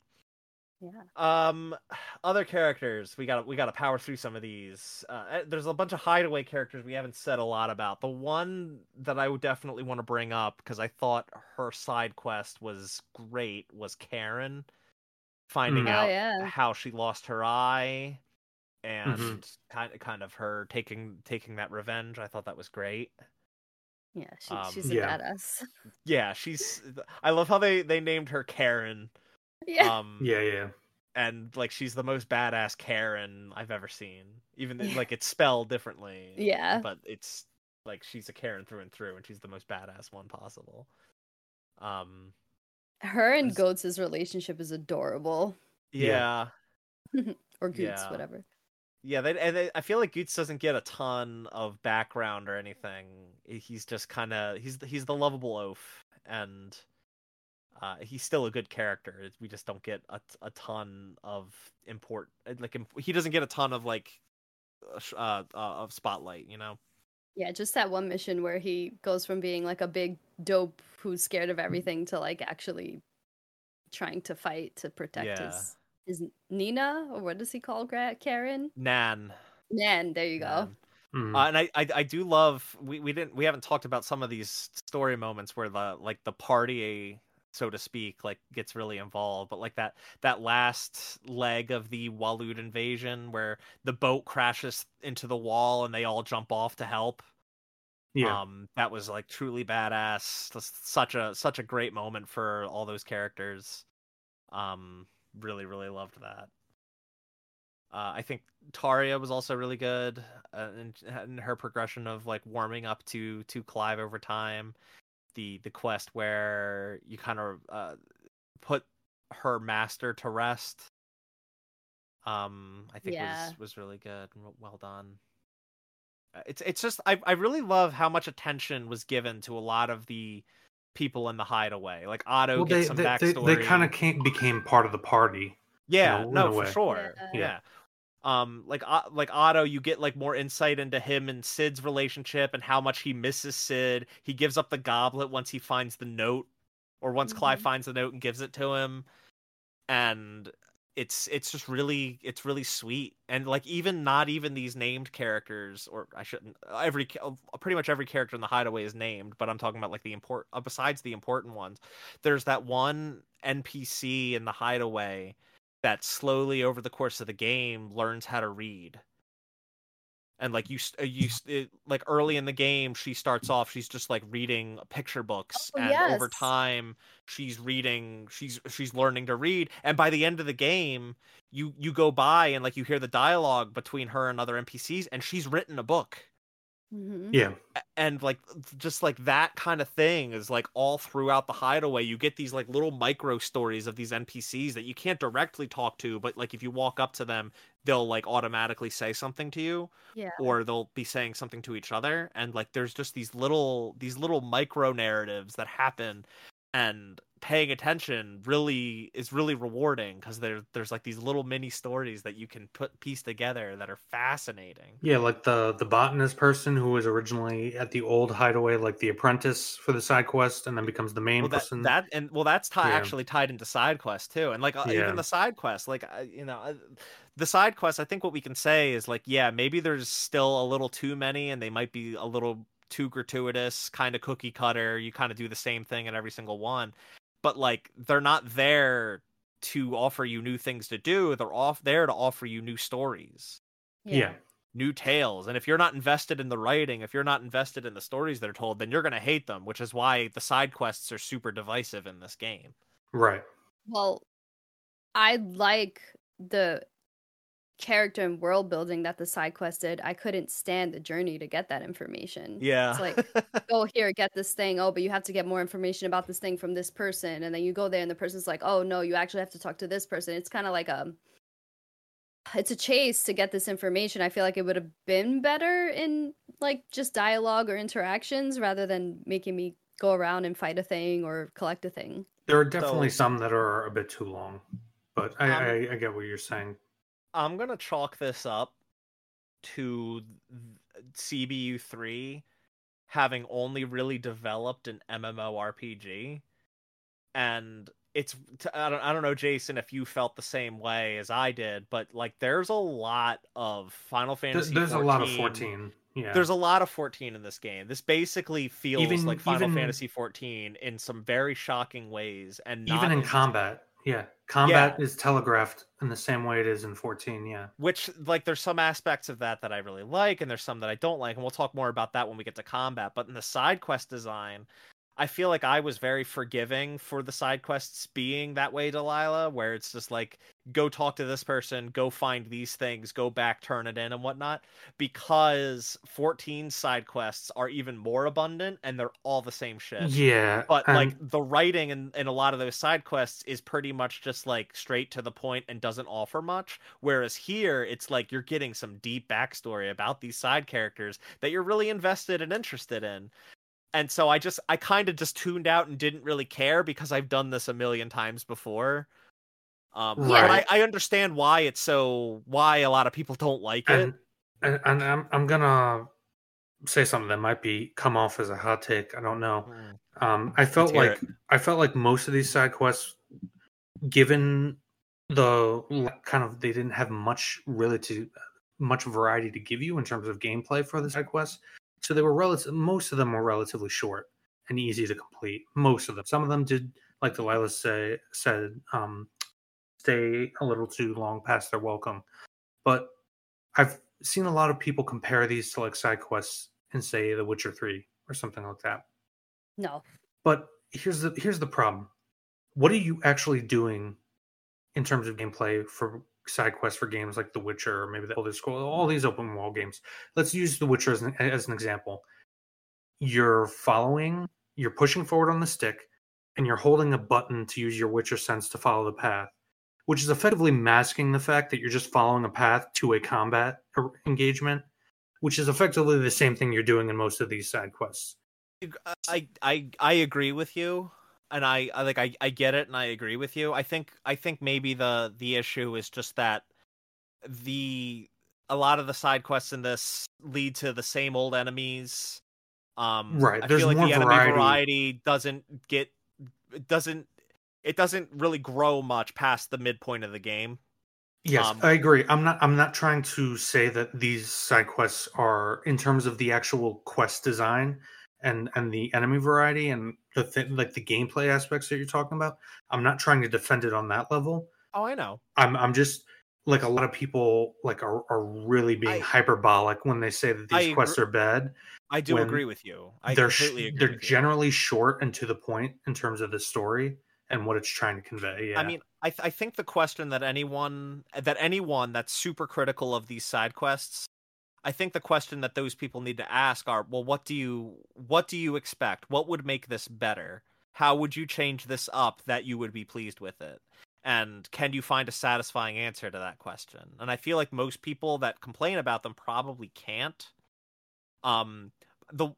Yeah. Um, other characters we got we got to power through some of these. Uh, eh, there's a bunch of hideaway characters we haven't said a lot about. The one that I would definitely want to bring up because I thought her side quest was great was Karen finding mm. out oh, yeah. how she lost her eye and mm-hmm. kind of kind of her taking taking that revenge. I thought that was great. Yeah, she, um, she's a yeah. badass. [LAUGHS] Yeah, she's. I love how they they named her Karen. Yeah. Um, yeah, yeah. And like she's the most badass Karen I've ever seen. Even like it's spelled differently. Yeah. But it's like she's a Karen through and through, and she's the most badass one possible. Um, her and Goats' relationship is adorable. Yeah. [LAUGHS] or Goots, yeah. whatever. Yeah, they, and they, I feel like Goots doesn't get a ton of background or anything. He's just kind of he's he's the lovable oaf, and uh, he's still a good character. We just don't get a, a ton of import like he doesn't get a ton of like uh, uh, of spotlight, you know. Yeah, just that one mission where he goes from being like a big dope who's scared of everything to like actually trying to fight to protect yeah. his is Nina or what does he call Karen? Nan. Nan. There you go. Mm-hmm. Uh, and I, I, I do love we, we didn't we haven't talked about some of these story moments where the like the party so to speak like gets really involved but like that that last leg of the Waloed invasion where the boat crashes into the wall and they all jump off to help yeah um that was like truly badass such a such a great moment for all those characters um really really loved that. Uh, I think Tarja was also really good uh, in, in, her progression of like warming up to to Clive over time. The the quest where you kind of uh, put her master to rest. Um, I think yeah. was was really good and well done. Uh, it's it's just I I really love how much attention was given to a lot of the people in the hideaway. Like Otto well, gets they, some they, backstory. They, they kind of became part of the party. Yeah, no, for sure. Yeah. yeah. Um, like uh, like Otto, you get like more insight into him and Cid's relationship and how much he misses Cid. He gives up the goblet once he finds the note, or once mm-hmm. Clive finds the note and gives it to him. And it's it's just really it's really sweet and like even not even these named characters or i shouldn't every pretty much every character in the hideaway is named but i'm talking about like the import uh, besides the important ones there's that one npc in the hideaway that slowly over the course of the game learns how to read and like you uh, you [LAUGHS] it, like early in the game she starts off she's just like reading picture books oh, and yes. over time she's reading she's she's learning to read and by the end of the game you you go by and like you hear the dialogue between her and other npcs and she's written a book Mm-hmm. Yeah. And like just like that kind of thing is like all throughout the hideaway. You get these like little micro stories of these NPCs that you can't directly talk to, but like if you walk up to them, they'll like automatically say something to you. Yeah. Or they'll be saying something to each other. And like there's just these little these little micro narratives that happen and paying attention really is really rewarding because there there's like these little mini stories that you can put piece together that are fascinating. Yeah, like the the botanist person who was originally at the old hideaway, like the apprentice for the side quest, and then becomes the main well, that, person. That and well, that's yeah. actually tied into side quest too, and like uh, yeah. even the side quest, like uh, you know. Uh, the side quest, I think what we can say is like, yeah, maybe there's still a little too many, and they might be a little too gratuitous, kind of cookie cutter. You kind of do the same thing in every single one but like they're not there to offer you new things to do. They're off there to offer you new stories. Yeah. yeah. New tales. And if you're not invested in the writing, if you're not invested in the stories that are told, then you're going to hate them, which is why the side quests are super divisive in this game. Right. Well, I like the character and world building that the side quest did, I couldn't stand the journey to get that information. Yeah. It's like, go [LAUGHS] here, get this thing. Oh, but you have to get more information about this thing from this person. And then you go there and the person's like, oh, no, you actually have to talk to this person. It's kind of like a. It's a chase to get this information. I feel like it would have been better in like just dialogue or interactions rather than making me go around and fight a thing or collect a thing. There are definitely so, some that are a bit too long, but I, um, I, I get what you're saying. I'm gonna chalk this up to CBU three having only really developed an MMORPG, and it's I don't I don't know Jason if you felt the same way as I did, but like there's a lot of Final Fantasy. There's 14. a lot of fourteen. Yeah. There's a lot of 14 in this game. This basically feels even, like Final even, Fantasy 14 in some very shocking ways, and even in combat Yeah, combat yeah. is telegraphed in the same way it is in 14. Yeah, which like there's some aspects of that that I really like, and there's some that I don't like, and we'll talk more about that when we get to combat. But in the side quest design, I feel like I was very forgiving for the side quests being that way, Delaila, where it's just like go talk to this person, go find these things, go back, turn it in, and whatnot. Because 14 side quests are even more abundant and they're all the same shit. Yeah. But um... like the writing in, in a lot of those side quests is pretty much just like straight to the point and doesn't offer much. Whereas here, it's like you're getting some deep backstory about these side characters that you're really invested and interested in and so I just I kind of just tuned out and didn't really care because I've done this a million times before. Um, right. But I, I understand why it's so why a lot of people don't like and, it. And, and I'm I'm gonna say something that might be come off as a hot take. I don't know. Mm. Um, I felt like it. I felt like most of these side quests, given the kind of they didn't have much really to much variety to give you in terms of gameplay for the side quests. So they were relative. Most of them were relatively short and easy to complete. Most of them. Some of them did, like Delaila say said, um, stay a little too long past their welcome. But I've seen a lot of people compare these to like side quests and say The Witcher Three or something like that. No. But here's the here's the problem. What are you actually doing in terms of gameplay for side quests for games like The Witcher, or maybe the Elder Scrolls, all these open world games. Let's use The Witcher as an, as an example. You're following, you're pushing forward on the stick, and you're holding a button to use your Witcher sense to follow the path, which is effectively masking the fact that you're just following a path to a combat er, engagement, which is effectively the same thing you're doing in most of these side quests. Uh, I I I agree with you and I, I like I, I get it and I agree with you. I think I think maybe the the issue is just that the a lot of the side quests in this lead to the same old enemies. Um right. I There's feel like more the enemy variety doesn't get it doesn't it doesn't really grow much past the midpoint of the game. Yes, um, I agree. I'm not I'm not trying to say that these side quests are in terms of the actual quest design and and the enemy variety and the th- like the gameplay aspects that you're talking about. I'm not trying to defend it on that level. Oh, I know. I'm I'm just like a lot of people like are, are really being I, hyperbolic when they say that these I quests agree. are bad. I do agree with you. I they're completely they're generally you. short and to the point in terms of the story and what it's trying to convey. Yeah. I mean, I th- I think the question that anyone that anyone that's super critical of these side quests I think the question that those people need to ask are, well, what do you what do you expect? What would make this better? How would you change this up that you would be pleased with it? And can you find a satisfying answer to that question? And I feel like most people that complain about them probably can't. Um, the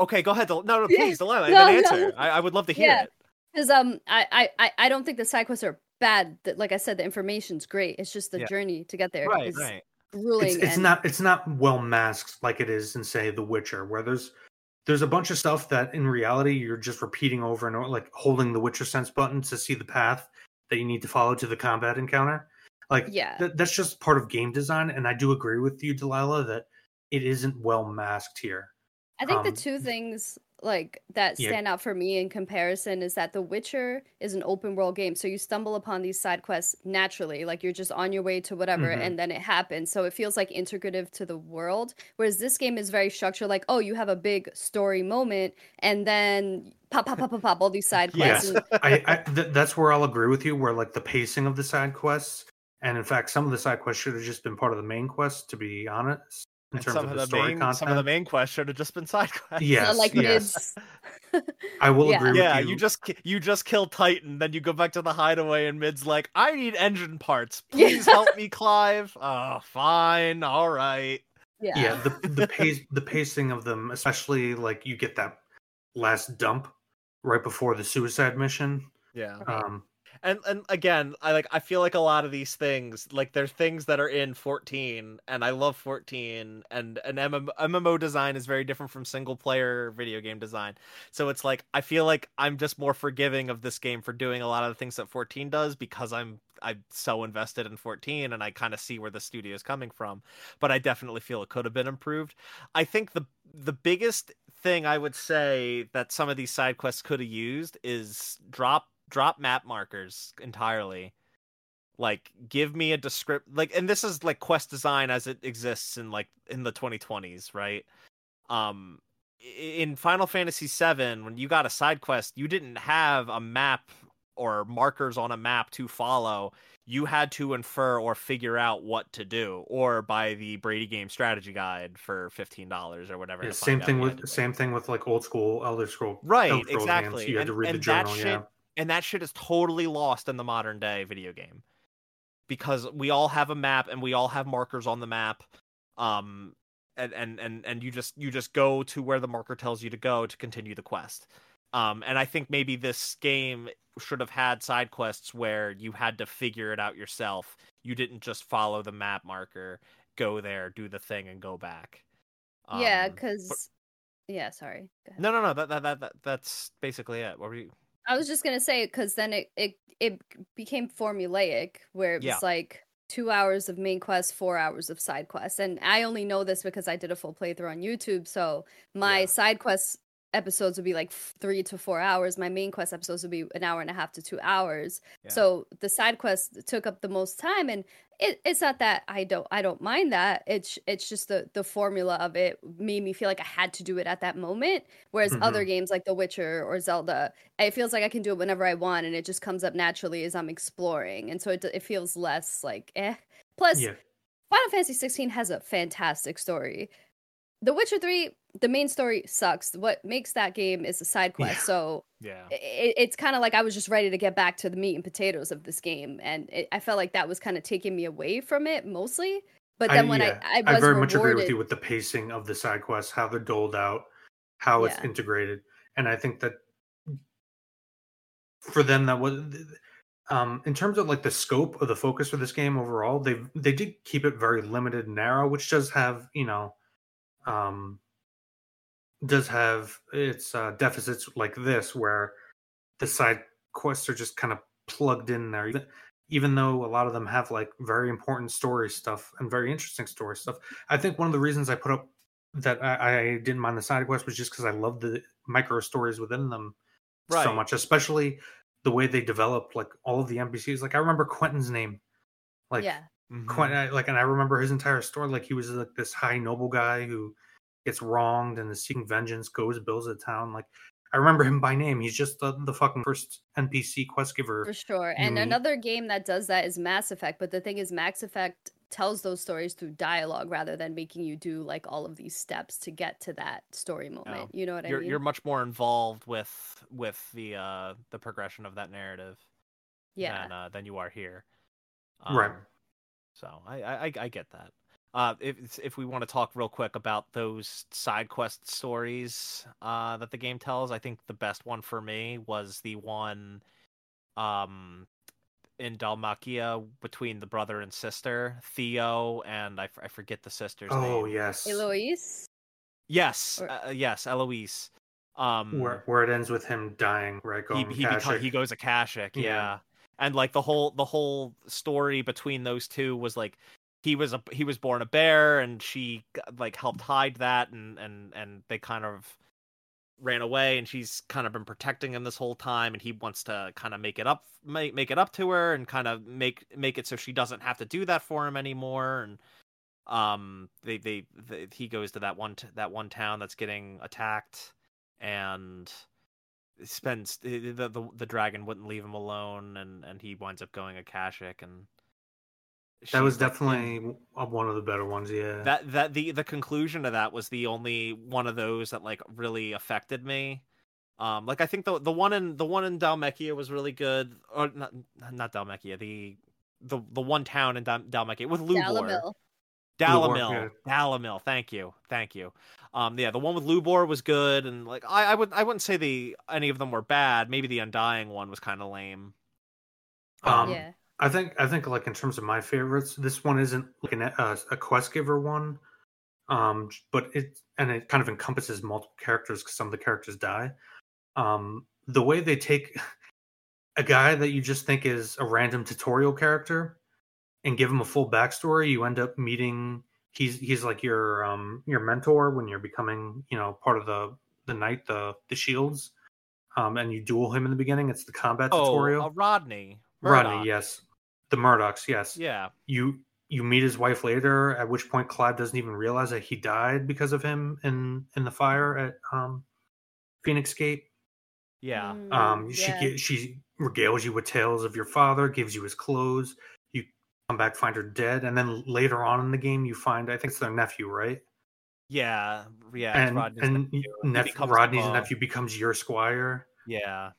okay, go ahead. No, no, please, [LAUGHS] Delaila, no, an answer. No. I, I, would love to hear yeah. it. Because um, I, I, I don't think the side quests are bad. Like I said, the information's great. It's just the yeah. journey to get there. Right, is, right grueling. It's, it's and... not it's not well masked like it is in say The Witcher, where there's there's a bunch of stuff that in reality you're just repeating over and over, like holding the Witcher sense button to see the path that you need to follow to the combat encounter. Like yeah, th- that's just part of game design, and I do agree with you, Delaila, that it isn't well masked here. I think um, the two things like that stand yeah. out for me in comparison is that The Witcher is an open world game, so you stumble upon these side quests naturally, like you're just on your way to whatever, mm-hmm. and then it happens. So it feels like integrative to the world. Whereas this game is very structured, like oh, you have a big story moment, and then pop, pop, pop, pop, pop, all these side [LAUGHS] quests. Yes, I, I th- that's where I'll agree with you. Where like the pacing of the side quests, and in fact, some of the side quests should have just been part of the main quest. To be honest, in and terms some of, of the, story main, content. Some of the main quests should have just been [LAUGHS] side quests. Yes, like yes. I will [LAUGHS] yeah. agree yeah, with you. you just you just kill Titan, then you go back to the hideaway, and Mid's like, "I need engine parts. [LAUGHS] Please yeah. help me, Clive." Oh, fine, all right. Yeah, yeah. The the pace the pacing of them, especially like you get that last dump right before the suicide mission. Yeah. Um, and and again i like i feel like a lot of these things like they're things that are in 14 and i love 14 and an MMO, MMO design is very different from single player video game design. So it's like i feel like i'm just more forgiving of this game for doing a lot of the things that 14 does because i'm i'm so invested in 14 and i kind of see where the studio is coming from. But i definitely feel it could have been improved. I think the the biggest thing i would say that some of these side quests could have used is drop drop map markers entirely. Like give me a descript like and this is like quest design as it exists in like in the 2020s, right? Um in Final Fantasy VII, when you got a side quest, you didn't have a map or markers on a map to follow you had to infer or figure out what to do, or buy the Brady Game Strategy Guide for fifteen dollars or whatever. Yeah, same thing with same thing with like old school Elder Scroll. Right, Elder Scroll exactly. Games. You had and, to read the journal. Shit, yeah, and that shit is totally lost in the modern day video game because we all have a map and we all have markers on the map. Um, and and and and you just you just go to where the marker tells you to go to continue the quest. Um, and I think maybe this game should have had side quests where you had to figure it out yourself. You didn't just follow the map marker, go there, do the thing, and go back. Um, yeah, because yeah, sorry. No, no, no. That, that that that that's basically it. What were you? I was just gonna say because then it it it became formulaic where it was yeah. like two hours of main quest, four hours of side quests, and I only know this because I did a full playthrough on YouTube. So my yeah. side quests episodes would be like three to four hours. My main quest episodes would be an hour and a half to two hours. Yeah. So the side quest took up the most time, and it, it's not that I don't I don't mind that. It's it's just the the formula of it made me feel like I had to do it at that moment. Whereas mm-hmm. other games like The Witcher or Zelda, it feels like I can do it whenever I want, and it just comes up naturally as I'm exploring, and so it it feels less like eh. Plus. Yeah. Final Fantasy 16 has a fantastic story. The Witcher 3, the main story sucks. What makes that game is a side quest. Yeah. So yeah, it, it's kind of like I was just ready to get back to the meat and potatoes of this game, and it, I felt like that was kind of taking me away from it mostly. But then I, when yeah. I, I, I very rewarded... much agree with you with the pacing of the side quests, how they're doled out, how it's integrated, and I think that for them that was um, in terms of like the scope of the focus for this game overall, they they did keep it very limited and narrow, which does have you know um, does have its uh, deficits like this, where the side quests are just kind of plugged in there. Even, though a lot of them have like very important story stuff and very interesting story stuff, I think one of the reasons I put up that I, I didn't mind the side quests was just because I love the micro stories within them right. so much, especially the way they developed like all of the NPCs. Like I remember Quentin's name, like yeah. Mm-hmm. Quite like, and I remember his entire story. Like he was like this high noble guy who gets wronged and is seeking vengeance, goes builds a town. Like I remember him by name. He's just the, the fucking first NPC quest giver. For sure. And meet. another game that does that is Mass Effect. But the thing is, Mass Effect tells those stories through dialogue rather than making you do like all of these steps to get to that story moment. You know what you're, I mean? You're much more involved with with the uh the progression of that narrative. Yeah. Than, uh, than you are here. Um, right. So I, I I get that. Uh, if if we want to talk real quick about those side quest stories uh, that the game tells, I think the best one for me was the one um, in Dhalmekia between the brother and sister, Theo, and I, I forget the sister's oh, name. Oh yes, Eloise. Yes, or... uh, yes, Eloise. Um, where where it ends with him dying, right? Going he he, beca- he goes Akashic, yeah. yeah and like the whole the whole story between those two was like he was a he was born a bear and she like helped hide that and and and they kind of ran away and she's kind of been protecting him this whole time and he wants to kind of make it up make make it up to her and kind of make make it so she doesn't have to do that for him anymore and um they they, they he goes to that one that one town that's getting attacked and spends the, the the dragon wouldn't leave him alone, and and he winds up going Akashic, and that was definitely like, one of the better ones. Yeah, that that the the conclusion of that was the only one of those that like really affected me. Um, like I think the the one in the one in Dhalmekia was really good, or not not Dhalmekia, the the the one town in Dhalmekia with Lubor. Dalimil. Dalamil. Thank you. Thank you. Um, yeah, the one with Lubor was good, and like I, I would I wouldn't say the any of them were bad. Maybe the Undying one was kind of lame. Um, yeah. I think I think like in terms of my favorites, this one isn't like an, uh, a quest giver one, um, but it and it kind of encompasses multiple characters because some of the characters die. Um, the way they take [LAUGHS] a guy that you just think is a random tutorial character and give him a full backstory, you end up meeting he's he's like your um your mentor when you're becoming you know part of the the knight the the shields um, and you duel him in the beginning. It's the combat oh, tutorial. Uh, Rodney. Murdoch. Rodney, yes. The Murdochs, yes. Yeah. You you meet his wife later, at which point Clive doesn't even realize that he died because of him in in the fire at um, Phoenix Gate. Yeah. Mm, Um, she yeah. ge- she regales you with tales of your father, gives you his clothes. You come back, find her dead, and then later on in the game, you find I think it's their nephew, right? Yeah. Yeah. and Rodney's and nephew. Rodney's nephew becomes your squire, Yeah.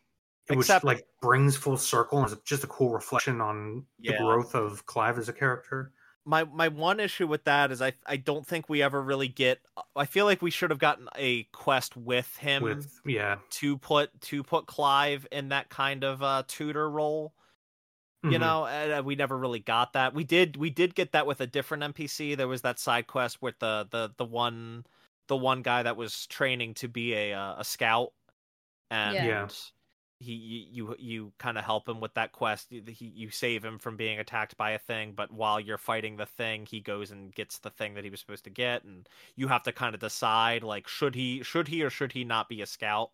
which Except- like brings full circle and is just a cool reflection on Yeah. the growth of Clive as a character. my my one issue with that is I I don't think we ever really get I feel like we should have gotten a quest with him With yeah, to put to put Clive in that kind of uh tutor role. You Mhm. know, and uh, we never really got that. We did we did get that with a different NPC. There was that side quest with the the the one the one guy that was training to be a uh, a scout and Yeah. Yeah. he you you, you kind of help him with that quest he, you save him from being attacked by a thing but while you're fighting the thing he goes and gets the thing that he was supposed to get and you have to kind of decide like should he should he or should he not be a scout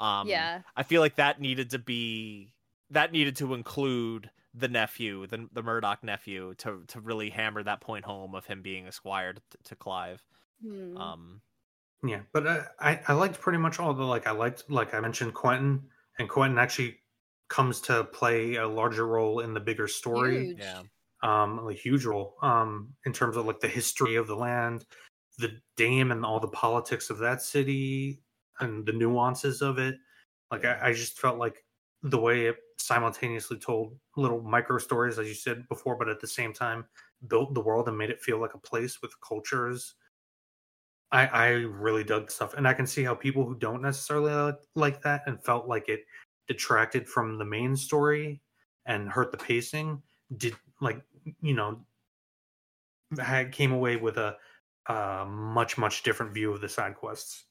um yeah. i feel like that needed to be that needed to include the nephew the, the murdoch nephew to to really hammer that point home of him being a squire to, to clive Hmm. um Yeah, but I, I I liked pretty much all the like I liked like I mentioned Quentin and Quentin actually comes to play a larger role in the bigger story. Huge. yeah Um, a huge role. Um, in terms of like the history of the land, the dame and all the politics of that city and the nuances of it. Like I, I just felt like the way it simultaneously told little micro stories, as you said before, but at the same time built the world and made it feel like a place with cultures I, I really dug stuff, and I can see how people who don't necessarily like, like that and felt like it detracted from the main story and hurt the pacing did like you know had came away with a, a much much different view of the side quests.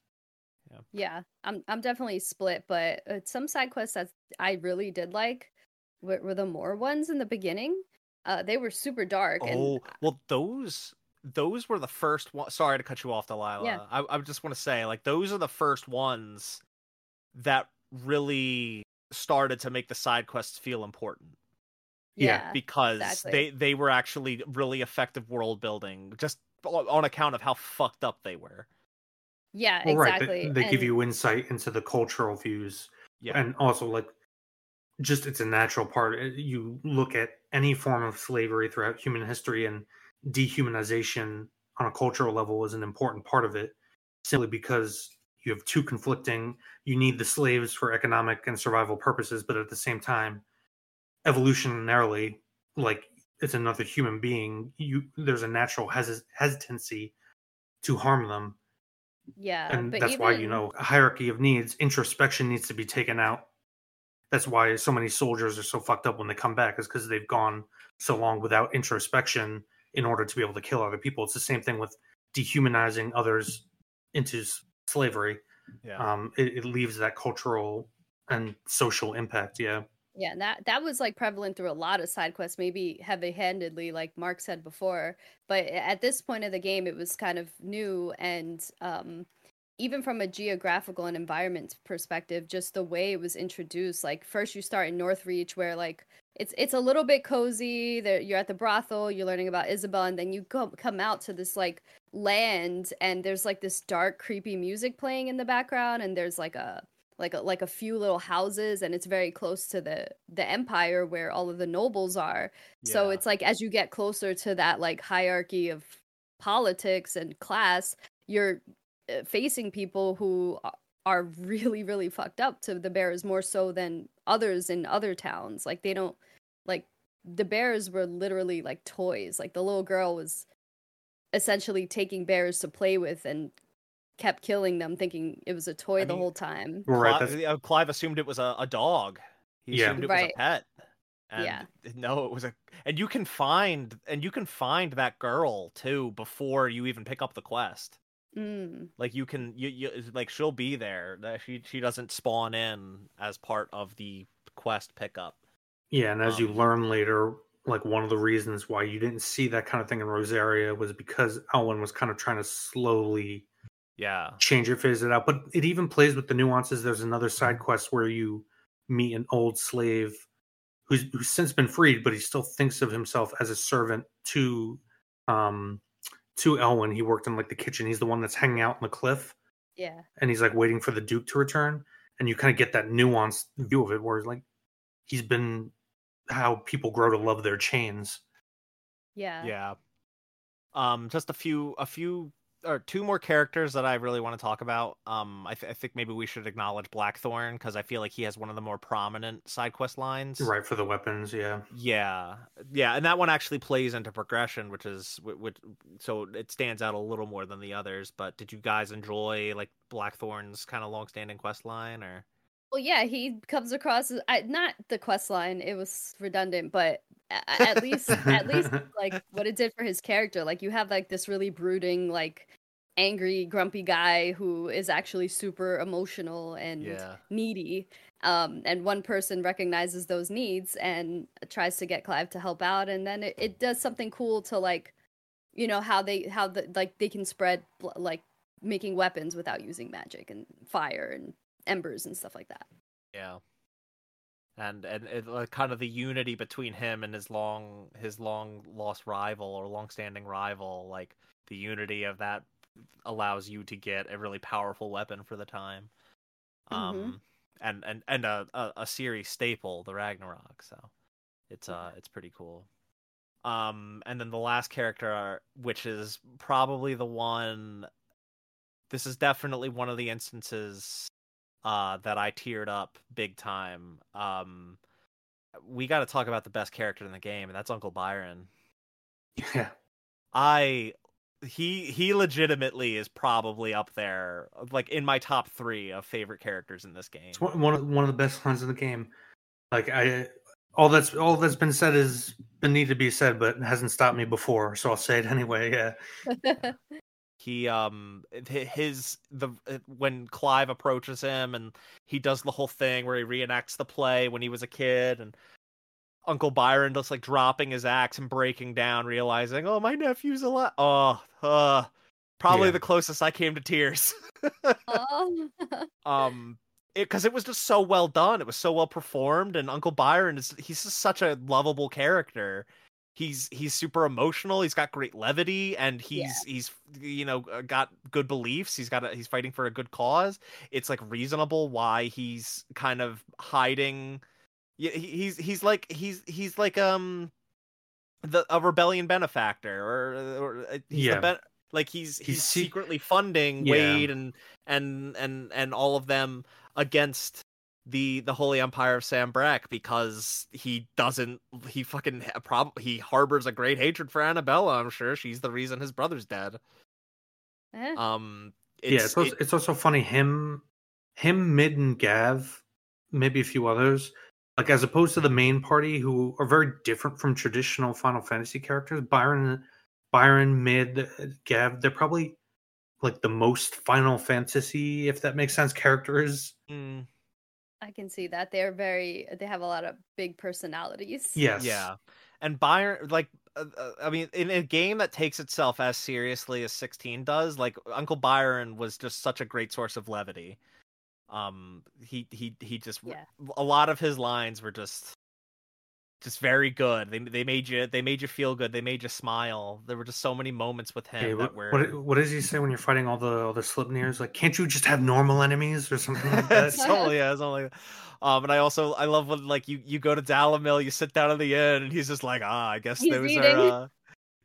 Yeah, I'm I'm definitely split, but uh, some side quests that I really did like were, were the more ones in the beginning. Uh, they were super dark, Oh and well, those those were the first one. Sorry to cut you off, Delaila. Yeah. I, I just want to say, like, those are the first ones that really started to make the side quests feel important yeah, yeah, because exactly. they they were actually really effective world building, just on account of how fucked up they were. Yeah, Well, right, exactly. they, they give you insight into the cultural views, Yeah, and also like just it's a natural part. Uh, You look at any form of slavery throughout human history, and dehumanization on a cultural level is an important part of it, simply because you have two conflicting. You need the slaves for economic and survival purposes, but at the same time, evolutionarily, like it's another human being. You there's a natural hes- hesitancy to harm them yeah, and but that's why you know a hierarchy of needs introspection needs to be taken out. That's why so many soldiers are so fucked up when they come back is because they've gone so long without introspection in order to be able to kill other people. It's the same thing with dehumanizing others into s- slavery. Yeah. um it, it leaves that cultural and social impact yeah Yeah, and that that was like prevalent through a lot of side quests, maybe heavy-handedly, like Mark said before. But at this point of the game, it was kind of new, and um, even from a geographical and environment perspective, just the way it was introduced. Like first, you start in Northreach, where like it's it's a little bit cozy. There, you're at the brothel, you're learning about Isabel, and then you go, come out to this like land, and there's like this dark, creepy music playing in the background, and there's like a like a like a few little houses and it's very close to the the empire where all of the nobles are. So it's like as you get closer to that like hierarchy of politics and class you're uh, facing people who are really really fucked up to the bears more so than others in other towns. Like they don't like the bears were literally like toys. Like the little girl was essentially taking bears to play with and kept killing them thinking it was a toy I the whole time right Clive, uh, Clive assumed it was a, a dog. He Yeah. assumed it Right. was a pet. And Yeah. no, it was a and you can find and you can find that girl too before you even pick up the quest. mm. Like you can you, you like she'll be there. That She she doesn't spawn in as part of the quest pickup. Yeah, and as you Um, learn later, like one of the reasons why you didn't see that kind of thing in Rosaria was because Elwin was kind of trying to slowly Yeah. change your phase it out. But it even plays with the nuances. There's another side quest where you meet an old slave who's who's since been freed, but he still thinks of himself as a servant to um to Elwin. He worked in like the kitchen. He's the one that's hanging out on the cliff Yeah. and he's like waiting for the Duke to return. And you kind of get that nuanced view of it where it's like he's been how people grow to love their chains. Yeah. Yeah. Um, just a few, a few, or two more characters that I really want to talk about. Um, I, th- I think maybe we should acknowledge Blackthorn because I feel like he has one of the more prominent side quest lines. Right for the weapons, yeah. Yeah, yeah, and that one actually plays into progression, which is which, so it stands out a little more than the others. But did you guys enjoy like Blackthorn's kind of long-standing quest line, or? Well, yeah, he comes across as I, not the quest line. It was redundant, but at least, at least, [LAUGHS] like what it did for his character. Like you have like this really brooding, like angry, grumpy guy who is actually super emotional and Yeah. needy. Um, and one person recognizes those needs and tries to get Clive to help out, and then it, it does something cool to like, you know, how they how the like they can spread bl- like making weapons without using magic and fire and embers and stuff like that. Yeah. And and it, like, kind of the unity between him and his long his long lost rival or long standing rival, like the unity of that allows you to get a really powerful weapon for the time. Um and and and a, a a series staple, the Ragnarok. So it's uh it's pretty cool. Um and then the last character which is probably the one this is definitely one of the instances uh, that I teared up big time. Um, we got to talk about the best character in the game, and that's Uncle Byron. Yeah. I he he legitimately is probably up there, like in my top three of favorite characters in this game. It's one one of one of the best lines in the game. Like I all that's all that's been said is been need to be said, but hasn't stopped me before, so I'll say it [LAUGHS] anyway. Yeah. [LAUGHS] he um his the uh, when clive approaches him and he does the whole thing where he reenacts the play when he was a kid and uncle byron just like dropping his axe and breaking down realizing oh my nephew's alive oh uh probably Yeah. the closest i came to tears oh. [LAUGHS] um it because it was just so well done it was so well performed and uncle byron is he's just such a lovable character he's he's super emotional he's got great levity and he's he's you know uh, got good beliefs he's got a, he's fighting for a good cause it's like reasonable why he's kind of hiding yeah he- he's he's like he's he's like um the a rebellion benefactor or, or uh, he's Yeah. the ben- like he's He's he's, secretly funding Yeah. Wade and and and and all of them against the the Holy Empire of Sanbreque because he doesn't he fucking prob he harbors a great hatred for Anabella. I'm sure she's the reason his brother's dead. Eh. Um, yeah, it's also, it- it's also funny him him Mid and Gav, maybe a few others. Like as opposed to the main party who are very different from traditional Final Fantasy characters, Byron Byron, Mid, Gav, they're probably like the most Final Fantasy, if that makes sense, characters. mm, I can see that they're very. They have a lot of big personalities. Yes. Yeah, and Byron, like, uh, uh, I mean, in a game that takes itself as seriously as 16 does, like Uncle Byron was just such a great source of levity. Um, he he he just Yeah. a lot of his lines were just just very good. They they made you they made you feel good. They made you smile. There were just so many moments with him Hey, that what, were. what what does he say when you're fighting all the all the Slipneers? Like, can't you just have normal enemies or something like that? [LAUGHS] it's totally yeah, it's only Like um and I also I love when like you you go to Dalimil, you sit down at the inn and he's just like, ah, I guess He's those eating. are uh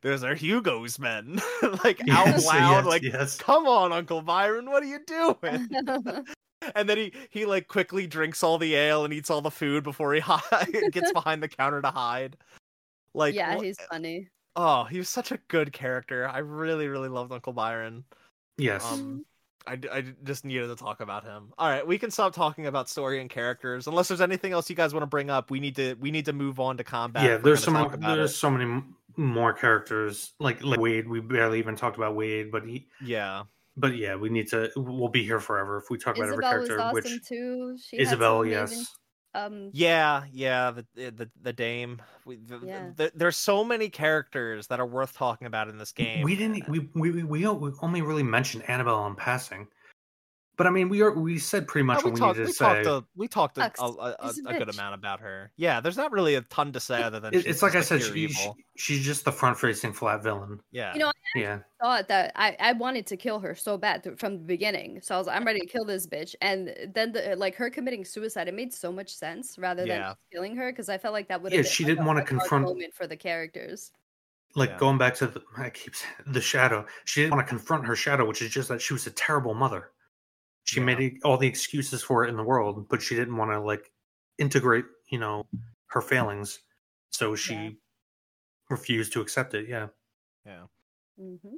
those are Hugo's men. [LAUGHS] like [LAUGHS] out Yes, loud, yes, like yes. come on, Uncle Byron, what are you doing? And then he he like quickly drinks all the ale and eats all the food before he [LAUGHS] hi- gets [LAUGHS] behind the counter to hide. Like yeah, wh- he's funny. oh, he was such a good character. I really really loved Uncle Byron. Yes. Um, I, d- I d- just needed to talk about him. All right, we can stop talking about story and characters. Unless there's anything else you guys want to bring up, we need to we need to move on to combat. yeah, there's so many there's it. so many more characters like like Wade. We barely even talked about Wade, but he Yeah, but yeah, we need to. We'll be here forever if we talk about every Isabel was character. awesome which too. She Isabel, had amazing yes, Um. Yeah, yeah, the the the dame. We, the, yeah. The, there's so many characters that are worth talking about in this game. We didn't. We we we, we only really mentioned Annabelle in passing. But I mean, we are we said pretty much what we, talked, needed to we say. Talked a, we talked a, a, a, a good amount about her. Yeah, there's not really a ton to say other than it, it's like I said, she, she, she's just the front facing flat villain. Yeah, you know, I yeah. Thought that I I wanted to kill her so bad from the beginning, so I was like, I'm ready to kill this bitch, and then the, like her committing suicide, it made so much sense rather than yeah. killing her because I felt like that would yeah she didn't want to confront moment for the characters like yeah. going back to the I keep saying, the shadow. She didn't want to confront her shadow, which is just that she was a terrible mother. She yeah. made all the excuses for it in the world, but she didn't want to like integrate, you know, her failings. So she yeah. refused to accept it. Yeah. Yeah. Mm-hmm.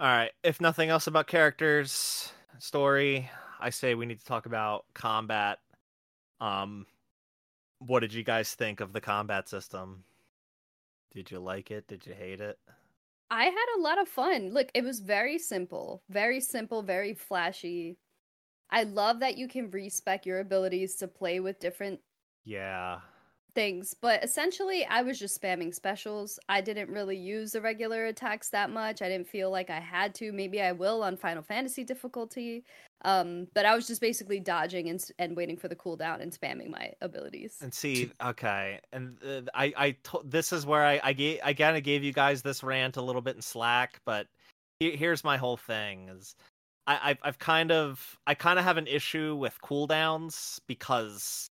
All right. If nothing else about characters, story, I say we need to talk about combat. Um, what did you guys think of the combat system? Did you like it? Did you hate it? I had a lot of fun. Look, it was very simple, very simple, very flashy. I love that you can respec your abilities to play with different yeah things, but essentially I was just spamming specials. I didn't really use the regular attacks that much. I didn't feel like I had to. Maybe I will on Final Fantasy difficulty. Um, but I was just basically dodging and and waiting for the cooldown and spamming my abilities. And see, okay, and uh, I I to- this is where I I gave I kind of gave you guys this rant a little bit in Slack, but here's my whole thing is I, I've I've kind of I kind of have an issue with cooldowns because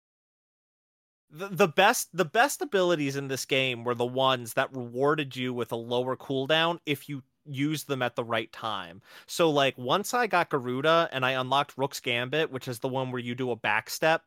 the the best the best abilities in this game were the ones that rewarded you with a lower cooldown if you used them at the right time. So like once I got Garuda and I unlocked Rook's Gambit, which is the one where you do a backstep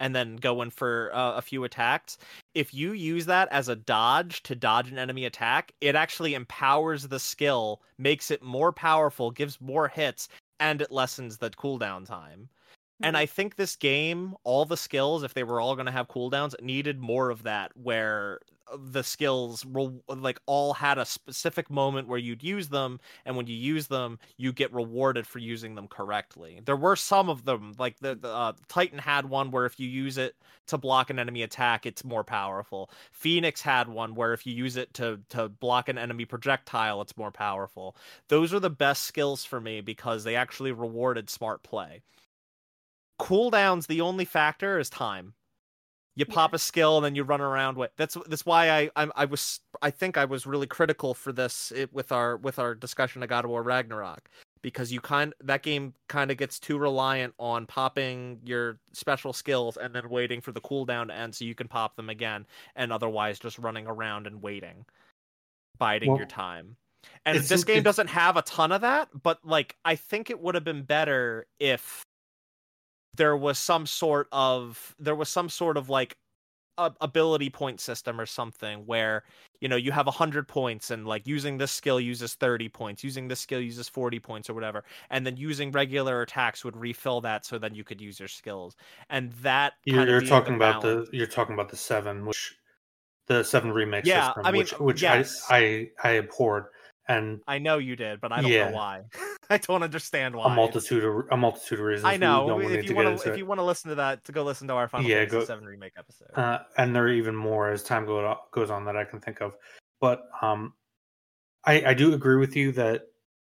and then go in for uh, a few attacks. If you use that as a dodge to dodge an enemy attack, it actually empowers the skill, makes it more powerful, gives more hits, and it lessens the cooldown time. Mm-hmm. And I think this game, all the skills, if they were all going to have cooldowns, needed more of that, where the skills were like all had a specific moment where you'd use them and when you use them you get rewarded for using them correctly. There were some of them like the, the uh, titan had one where if you use it to block an enemy attack it's more powerful. Phoenix had one where if you use it to to block an enemy projectile it's more powerful. Those are the best skills for me because they actually rewarded smart play. Cooldowns the only factor is time you pop a skill and then you run around with that's that's why I, I I was I think I was really critical for this it, with our with our discussion of God of War Ragnarok because you kind that game kind of gets too reliant on popping your special skills and then waiting for the cooldown to end so you can pop them again and otherwise just running around and waiting biding well, your time. And this game doesn't have a ton of that but like i think it would have been better if there was some sort of there was some sort of like a, ability point system or something where you know you have 100 points and like using this skill uses 30 points using this skill uses 40 points or whatever and then using regular attacks would refill that so then you could use your skills. And that you're, you're talking the about the you're talking about the seven which the seven remake yeah, system I mean, which, which yes. I, I i abhorred and I know you did, but I don't yeah. know why. [LAUGHS] I don't understand why. A multitude of a multitude of reasons. I know. If you, want to, if you want to listen to that, to go listen to our Final yeah, Fantasy go, Seven remake episode. Uh, and there are even more as time go, goes on that I can think of. But um, I, I do agree with you that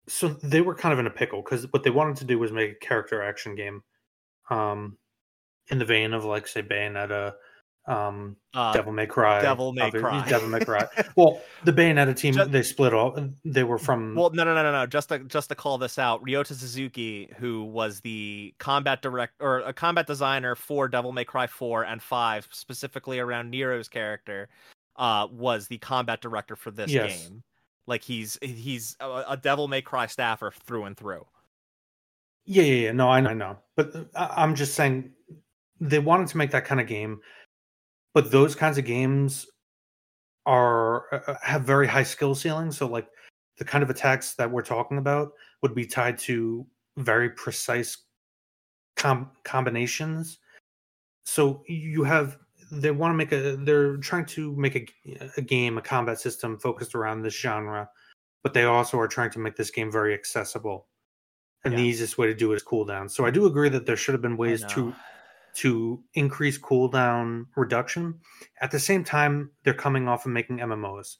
so they were kind of in a pickle because what they wanted to do was make a character action game, um, in the vein of like say Bayonetta um uh, devil may cry devil may cry devil may cry [LAUGHS] well the bayonetta team just, they split off they were from well no no no no no just to just to call this out ryota suzuki who was the combat direct or a combat designer for devil may cry 4 and 5 specifically around nero's character uh was the combat director for this yes. game like he's he's a, a devil may cry staffer through and through yeah yeah, yeah. no I, I know but uh, i'm just saying they wanted to make that kind of game but those kinds of games are uh, uh, have very high skill ceilings so like the kind of attacks that we're talking about would be tied to very precise com- combinations. So you have they want to make a they're trying to make a, a game a combat system focused around this genre but they also are trying to make this game very accessible. And yeah. the easiest way to do it is cooldown. So i do agree that there should have been ways to to increase cooldown reduction. At the same time, they're coming off of making MMOs.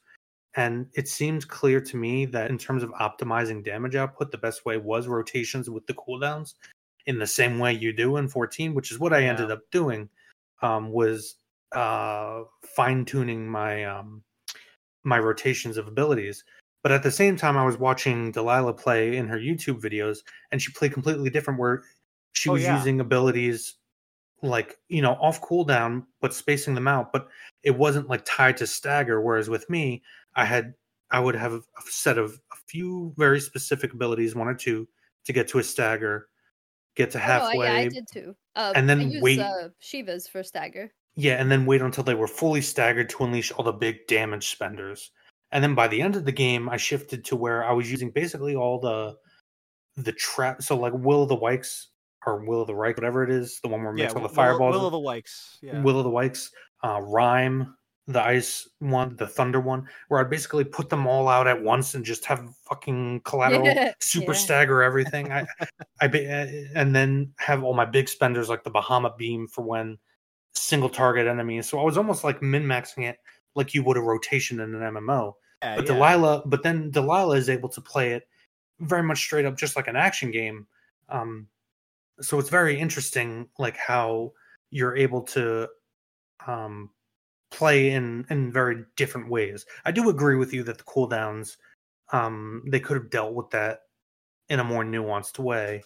And it seemed clear to me that in terms of optimizing damage output, the best way was rotations with the cooldowns in the same way you do in 14, which is what I yeah. ended up doing, um, was uh, fine tuning my um, my rotations of abilities. But at the same time, I was watching Delaila play in her YouTube videos, and she played completely different. Where she oh, was yeah. using abilities like you know off cooldown, but spacing them out. But it wasn't like tied to stagger. Whereas with me, I had I would have a set of a few very specific abilities, one or two, to get to a stagger, get to halfway. Oh, yeah, I did too. Uh, and then used, wait. Uh, Shiva's for stagger. Yeah, and then wait until they were fully staggered to unleash all the big damage spenders. And then by the end of the game, I shifted to where I was using basically all the the trap. So like Will of the Wykes or Will of the Reich, whatever it is, the one where yeah, makes all the fireballs. Will of the Wykes. Yeah. Will of the Wykes. Uh, Rime, the ice one, the thunder one, where I'd basically put them all out at once and just have fucking collateral [LAUGHS] yeah, super yeah. stagger everything. I, I, eh, and then have all my big spenders like the Bahamut beam for when single target enemies. So I was almost like min maxing it like you would a rotation in an MMO. Yeah, but Delaila, but then Delaila is able to play it very much straight up, just like an action game. Um, so it's very interesting, like how you're able to um, play in in very different ways. I do agree with you that the cooldowns um they could have dealt with that in a more nuanced way.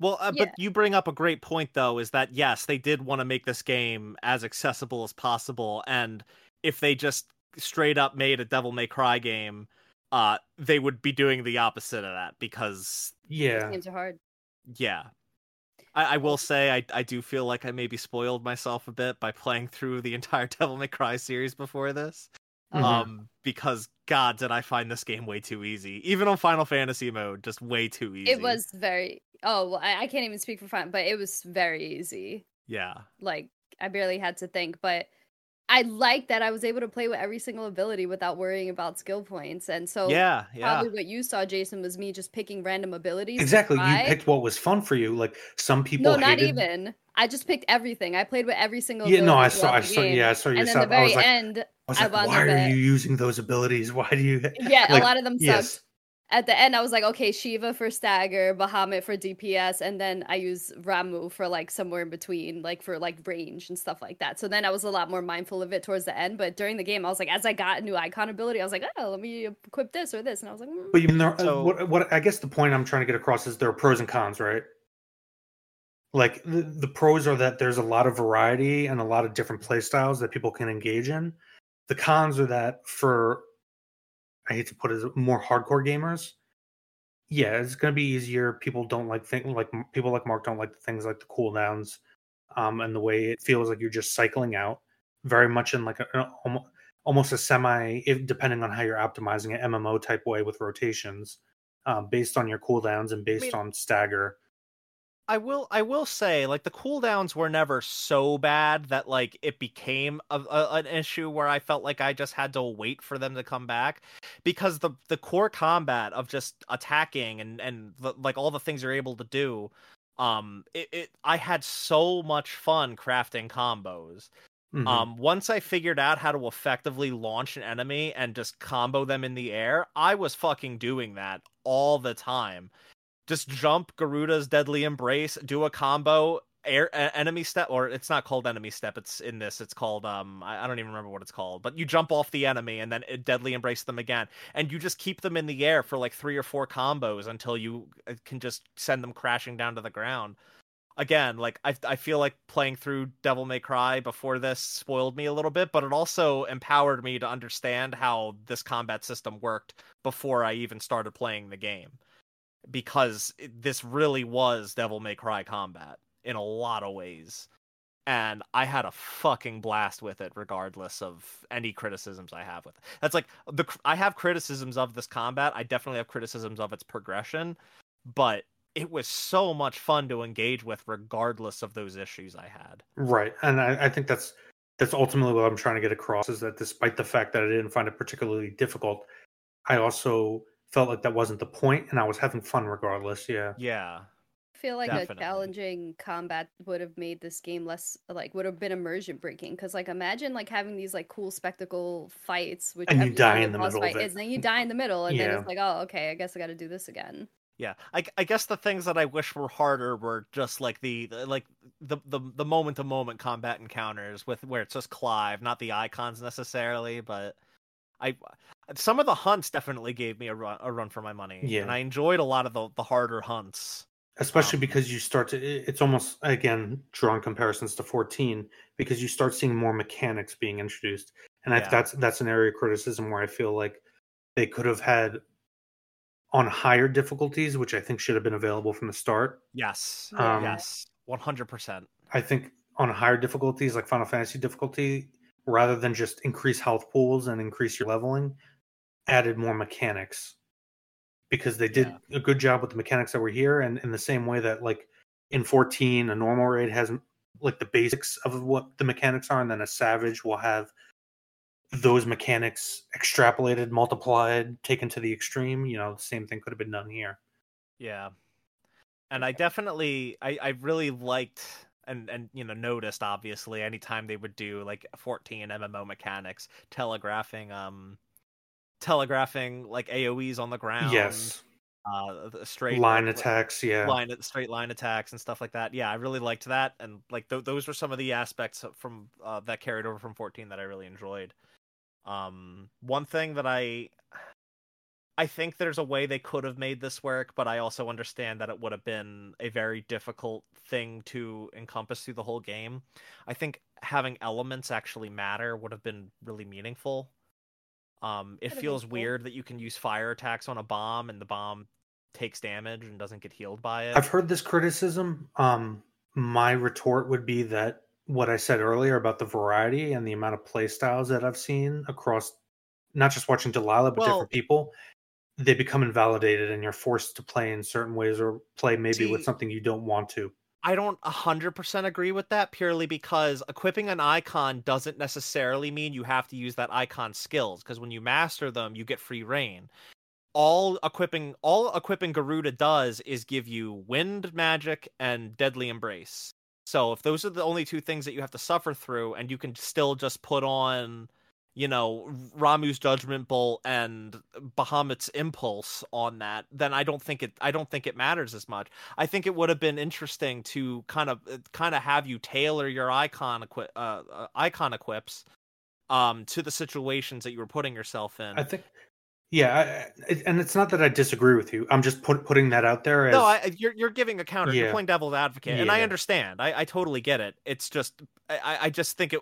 Well, uh, yeah. but you bring up a great point though is that yes, they did want to make this game as accessible as possible and if they just straight up made a Devil May Cry game, uh they would be doing the opposite of that because yeah. Games are hard. Yeah. I, I, will say I, I do feel like I maybe spoiled myself a bit by playing through the entire [LAUGHS] Devil May Cry series before this. Mm-hmm. Um, because God, did I find this game way too easy? Even on Final Fantasy mode, just way too easy. It was very. Oh, well, I, I can't even speak for fun, but it was very easy. Yeah. Like I barely had to think, but I like that I was able to play with every single ability without worrying about skill points. And so yeah, yeah. probably what you saw, Jason, was me just picking random abilities. Exactly. You picked what was fun for you. Like some people No, hated... not even. I just picked everything. I played with every single Yeah, no, I saw I saw yeah, I saw you. And then the very I end I was like, I why are you using those abilities? [LAUGHS] Why do you Yeah, like, a lot of them sucked. Yes at the end, I was like, okay, Shiva for stagger, Bahamut for DPS, and then I use Ramuh for like somewhere in between, like for like range and stuff like that. So then I was a lot more mindful of it towards the end. But during the game, I was like, as I got a new icon ability, I was like, oh, let me equip this or this, and I was like, mm. but you know, so, what, what I guess the point I'm trying to get across is there are pros and cons, right? Like the, the pros are that there's a lot of variety and a lot of different play styles that people can engage in. The cons are that for I hate to put it as more hardcore gamers. Yeah, it's gonna be easier. People don't like think like people like Mark don't like the things like the cooldowns, um, and the way it feels like you're just cycling out. Very much in like a, almost a semi, if depending on how you're optimizing it, MMO type way with rotations, um, based on your cooldowns and based on stagger. I will I will say like the cooldowns were never so bad that like it became a, a, an issue where I felt like I just had to wait for them to come back because the the core combat of just attacking and and the, like all the things you're able to do um it, it I had so much fun crafting combos. Mm-hmm. Um once I figured out how to effectively launch an enemy and just combo them in the air, I was fucking doing that all the time just jump Garuda's deadly embrace, do a combo, air enemy step, or it's not called enemy step. It's in this. It's called um I, I don't even remember what it's called, but you jump off the enemy and then deadly embrace them again, and you just keep them in the air for like three or four combos until you uh, can just send them crashing down to the ground. Again, like I I feel like playing through Devil May Cry before this spoiled me a little bit, but it also empowered me to understand how this combat system worked before I even started playing the game because this really was Devil May Cry combat in a lot of ways. And I had a fucking blast with it, regardless of any criticisms I have with it. That's like the I have criticisms of this combat. I definitely have criticisms of its progression, but it was so much fun to engage with, regardless of those issues I had. Right, and I, I think that's that's ultimately what I'm trying to get across is that despite the fact that I didn't find it particularly difficult, I also felt like that wasn't the point and I was having fun regardless. Yeah. Yeah. I feel like Definitely. a challenging combat would have made this game less like would have been immersion breaking because like imagine like having these like cool spectacle fights which and you die in the middle fight is, and then you die in the middle and yeah. then it's like oh okay I guess I got to do this again. Yeah, I, I guess the things that I wish were harder were just like the like the the the moment to moment combat encounters with where it's just Clive, not the icons necessarily, but I some of the hunts definitely gave me a run a run for my money. Yeah, and I enjoyed a lot of the the harder hunts especially um, because you start to it's almost again drawing comparisons to 14 because you start seeing more mechanics being introduced and yeah. I, that's that's an area of criticism where i feel like they could have had on higher difficulties which i think should have been available from the start yes um, yes 100% i think on higher difficulties like final fantasy difficulty rather than just increase health pools and increase your leveling added more mechanics. Because they did yeah. a good job with the mechanics that were here and in the same way that like in 14 a normal raid has like the basics of what the mechanics are and then a savage will have those mechanics extrapolated multiplied taken to the extreme you know the same thing could have been done here. Yeah. And i definitely i i really liked and and you know noticed obviously anytime they would do like 14 mmo mechanics telegraphing um telegraphing like AOE's on the ground. Yes. Uh, straight line like, attacks, yeah, line straight line attacks and stuff like that. Yeah, I really liked that, and like th- those were some of the aspects from uh, that carried over from 14 that I really enjoyed. Um, one thing that I I think there's a way they could have made this work, but I also understand that it would have been a very difficult thing to encompass through the whole game. I think having elements actually matter would have been really meaningful. Um, it feels cool. weird that you can use fire attacks on a bomb and the bomb takes damage and doesn't get healed by it. I've heard this criticism. Um, my retort would be that what I said earlier about the variety and the amount of play styles that I've seen across not just watching Delaila, but well, different people, they become invalidated and you're forced to play in certain ways or play maybe see, with something you don't want to. I don't 100% agree with that purely because equipping an icon doesn't necessarily mean you have to use that icon skills because when you master them you get free reign. All equipping all equipping Garuda does is give you wind magic and deadly embrace. So if those are the only two things that you have to suffer through and you can still just put on you know Ramuh's judgment bolt and Bahamut's impulse on that, then I don't think it I don't think it matters as much. I think it would have been interesting to kind of kind of have you tailor your icon equi- uh, uh, icon equips um to the situations that you were putting yourself in. I think yeah, I, and it's not that I disagree with you. I'm just put, putting that out there. As... No, I, you're you're giving a counter. Yeah. You're playing devil's advocate, yeah. and I understand. I, I totally get it. It's just I, I just think it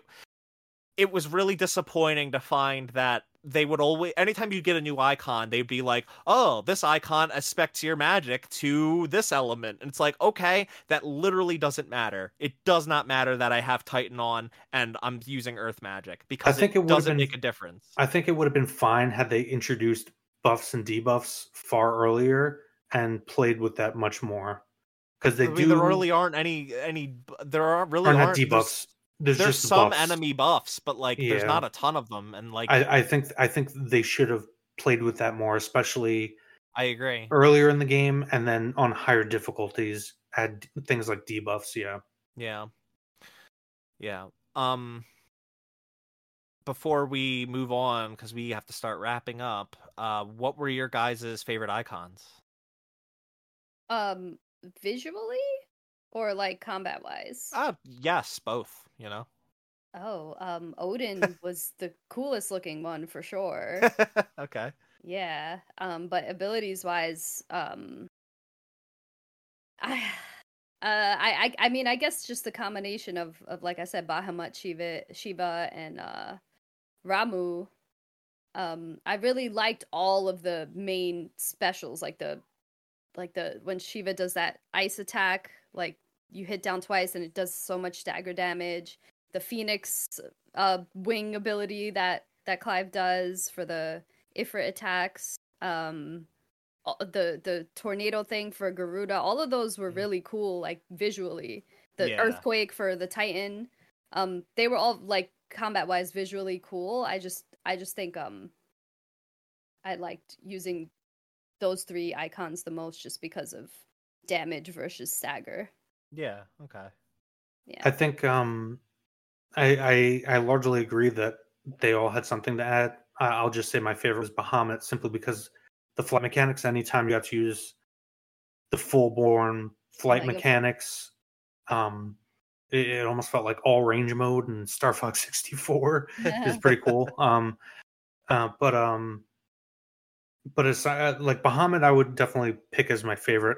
it was really disappointing to find that they would always anytime you get a new icon they'd be like oh this icon aspects your magic to this element. And it's like okay that literally doesn't matter. It does not matter that i have titan on and i'm using earth magic because I think it, it doesn't been, make a difference. I think it would have been fine had they introduced buffs and debuffs far earlier and played with that much more. Because they I mean, do there really aren't any any there are really aren't, aren't debuffs there's, there's some buffs. enemy buffs, but like yeah. there's not a ton of them, and like I, I think I think they should have played with that more, especially. I agree. Earlier in the game, and then on higher difficulties, add things like debuffs. Yeah. Yeah. Yeah. Um. Before we move on, because we have to start wrapping up, uh, what were your guys' favorite icons? Um, visually or like combat wise? Uh, yes, both you know? Oh, um, Odin [LAUGHS] was the coolest looking one for sure. [LAUGHS] okay. Yeah. Um, but abilities wise, um, I, [SIGHS] uh, I, I, I mean, I guess just the combination of, of like I said, Bahamut, Shiva, Shiva, and uh, Ramuh. Um, I really liked all of the main specials, like the, like the when Shiva does that ice attack, like you hit down twice and it does so much dagger damage. The Phoenix uh, wing ability that that Clive does for the Ifrit attacks. Um, the the tornado thing for Garuda. All of those were mm. really cool, like visually. The yeah. earthquake for the Titan. Um, they were all like combat wise visually cool. I just I just think um I liked using those three icons the most just because of damage versus stagger. Yeah. Okay. Yeah. I think um, I, I I largely agree that they all had something to add. I'll just say my favorite was Bahamut simply because the flight mechanics. Anytime you got to use the full born flight Like a- mechanics, um, it, it almost felt like all range mode and Star Fox [LAUGHS] 64 is [LAUGHS] pretty cool. Um, uh, but um, but it's uh, like Bahamut. I would definitely pick as my favorite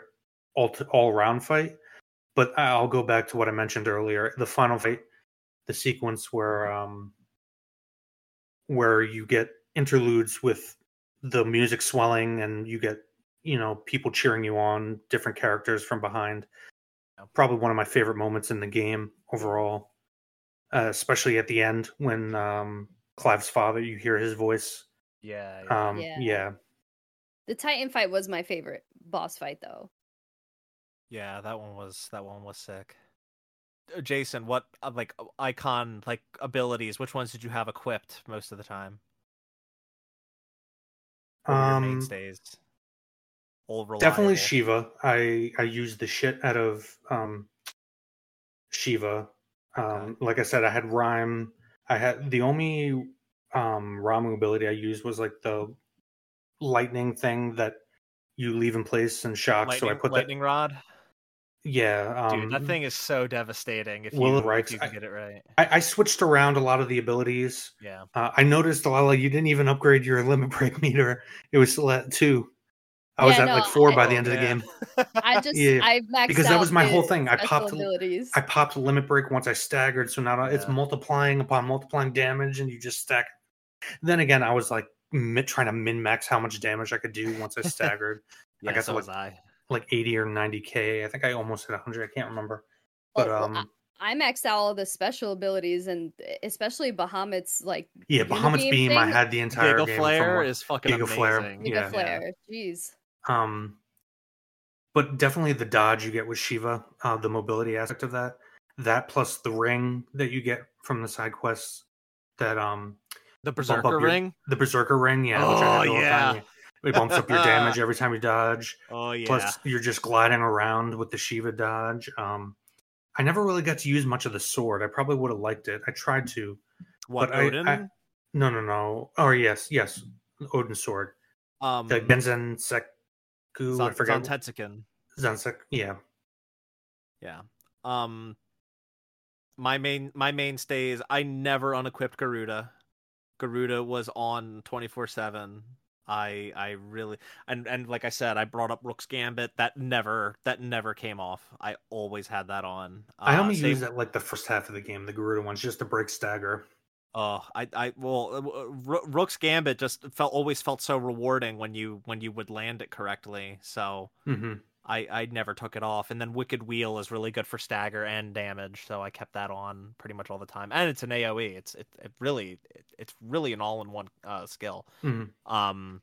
all all round fight. But I'll go back to what I mentioned earlier. The final fight, the sequence where um, where you get interludes with the music swelling and you get you know people cheering you on, different characters from behind. Probably one of my favorite moments in the game overall, uh, especially at the end when um, Clive's father, you hear his voice. Yeah. yeah. Um, Yeah. yeah. the Titan fight was my favorite boss fight though. Yeah, that one was that one was sick. Uh, Jason, what uh, like uh, icon like abilities? Which ones did you have equipped most of the time? What were your Um, mainstays. All reliable. Definitely Shiva. I I used the shit out of um Shiva. Um Okay. like I said, I had Rime. I had the only um Ramuh ability I used was like the lightning thing that you leave in place and shock. Lightning, so I put lightning rod. That yeah, um Dude, that thing is so devastating if you, Will if you can I- get it right. I, I switched around a lot of the abilities. Yeah. Uh, I noticed, Lala, you didn't even upgrade your limit break [LAUGHS] meter. It was still at two. I was Yeah, at no, like four by the end of the game. [LAUGHS] I just Yeah, I maxed because that was my whole thing. I popped- abilities. I popped limit break once I staggered, so now it's multiplying upon multiplying damage, and you just stack. Then again, I was like trying to min max how much damage I could do once I [LAUGHS] staggered, Yeah, I got so to, was I. like eighty or ninety k. I think I almost hit hundred. I can't remember, but Well, well, um, I maxed out all the special abilities and especially Bahamut's like yeah, Bahamut's minigame beam. I had the entire Giga game. from Flare what- is fucking Giga Flare, amazing. Giga Yeah. Flare. Jeez. Um, but definitely the dodge you get with Shiva, uh, the mobility aspect of that, that plus the ring that you get from the side quests, that um, The bump up Berserker your- ring. the Berserker ring, yeah, which I Oh, had all the yeah. It bumps up your damage [LAUGHS] every time you dodge. Oh yeah. Plus, you're just gliding around with the Shiva dodge. Um, I never really got to use much of the sword. I probably would have liked it. I tried to. what I- Odin? I- No, no, no. Oh yes, yes, Odin's sword, um, the Genzen Seku. I Zan- forget. Zantetsuken. Yeah. Yeah. Um my main my mainstays I never unequipped Garuda. Garuda was on 24/7. I I really and and like I said I brought up Rook's Gambit that never that never came off. I always had that on. I Uh, only same- use that like the first half of the game, the Garuda ones, just to break stagger. Oh, I, I, well, uh, Rook's Gambit just felt always felt so rewarding when you when you would land it correctly. So hmm I, I never took it off. And then Wicked Wheel is really good for stagger and damage, so I kept that on pretty much all the time. And it's an AOE. It's it, it really it, it's really an all in one uh, skill. hmm Um,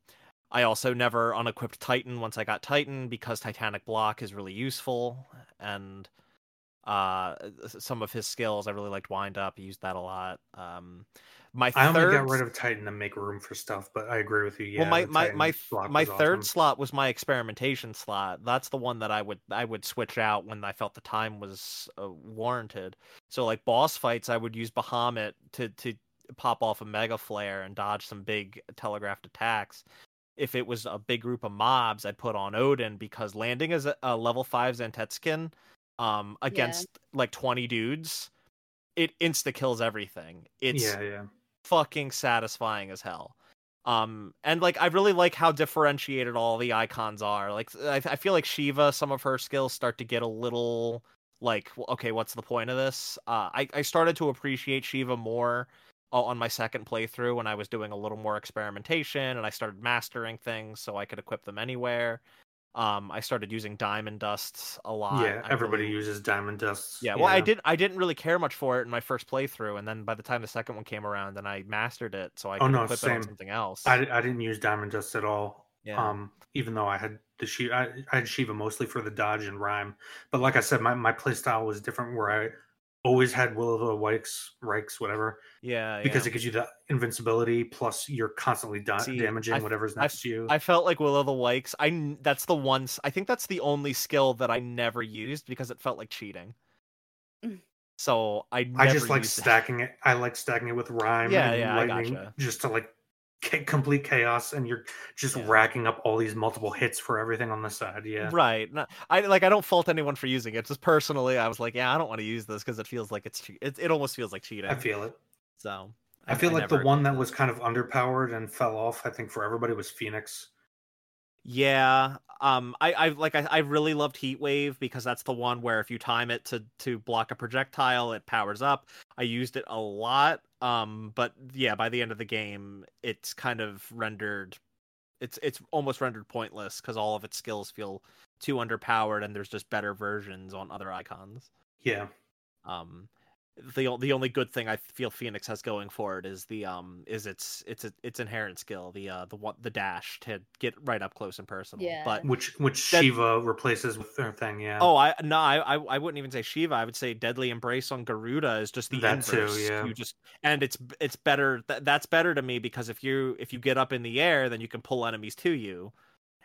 I also never unequipped Titan once I got Titan because Titanic Block is really useful, and uh, some of his skills I really liked Wind Up. I used that a lot. Um, my I only third got rid of Titan to make room for stuff, but I agree with you. Yeah, well, my my my my third awesome. slot was my experimentation slot. That's the one that I would I would switch out when I felt the time was uh, warranted. So like boss fights, I would use Bahamut to to pop off a Mega Flare and dodge some big telegraphed attacks. If it was a big group of mobs, I'd put on Odin because landing as a, a level five Zantetsuken um against like twenty dudes, it insta kills everything. It's yeah, yeah. fucking satisfying as hell. Um, and like I really like how differentiated all the icons are. Like I, I feel like Shiva, some of her skills start to get a little like, okay, what's the point of this? Uh, I I started to appreciate Shiva more uh, on my second playthrough when I was doing a little more experimentation and I started mastering things so I could equip them anywhere. Um, I started using diamond dusts a lot. yeah, I everybody uses diamond dusts. yeah, well, I did. I didn't really care much for it in my first playthrough, and then by the time the second one came around, then I mastered it, so I Oh, could no, equip it on same. something else. I, I didn't use diamond dust at all. yeah, Um, even though I had the Shiva, I, I had Shiva mostly for the dodge and Rime. But like I said, my my play style was different. Where I always had Will of the Wykes, Rikes, whatever. Yeah, because yeah. it gives you the invincibility plus you're constantly da- See, damaging I- whatever's next to you. I felt like Will of the Wykes. I that's the one. I think that's the only skill that I never used because it felt like cheating. Mm. So I never I just like used it. stacking it. I like stacking it with Rime Yeah, and yeah, I lightning gotcha. just to like ca- complete chaos, and you're just Yeah. racking up all these multiple hits for everything on the side. Yeah, Right. I like. I don't fault anyone for using it. Just personally, I was like, yeah, I don't want to use this because it feels like it's. che- It, it almost feels like cheating. I feel it. so. I feel like the one that was kind of underpowered and fell off. I think for everybody was Phoenix. Yeah. Um. I. I like. I, I really loved Heat Wave because that's the one where if you time it to to block a projectile, it powers up. I used it a lot. Um. But yeah, by the end of the game, it's kind of rendered. It's it's almost rendered pointless because all of its skills feel too underpowered, and there's just better versions on other icons. Yeah, Um. The the only good thing I feel Phoenix has going for it is the um is its its its inherent skill the uh the one the dash to get right up close and personal. Yeah. But which which That- Shiva replaces with their thing. Yeah. Oh, I no, I, I I wouldn't even say Shiva. I would say Deadly Embrace on Garuda is just the That too, inverse. yeah. You just and it's it's better. Th- that's better to me because if you if you get up in the air, then you can pull enemies to you,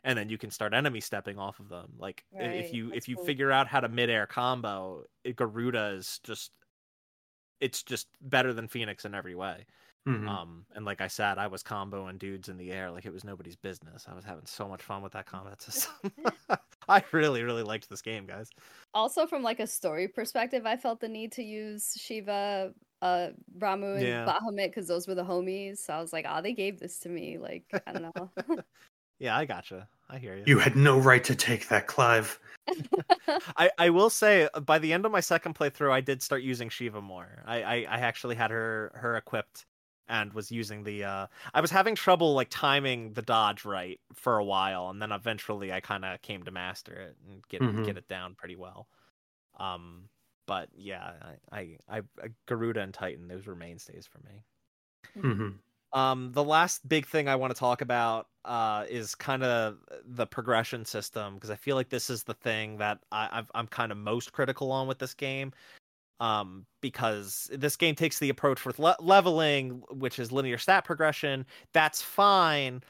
and then you can start enemy stepping off of them. Like i- if you if you cool. figure out how to midair combo, Garuda is just it's just better than Phoenix in every way. Mhm. Um, and like I said, I was comboing dudes in the air like it was nobody's business. I was having so much fun with that combat [LAUGHS] system. [LAUGHS] I really, really liked this game, guys. Also, from like a story perspective, I felt the need to use Shiva, uh, Ramuh, and Yeah. Bahamut because those were the homies. So I was like, oh, they gave this to me. Like, I don't know. [LAUGHS] Yeah, I gotcha. I hear you. you had no right to take that, Clive. [LAUGHS] I, I will say uh, by the end of my second playthrough, I did start using Shiva more. I, I, I actually had her her equipped and was using the. Uh, I was having trouble like timing the dodge right for a while, and then eventually I kind of came to master it and get Mhm. get it down pretty well. Um, but yeah, I, I, I uh, Garuda and Titan those were mainstays for me. hmm Um, the last big thing I want to talk about uh, is kind of the progression system because I feel like this is the thing that I, I'm kind of most critical on with this game. Um, because this game takes the approach with le- leveling, which is linear stat progression. That's fine.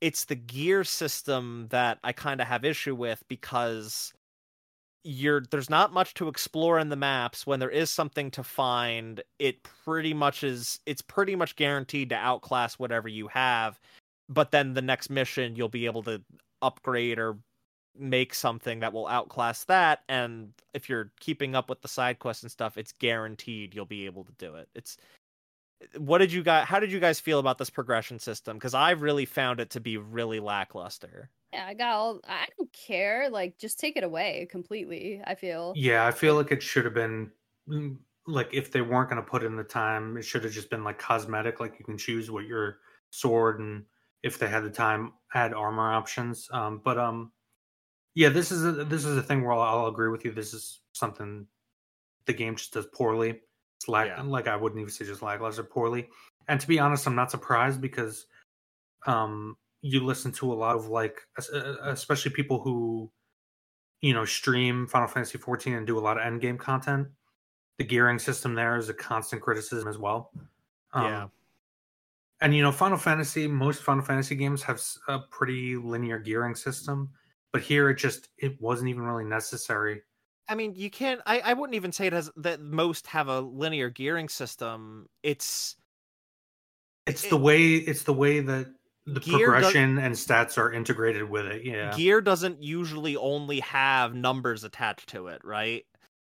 It's the gear system that I kind of have issue with because you're there's not much to explore in the maps. When there is something to find it pretty much is it's pretty much guaranteed to outclass whatever you have. But then the next mission you'll be able to upgrade or make something that will outclass that. And if you're keeping up with the side quests and stuff it's guaranteed you'll be able to do it. It's what did you guys how did you guys feel about this progression system? Because I've really found it to be really lackluster yeah, I got all. I don't care. Like, just take it away completely. I feel. Yeah, I feel like it should have been mm, like if they weren't going to put in the time, it should have just been like cosmetic. Like you can choose what your sword and if they had the time, add armor options. Um, but um, yeah, this is a, this is a thing where I'll, I'll agree with you. This is something the game just does poorly. It's lack Yeah. like I wouldn't even say just lackluster poorly. And to be honest, I'm not surprised because um you listen to a lot of like especially people who you know stream Final Fantasy 14 and do a lot of end game content. The gearing system there is a constant criticism as well. Um, Yeah. And you know, Final Fantasy, most Final Fantasy games have a pretty linear gearing system, but here it just it wasn't even really necessary. I mean, you can't. I, I wouldn't even say it has that most have a linear gearing system. It's It's It- the way it's the way that the Gear does- progression and stats are integrated with it. Yeah. gear doesn't usually only have numbers attached to it, right?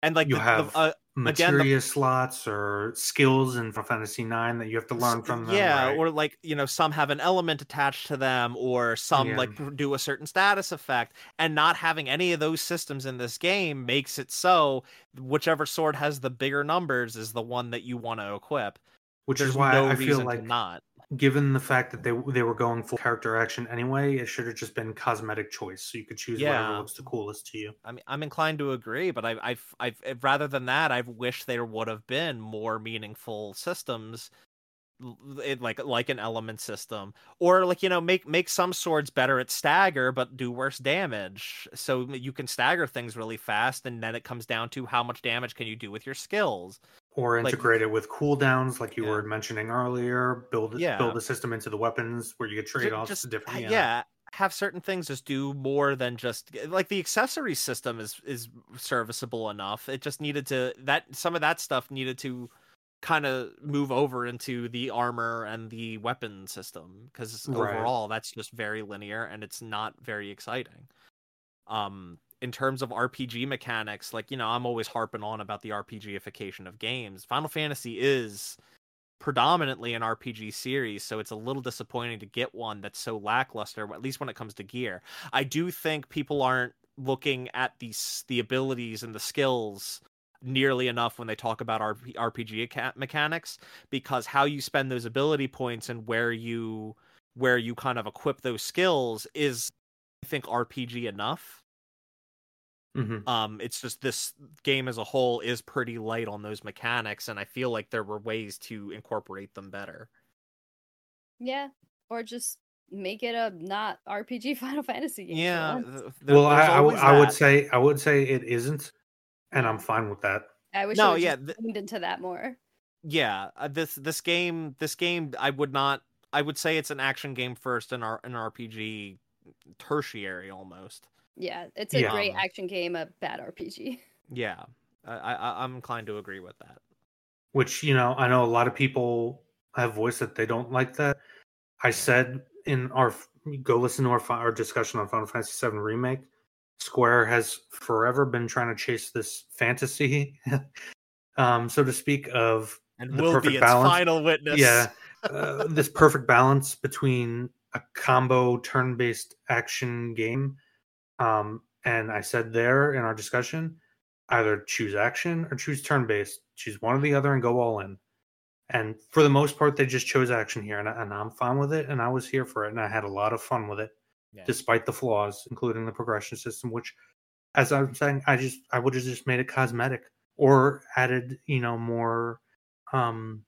And like You the, the- have uh, again, the- slots or skills in Final Fantasy 9 that you have to learn from them. yeah, right? or like you know, some have an element attached to them, or some Yeah. like do a certain status effect. And not having any of those systems in this game makes it so whichever sword has the bigger numbers is the one that you want to equip. which There's is why no I feel like not. Given the fact that they they were going full character action anyway, it should have just been cosmetic choice, so you could choose Yeah. whatever looks the coolest to you. I mean, I'm inclined to agree, but I, I've, I've, rather than that, I've wished there would have been more meaningful systems it, like like an element system or like you know make make some swords better at stagger but do worse damage so you can stagger things really fast and then it comes down to how much damage can you do with your skills or integrate like, it with cooldowns like you yeah. were mentioning earlier build yeah. build a system into the weapons where you get trade-offs just, different yeah. yeah have certain things just do more than just like the accessory system is is serviceable enough it just needed to that some of that stuff needed to kind of move over into the armor and the weapon system because right. overall that's just very linear and it's not very exciting um in terms of rpg mechanics like you know i'm always harping on about the rpgification of games final fantasy is predominantly an rpg series so it's a little disappointing to get one that's so lackluster at least when it comes to gear i do think people aren't looking at these the abilities and the skills nearly enough when they talk about RPG mechanics because how you spend those ability points and where you where you kind of equip those skills is I think RPG enough. Mm-hmm. Um, it's just this game as a whole is pretty light on those mechanics, and I feel like there were ways to incorporate them better. Yeah, or just make it a not RPG [LAUGHS] Final Fantasy game. Yeah. well, I, I, I would say I would say it isn't and I'm fine with that. I wish no, I yeah, th- leaned into that more. Yeah, uh, this this game this game I would not I would say it's an action game first and an RPG tertiary almost. Yeah, it's a yeah. great action game, a bad RPG. Yeah, I, I I'm inclined to agree with that. Which you know, I know a lot of people have voiced that they don't like that. I said in our go listen to our our discussion on Final Fantasy VII remake Square has forever been trying to chase this fantasy, [LAUGHS] um, so to speak, of and the will perfect be its balance. final witness. Yeah, [LAUGHS] uh, this perfect balance between a combo turn-based action game. Um, and I said there in our discussion, either choose action or choose turn-based. Choose one or the other and go all in. And for the most part, they just chose action here, and, and I'm fine with it. And I was here for it, and I had a lot of fun with it yeah. despite the flaws, including the progression system, which, as I'm saying, I just I would have just made it cosmetic or added, you know, more um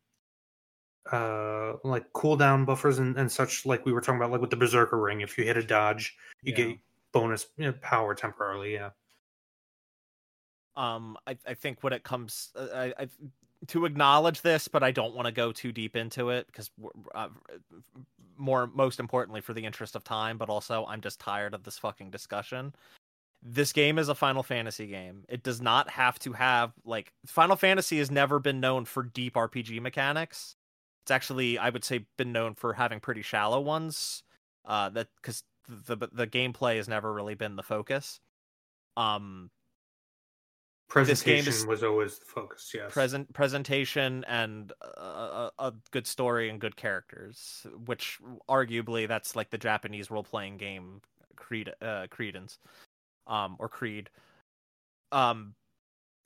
uh like cooldown buffers and, and such like we were talking about like with the berserker ring if you hit a dodge you yeah. get bonus you know, power temporarily yeah um i i think when it comes uh, i i to acknowledge this, but I don't want to go too deep into it because uh, more most importantly for the interest of time, but also I'm just tired of this fucking discussion. This game is a Final Fantasy game. It does not have to have like Final Fantasy has never been known for deep RPG mechanics. It's actually I would say been known for having pretty shallow ones. Uh that cuz the the gameplay has never really been the focus. Um presentation is, was always the focus yes. Present presentation and a, a, good story and good characters which arguably that's like the japanese role-playing game creed uh, credence um or creed. Um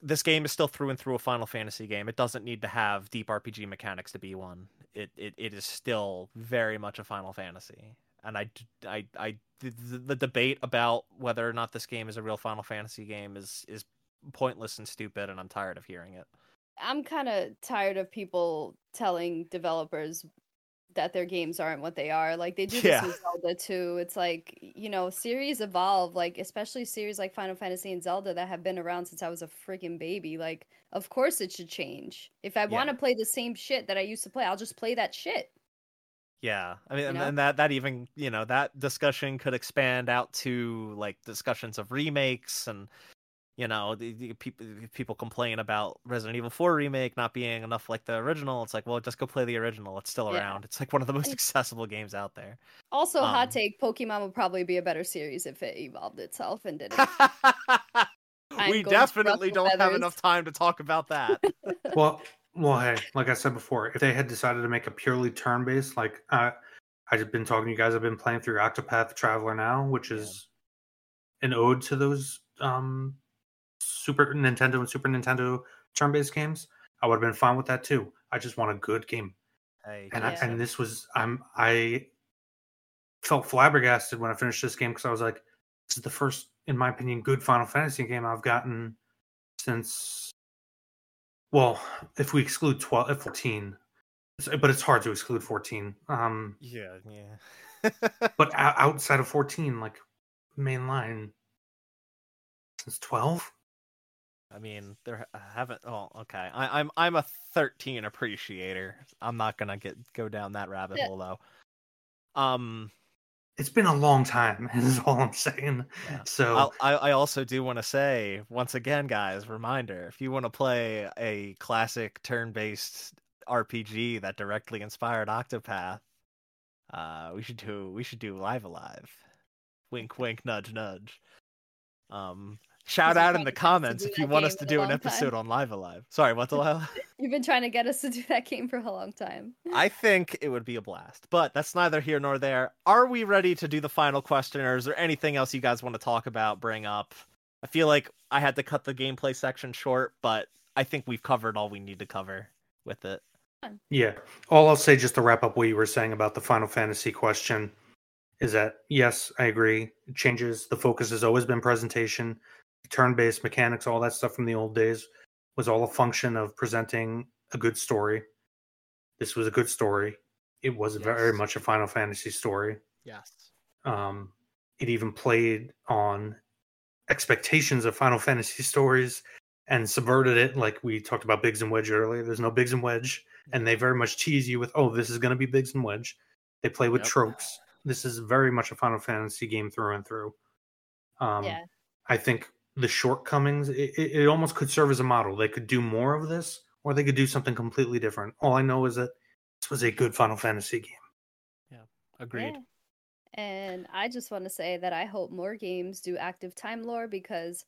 this game is still through and through a final fantasy game. It doesn't need to have deep rpg mechanics to be one. It it, it is still very much a final fantasy and I, I, I, the, the debate about whether or not this game is a real Final Fantasy game is is pointless and stupid, and I'm tired of hearing it. I'm kind of tired of people telling developers that their games aren't what they are. Like they do this yeah. with Zelda too. It's like you know, series evolve. Like especially series like Final Fantasy and Zelda that have been around since I was a freaking baby. Like of course it should change. If I yeah. want to play the same shit that I used to play, I'll just play that shit. Yeah, I mean, and, and, that that even you know that discussion could expand out to like discussions of remakes and you know the, the people people complain about Resident Evil 4 remake not being enough like the original. It's like, well, just go play the original. It's still around. It's like one of the most accessible games out there. Also, um, hot take: Pokemon would probably be a better series if it evolved itself and didn't. [LAUGHS] we definitely don't feathers. have enough time to talk about that. [LAUGHS] well, well, hey, like I said before, if they had decided to make a purely turn-based, like uh, I've been talking to you guys, I've been playing through Octopath Traveler now, which is yeah. an ode to those um Super Nintendo and Super Nintendo turn-based games, I would have been fine with that too. I just want a good game. and yeah. I, and this was I'm I felt flabbergasted when I finished this game because I was like, this is the first, in my opinion, good Final Fantasy game I've gotten since. Well, if we exclude 12, 14, but it's hard to exclude 14. Um, yeah, yeah. but [LAUGHS] outside of 14, like mainline since 12. I mean, there I haven't. Oh, okay. I, am I'm, I'm a 13 appreciator. I'm not gonna get go down that rabbit yeah. hole though. Um, it's been a long time. [LAUGHS] Is all I'm saying. Yeah. So I'll, I I also do want to say once again, guys, reminder: if you want to play a classic turn-based RPG that directly inspired Octopath, uh, we should do we should do Live alive Wink, wink, nudge, nudge. Um, Shout out in the comments if you want us to do an episode time. on Live Alive. Sorry, what the hell? [LAUGHS] You've been trying to get us to do that game for a long time. I think it would be a blast, but that's neither here nor there. Are we ready to do the final question, or is there anything else you guys want to talk about, bring up? I feel like I had to cut the gameplay section short, but I think we've covered all we need to cover with it. Yeah. All I'll say just to wrap up what you were saying about the Final Fantasy question is that yes, I agree. It changes. The focus has always been presentation turn-based mechanics, all that stuff from the old days was all a function of presenting a good story. This was a good story. It was yes. very much a Final Fantasy story. Yes. Um, it even played on expectations of Final Fantasy stories and subverted it, like we talked about Biggs and Wedge earlier. There's no Biggs and Wedge, and they very much tease you with, "Oh, this is going to be Biggs and Wedge." They play with yep. tropes. This is very much a Final Fantasy game through and through. Um, yeah. I think the shortcomings, it, it, almost could serve as a model. They could do more of this, or they could do something completely different. All I know is that this was a good Final Fantasy game. Yeah, agreed. Yeah. And I just want to say that I hope more games do active time lore because,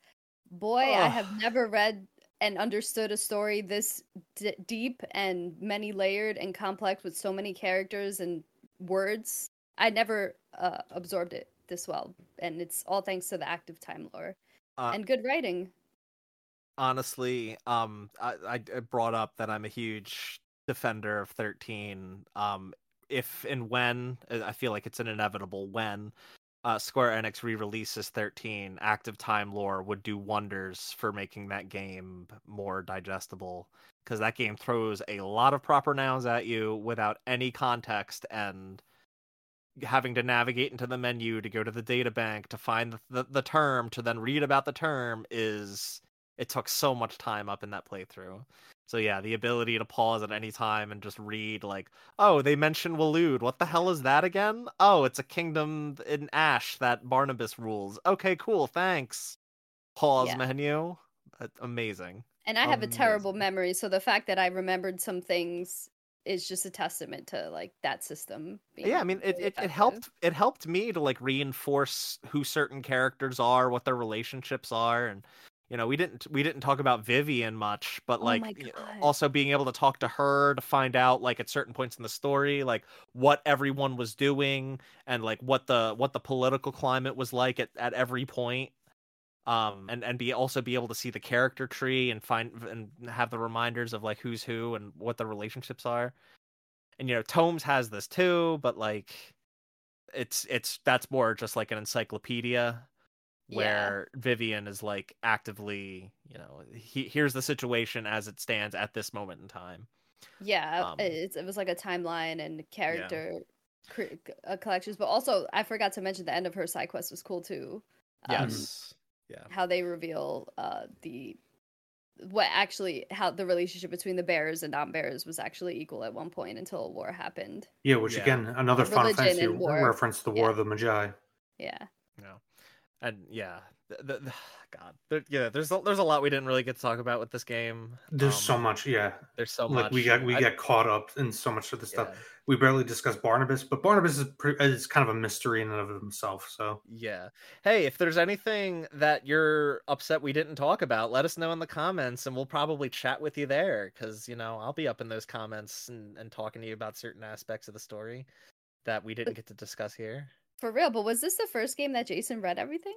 boy, I have never read and understood a story this d- deep and many layered and complex with so many characters and words. I never uh, absorbed it this well, and it's all thanks to the active time lore uh, and good writing. Honestly, um, I, I brought up that I'm a huge defender of 13. Um, if and when uh, I feel like it's an inevitable when uh, Square Enix re-releases 13, active time lore would do wonders for making that game more digestible because that game throws a lot of proper nouns at you without any context and having to navigate into the menu to go to the data bank to find the, the, the, term to then read about the term is it took so much time up in that playthrough so yeah the ability to pause at any time and just read like oh they mention Waloed. what the hell is that again oh it's a kingdom in ash that barnabas rules okay cool thanks pause yeah. menu amazing and i have amazing. a terrible memory so the fact that i remembered some things is just a testament to like that system. yeah, I mean, it, it, it helped it helped me to like reinforce who certain characters are, what their relationships are, and you know we didn't we didn't talk about Vivian much, but oh like also being able to talk to her to find out like at certain points in the story like what everyone was doing and like what the what the political climate was like at at every point um and and be also be able to see the character tree and find and have the reminders of like who's who and what the relationships are. And you know tomes has this too but like it's it's that's more just like an encyclopedia where yeah. vivian is like actively you know he, here's the situation as it stands at this moment in time. Yeah um, it, it was like a timeline and character yeah. Uh, collections but also i forgot to mention the end of her side quest was cool too. Um, yes yeah. how they reveal uh the what actually how the relationship between the bears and non-bears was actually equal at one point until war happened. Yeah which yeah. again another Final Fantasy reference to the war yeah. of the magi. Yeah. Yeah. And yeah the, the, the [SIGHS] god there, yeah there's a, there's a lot we didn't really get to talk about with this game there's um, so much yeah there's so like much we got we I, get caught up in so much of the stuff yeah we barely discussed Barnabas, but Barnabas is pre- is kind of a mystery in and of himself. So yeah. Hey, if there's anything that you're upset we didn't talk about, let us know in the comments, and we'll probably chat with you there. Because you know I'll be up in those comments and, and talking to you about certain aspects of the story that we didn't get to discuss here. For real, but was this the first game that Jason read everything?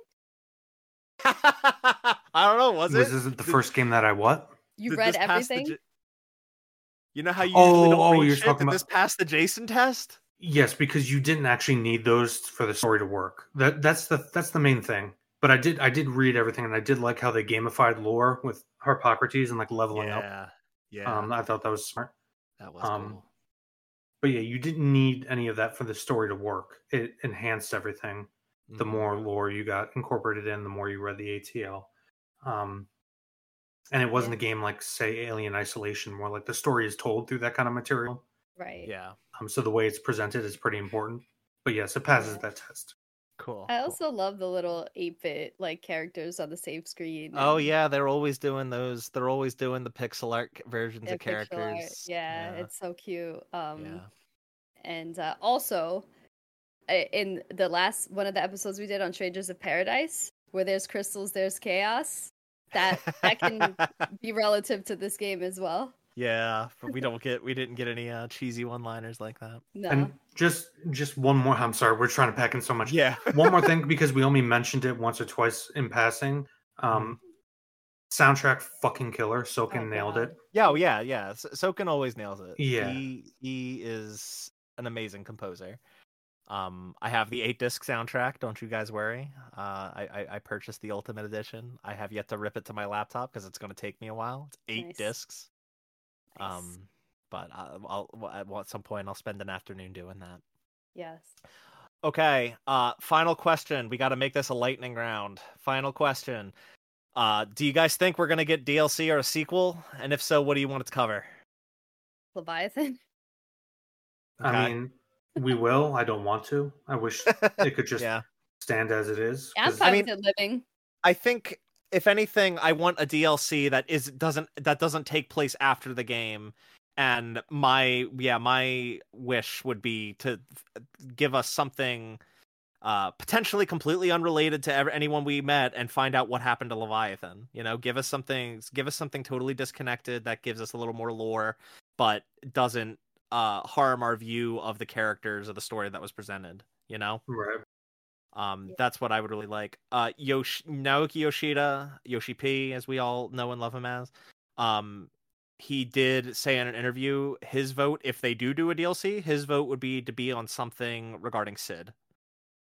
[LAUGHS] I don't know. Was, was it? Was this the first game that I what? You Did read everything. You know how you oh, usually don't oh, you're talking about this pass the Jason test? Yes, because you didn't actually need those for the story to work. That that's the that's the main thing. But I did I did read everything and I did like how they gamified lore with Harpocrates and like leveling yeah, up. Yeah. Um I thought that was smart. That was um, cool. but yeah, you didn't need any of that for the story to work. It enhanced everything. Mm-hmm. The more lore you got incorporated in, the more you read the ATL. Um, and it wasn't yeah. a game like, say, Alien Isolation, more like the story is told through that kind of material. Right. Yeah. Um, so the way it's presented is pretty important. But yes, it passes yeah. that test. Cool. I also cool. love the little 8-bit like characters on the save screen. Oh yeah, they're always doing those. They're always doing the pixel art versions of characters. Yeah, yeah, it's so cute. Um yeah. and uh, also in the last one of the episodes we did on Strangers of Paradise, where there's crystals, there's chaos. That that can [LAUGHS] be relative to this game as well. Yeah, but we don't get we didn't get any uh, cheesy one-liners like that. No. And just just one more. I'm sorry, we're trying to pack in so much. Yeah. [LAUGHS] one more thing [LAUGHS] because we only mentioned it once or twice in passing. Um, mm-hmm. soundtrack fucking killer. Soken oh, nailed God. it. Yeah, oh, yeah, yeah. Soken always nails it. Yeah, he he is an amazing composer. Um, I have the eight disc soundtrack. Don't you guys worry. Uh, I, I, I purchased the Ultimate Edition. I have yet to rip it to my laptop because it's going to take me a while. It's eight nice. discs. Nice. Um, but I'll, I'll at some point I'll spend an afternoon doing that. Yes. Okay. Uh, final question. We got to make this a lightning round. Final question. Uh, do you guys think we're gonna get DLC or a sequel? And if so, what do you want it to cover? Leviathan. Okay. I mean, we will. I don't want to. I wish [LAUGHS] it could just yeah. stand as it is. Yeah, I mean, living. I think if anything, I want a DLC that is doesn't that doesn't take place after the game. And my yeah, my wish would be to give us something uh, potentially completely unrelated to ever, anyone we met and find out what happened to Leviathan. You know, give us something, give us something totally disconnected that gives us a little more lore, but doesn't uh, harm our view of the characters or the story that was presented. You know, right? Um, yeah. that's what I would really like. Uh, Yosh- Naoki Yoshida, Yoshi P, as we all know and love him as, um, he did say in an interview his vote if they do do a DLC, his vote would be to be on something regarding Cid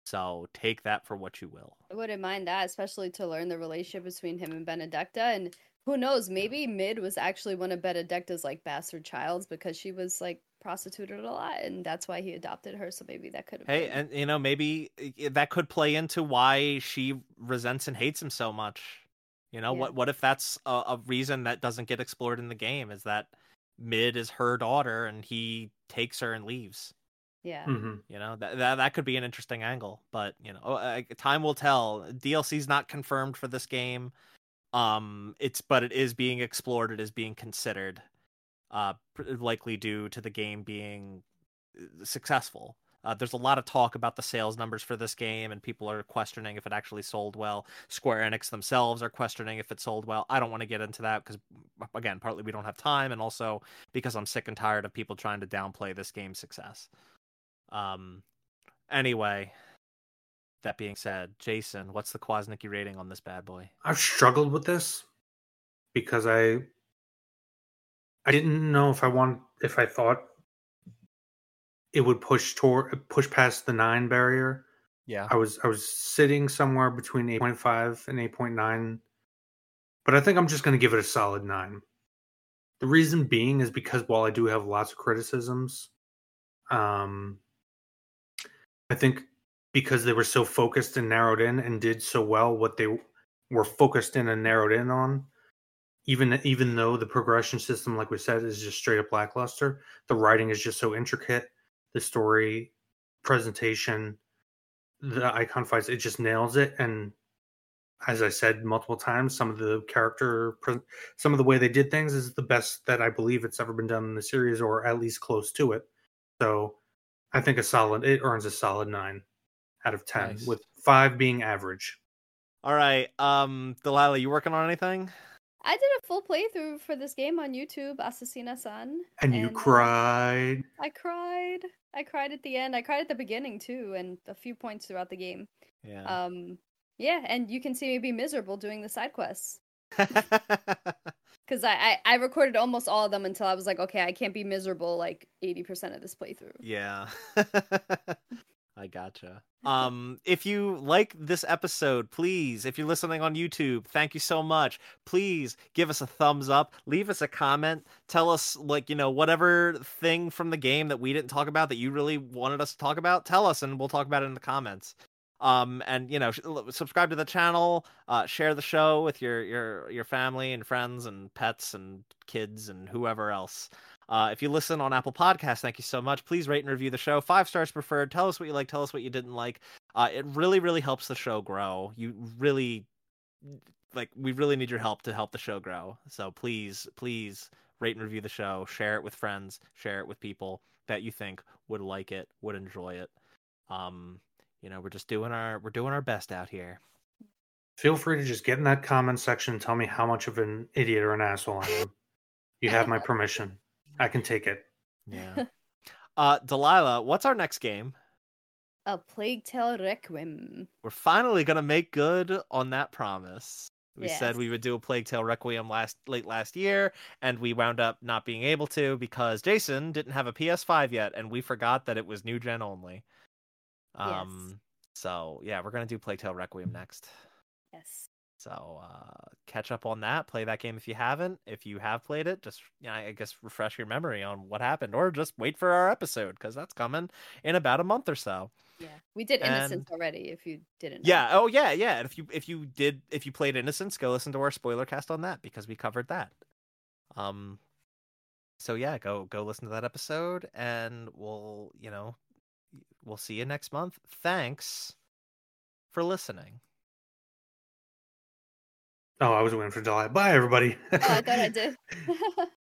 So take that for what you will. I wouldn't mind that, especially to learn the relationship between him and Benedikta And who knows, maybe Mid was actually one of Benedikta's like bastard childs because she was like prostituted a lot and that's why he adopted her so maybe that could have hey been... and you know maybe that could play into why she resents and hates him so much. You know yeah. what what if that's a, a, reason that doesn't get explored in the game is that mid is her daughter and he takes her and leaves. Yeah. Mm-hmm. you know that, that that could be an interesting angle but you know uh, time will tell. Dlc's not confirmed for this game. Um it's but it is being explored it is being considered uh, likely due to the game being uh, successful. Uh, there's a lot of talk about the sales numbers for this game, and people are questioning if it actually sold well. Square Enix themselves are questioning if it sold well. I don't want to get into that because, again, partly we don't have time, and also because I'm sick and tired of people trying to downplay this game's success. Um, anyway, that being said, Jason, what's the Kwasnicky rating on this bad boy? I've struggled with this because I I didn't know if I want if I thought it would push toward push past the nine barrier. Yeah. I was I was sitting somewhere between eight point five and eight point nine. But I think I'm just gonna give it a solid nine. The reason being is because while I do have lots of criticisms, um I think because they were so focused and narrowed in and did so well what they were focused in and narrowed in on, even even though the progression system, like we said, is just straight up lackluster, the writing is just so intricate. The story, presentation, the icon fights, it just nails it. And as I said multiple times, some of the character, some of the way they did things is the best that I believe it's ever been done in the series, or at least close to it. So I think a solid, it earns a solid nine out of ten, nice. with five being average. All right, um, Delaila, you working on anything? I did a full playthrough for this game on YouTube, Assassina San. And, and you cried. Uh, I cried. I cried at the end. I cried at the beginning too, and a few points throughout the game. Yeah. Um. Yeah, and you can see me be miserable doing the side quests. [LAUGHS] Because I, I, I recorded almost all of them until I was like, okay, I can't be miserable like eighty percent of this playthrough. Yeah. [LAUGHS] I gotcha. [LAUGHS] Um, if you like this episode, please, if you're listening on YouTube, thank you so much. Please give us a thumbs up, leave us a comment, tell us like you know whatever thing from the game that we didn't talk about that you really wanted us to talk about. Tell us, and we'll talk about it in the comments. Um, and you know, subscribe to the channel, uh, share the show with your your your family and friends and pets and kids and whoever else. Uh, if you listen on Apple Podcasts, thank you so much. Please rate and review the show. Five stars preferred. Tell us what you like. Tell us what you didn't like. Uh, it really, really helps the show grow. You really, like, we really need your help to help the show grow. So please, please rate and review the show. Share it with friends. Share it with people that you think would like it, would enjoy it. Um, you know, we're just doing our we're doing our best out here. Feel free to just get in that comment section and tell me how much of an idiot or an asshole I am. You have my permission. [LAUGHS] I can take it. Yeah. [LAUGHS] uh, Delaila, what's our next game? A Plague Tale Requiem. We're finally gonna make good on that promise. We yes. said we would do a Plague Tale Requiem last late last year, and we wound up not being able to because Jason didn't have a PS5 yet, and we forgot that it was new gen only. Um, yes. so yeah, we're gonna do Plague Tale Requiem next. Yes. So uh, catch up on that. Play that game if you haven't. If you have played it, just you know, I guess refresh your memory on what happened, or just wait for our episode because that's coming in about a month or so. Yeah, we did Innocence already. If you didn't. Know. Yeah. Oh yeah. Yeah. And if you if you did if you played Innocence, go listen to our spoiler cast on that because we covered that. Um. So yeah, go go listen to that episode, and we'll you know we'll see you next month. Thanks for listening. Oh, I was waiting for July. Bye, everybody. oh, I thought I [LAUGHS] did. [LAUGHS]